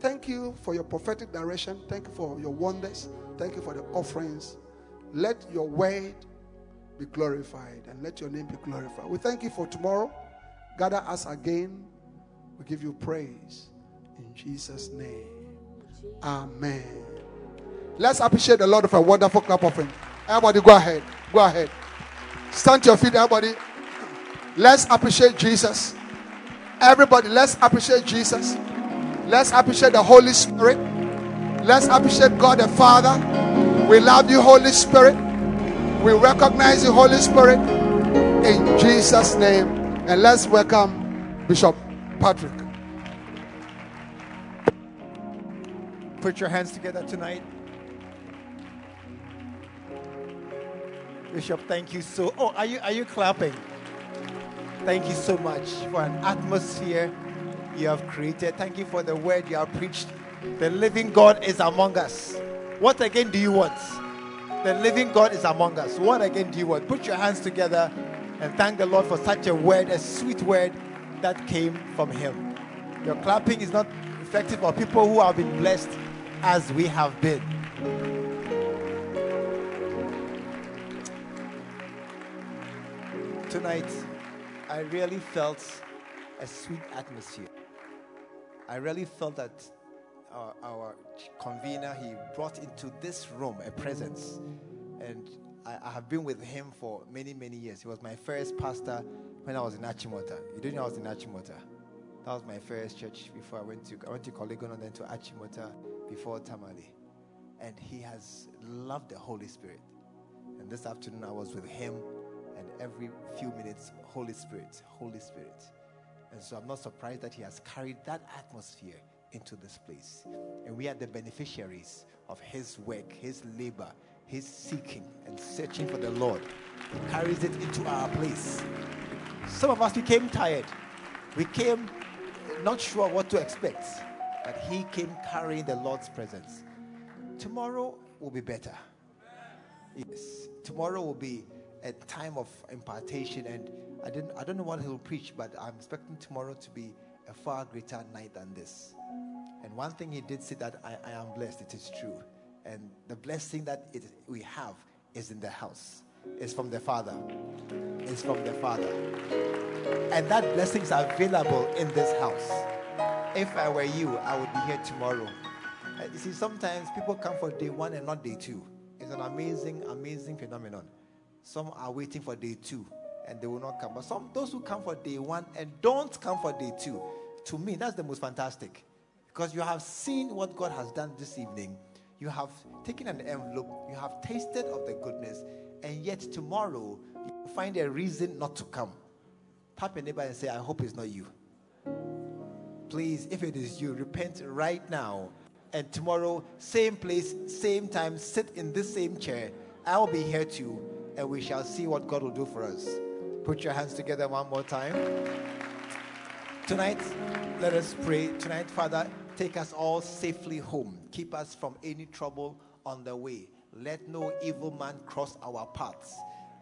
Thank you for your prophetic direction. Thank you for your wonders. Thank you for the offerings. Let your word be glorified and let your name be glorified. We thank you for tomorrow. Gather us again. We give you praise. In Jesus' name. Amen. Let's appreciate the Lord for a wonderful clap of him. Everybody, go ahead. Go ahead. Stand to your feet, everybody. Let's appreciate Jesus. Everybody, let's appreciate Jesus. Let's appreciate the Holy Spirit. Let's appreciate God the Father. We love you, Holy Spirit. We recognize you, Holy Spirit, in Jesus' name. And let's welcome Bishop Patrick. Put your hands together tonight. Bishop, thank you so. Oh, are you are you clapping? Thank you so much for an atmosphere you have created. Thank you for the word you have preached. The living God is among us. What again do you want? The living God is among us. What again do you want? Put your hands together and thank the Lord for such a word, a sweet word that came from Him. Your clapping is not effective for people who have been blessed as we have been. Tonight, I really felt a sweet atmosphere. I really felt that our, our convener, he brought into this room a presence. And I, I, have been with him for many, many years. He was my first pastor when I was in Achimota. You didn't know I was in Achimota. That was my first church before I went to I went to Korle Gonno, then to Achimota before Tamale. And he has loved the Holy Spirit. And this afternoon I was with him, and every few minutes, Holy Spirit, Holy Spirit. And so I'm not surprised that he has carried that atmosphere into this place. And we are the beneficiaries of his work, his labor, his seeking and searching for the Lord. He carries it into our place. Some of us became tired. We came not sure what to expect, but he came carrying the Lord's presence. Tomorrow will be better. Yes, tomorrow will be a time of impartation, and I didn't. I don't know what he'll preach, but I'm expecting tomorrow to be a far greater night than this. And one thing he did say that I, I am blessed. It is true, and the blessing that it, we have is in the house. It's from the Father. It's from the Father. And that blessing is available in this house. If I were you, I would be here tomorrow. Uh, You see, sometimes people come for day one and not day two. It's an amazing, amazing phenomenon. Some are waiting for day two and they will not come. But some those who come for day one and don't come for day two, to me, that's the most fantastic. Because you have seen what God has done this evening. You have taken an envelope, you have tasted of the goodness, and yet tomorrow you find a reason not to come. Tap your neighbor and say, I hope it's not you. Please, if it is you, repent right now. And tomorrow, same place, same time, sit in this same chair. I'll be here too, and we shall see what God will do for us. Put your hands together one more time. Tonight, let us pray. Tonight, Father, take us all safely home. Keep us from any trouble on the way. Let no evil man cross our paths.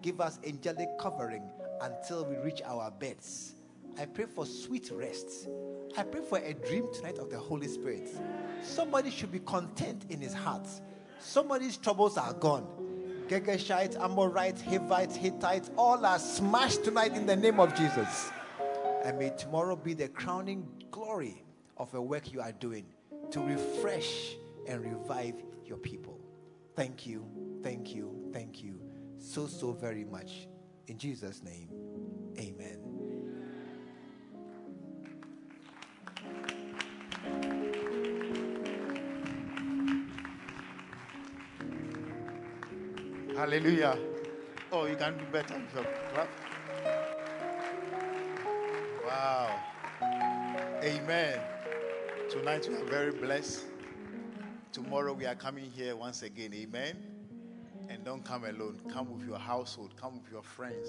Give us angelic covering until we reach our beds. I pray for sweet rest. I pray for a dream tonight of the Holy Spirit. Somebody should be content in his heart. Somebody's troubles are gone. Girgashite, Amorites, Hivites, Hittites, all are smashed tonight in the name of Jesus. And may tomorrow be the crowning glory of a work you are doing to refresh and revive your people. Thank you, thank you, thank you so, so very much. In Jesus' name, amen. Hallelujah. Oh, you can do better. So, clap. Wow. Amen. Tonight we are very blessed. Tomorrow we are coming here once again. Amen. And don't come alone. Come with your household. Come with your friends.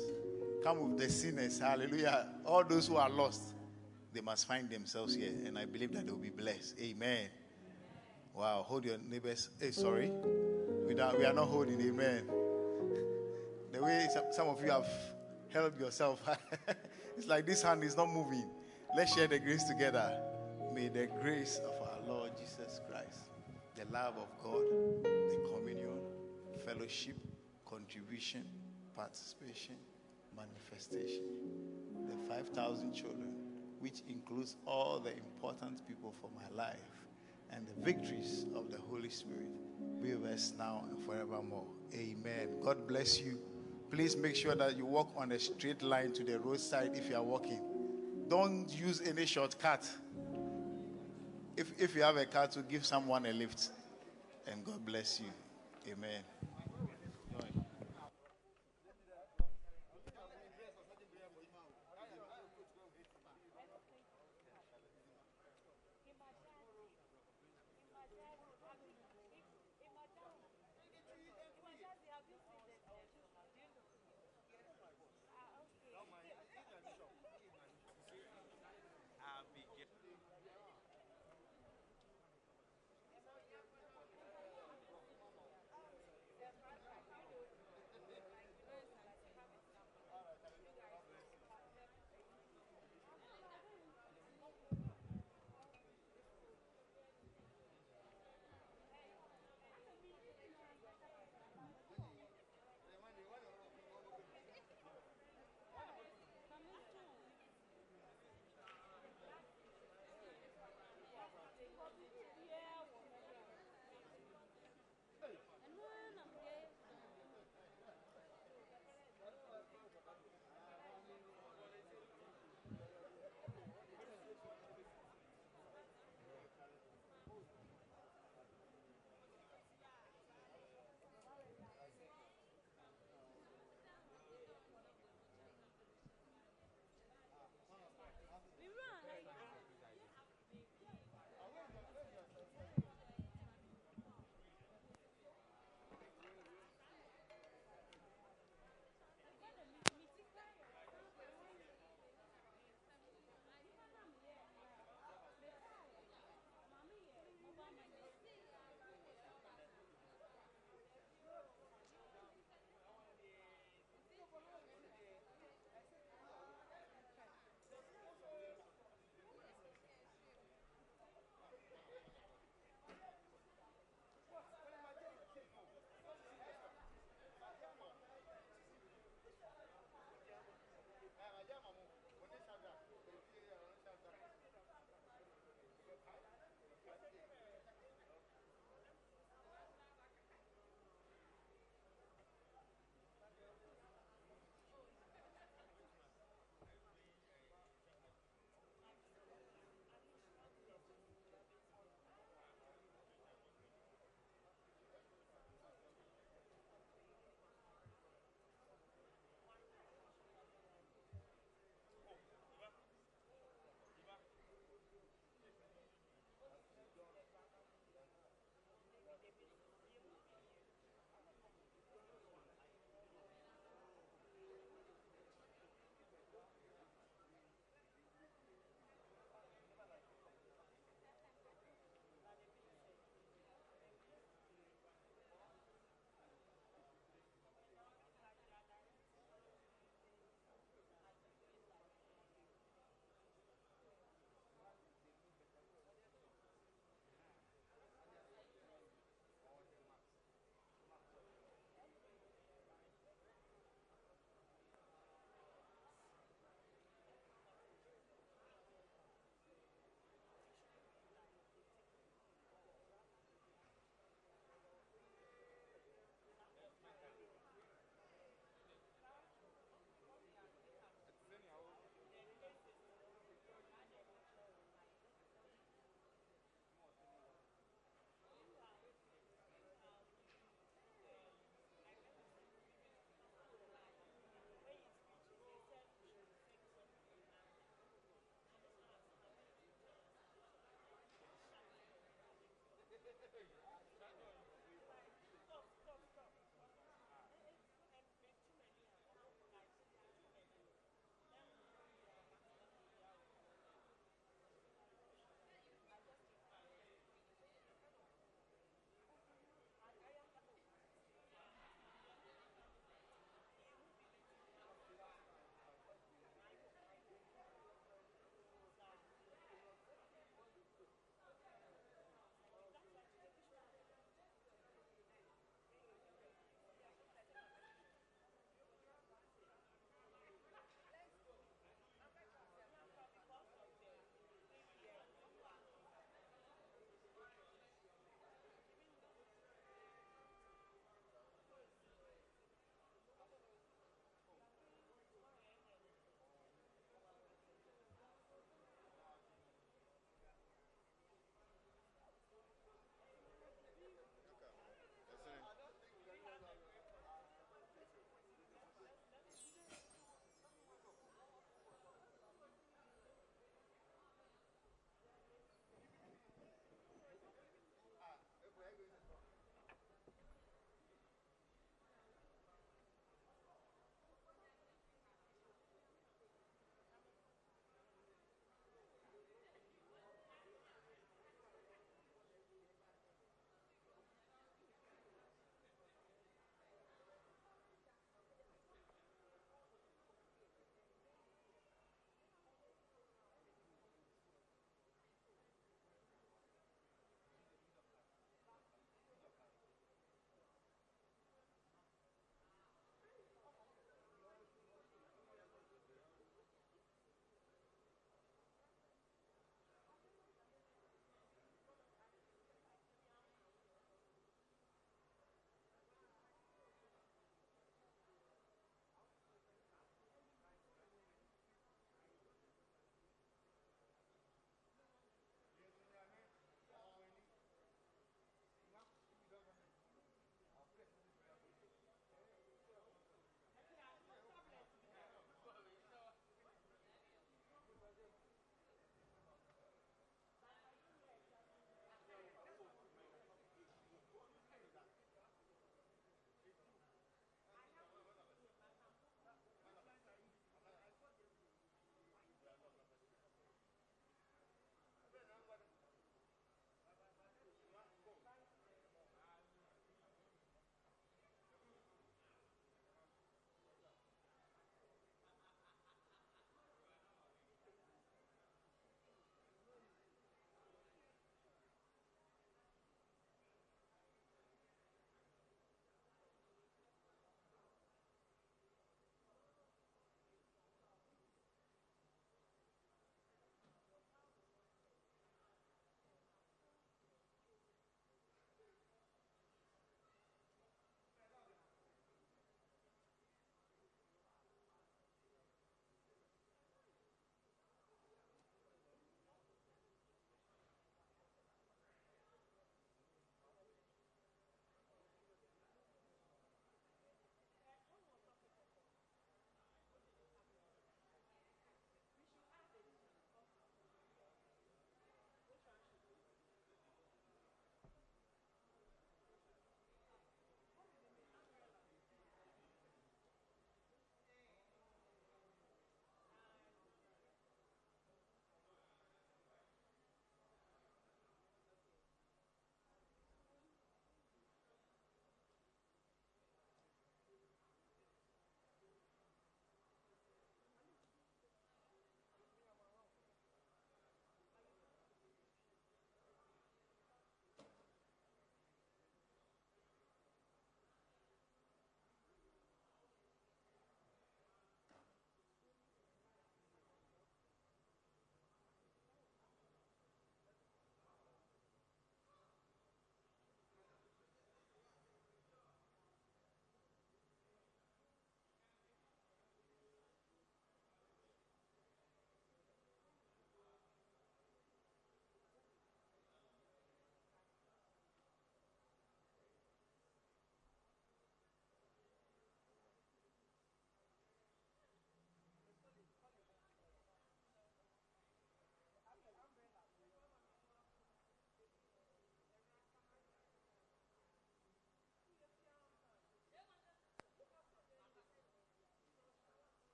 Come with the sinners. Hallelujah. All those who are lost, they must find themselves here. And I believe that they will be blessed. Amen. Wow. Hold your neighbors. Hey, sorry. We, we are not holding. Amen. The way some, of you have held yourself, it's like this hand is not moving. Let's share the grace together. May the grace of our Lord Jesus Christ, the love of God, the communion, fellowship, contribution, participation, manifestation, the 5,000 children, which includes all the important people for my life, and the victories of the Holy Spirit be with us now and forevermore. Amen. God bless you. Please make sure that you walk on a straight line to the roadside if you are walking. Don't use any shortcut. If, if you have a car, to give someone a lift. And God bless you. Amen.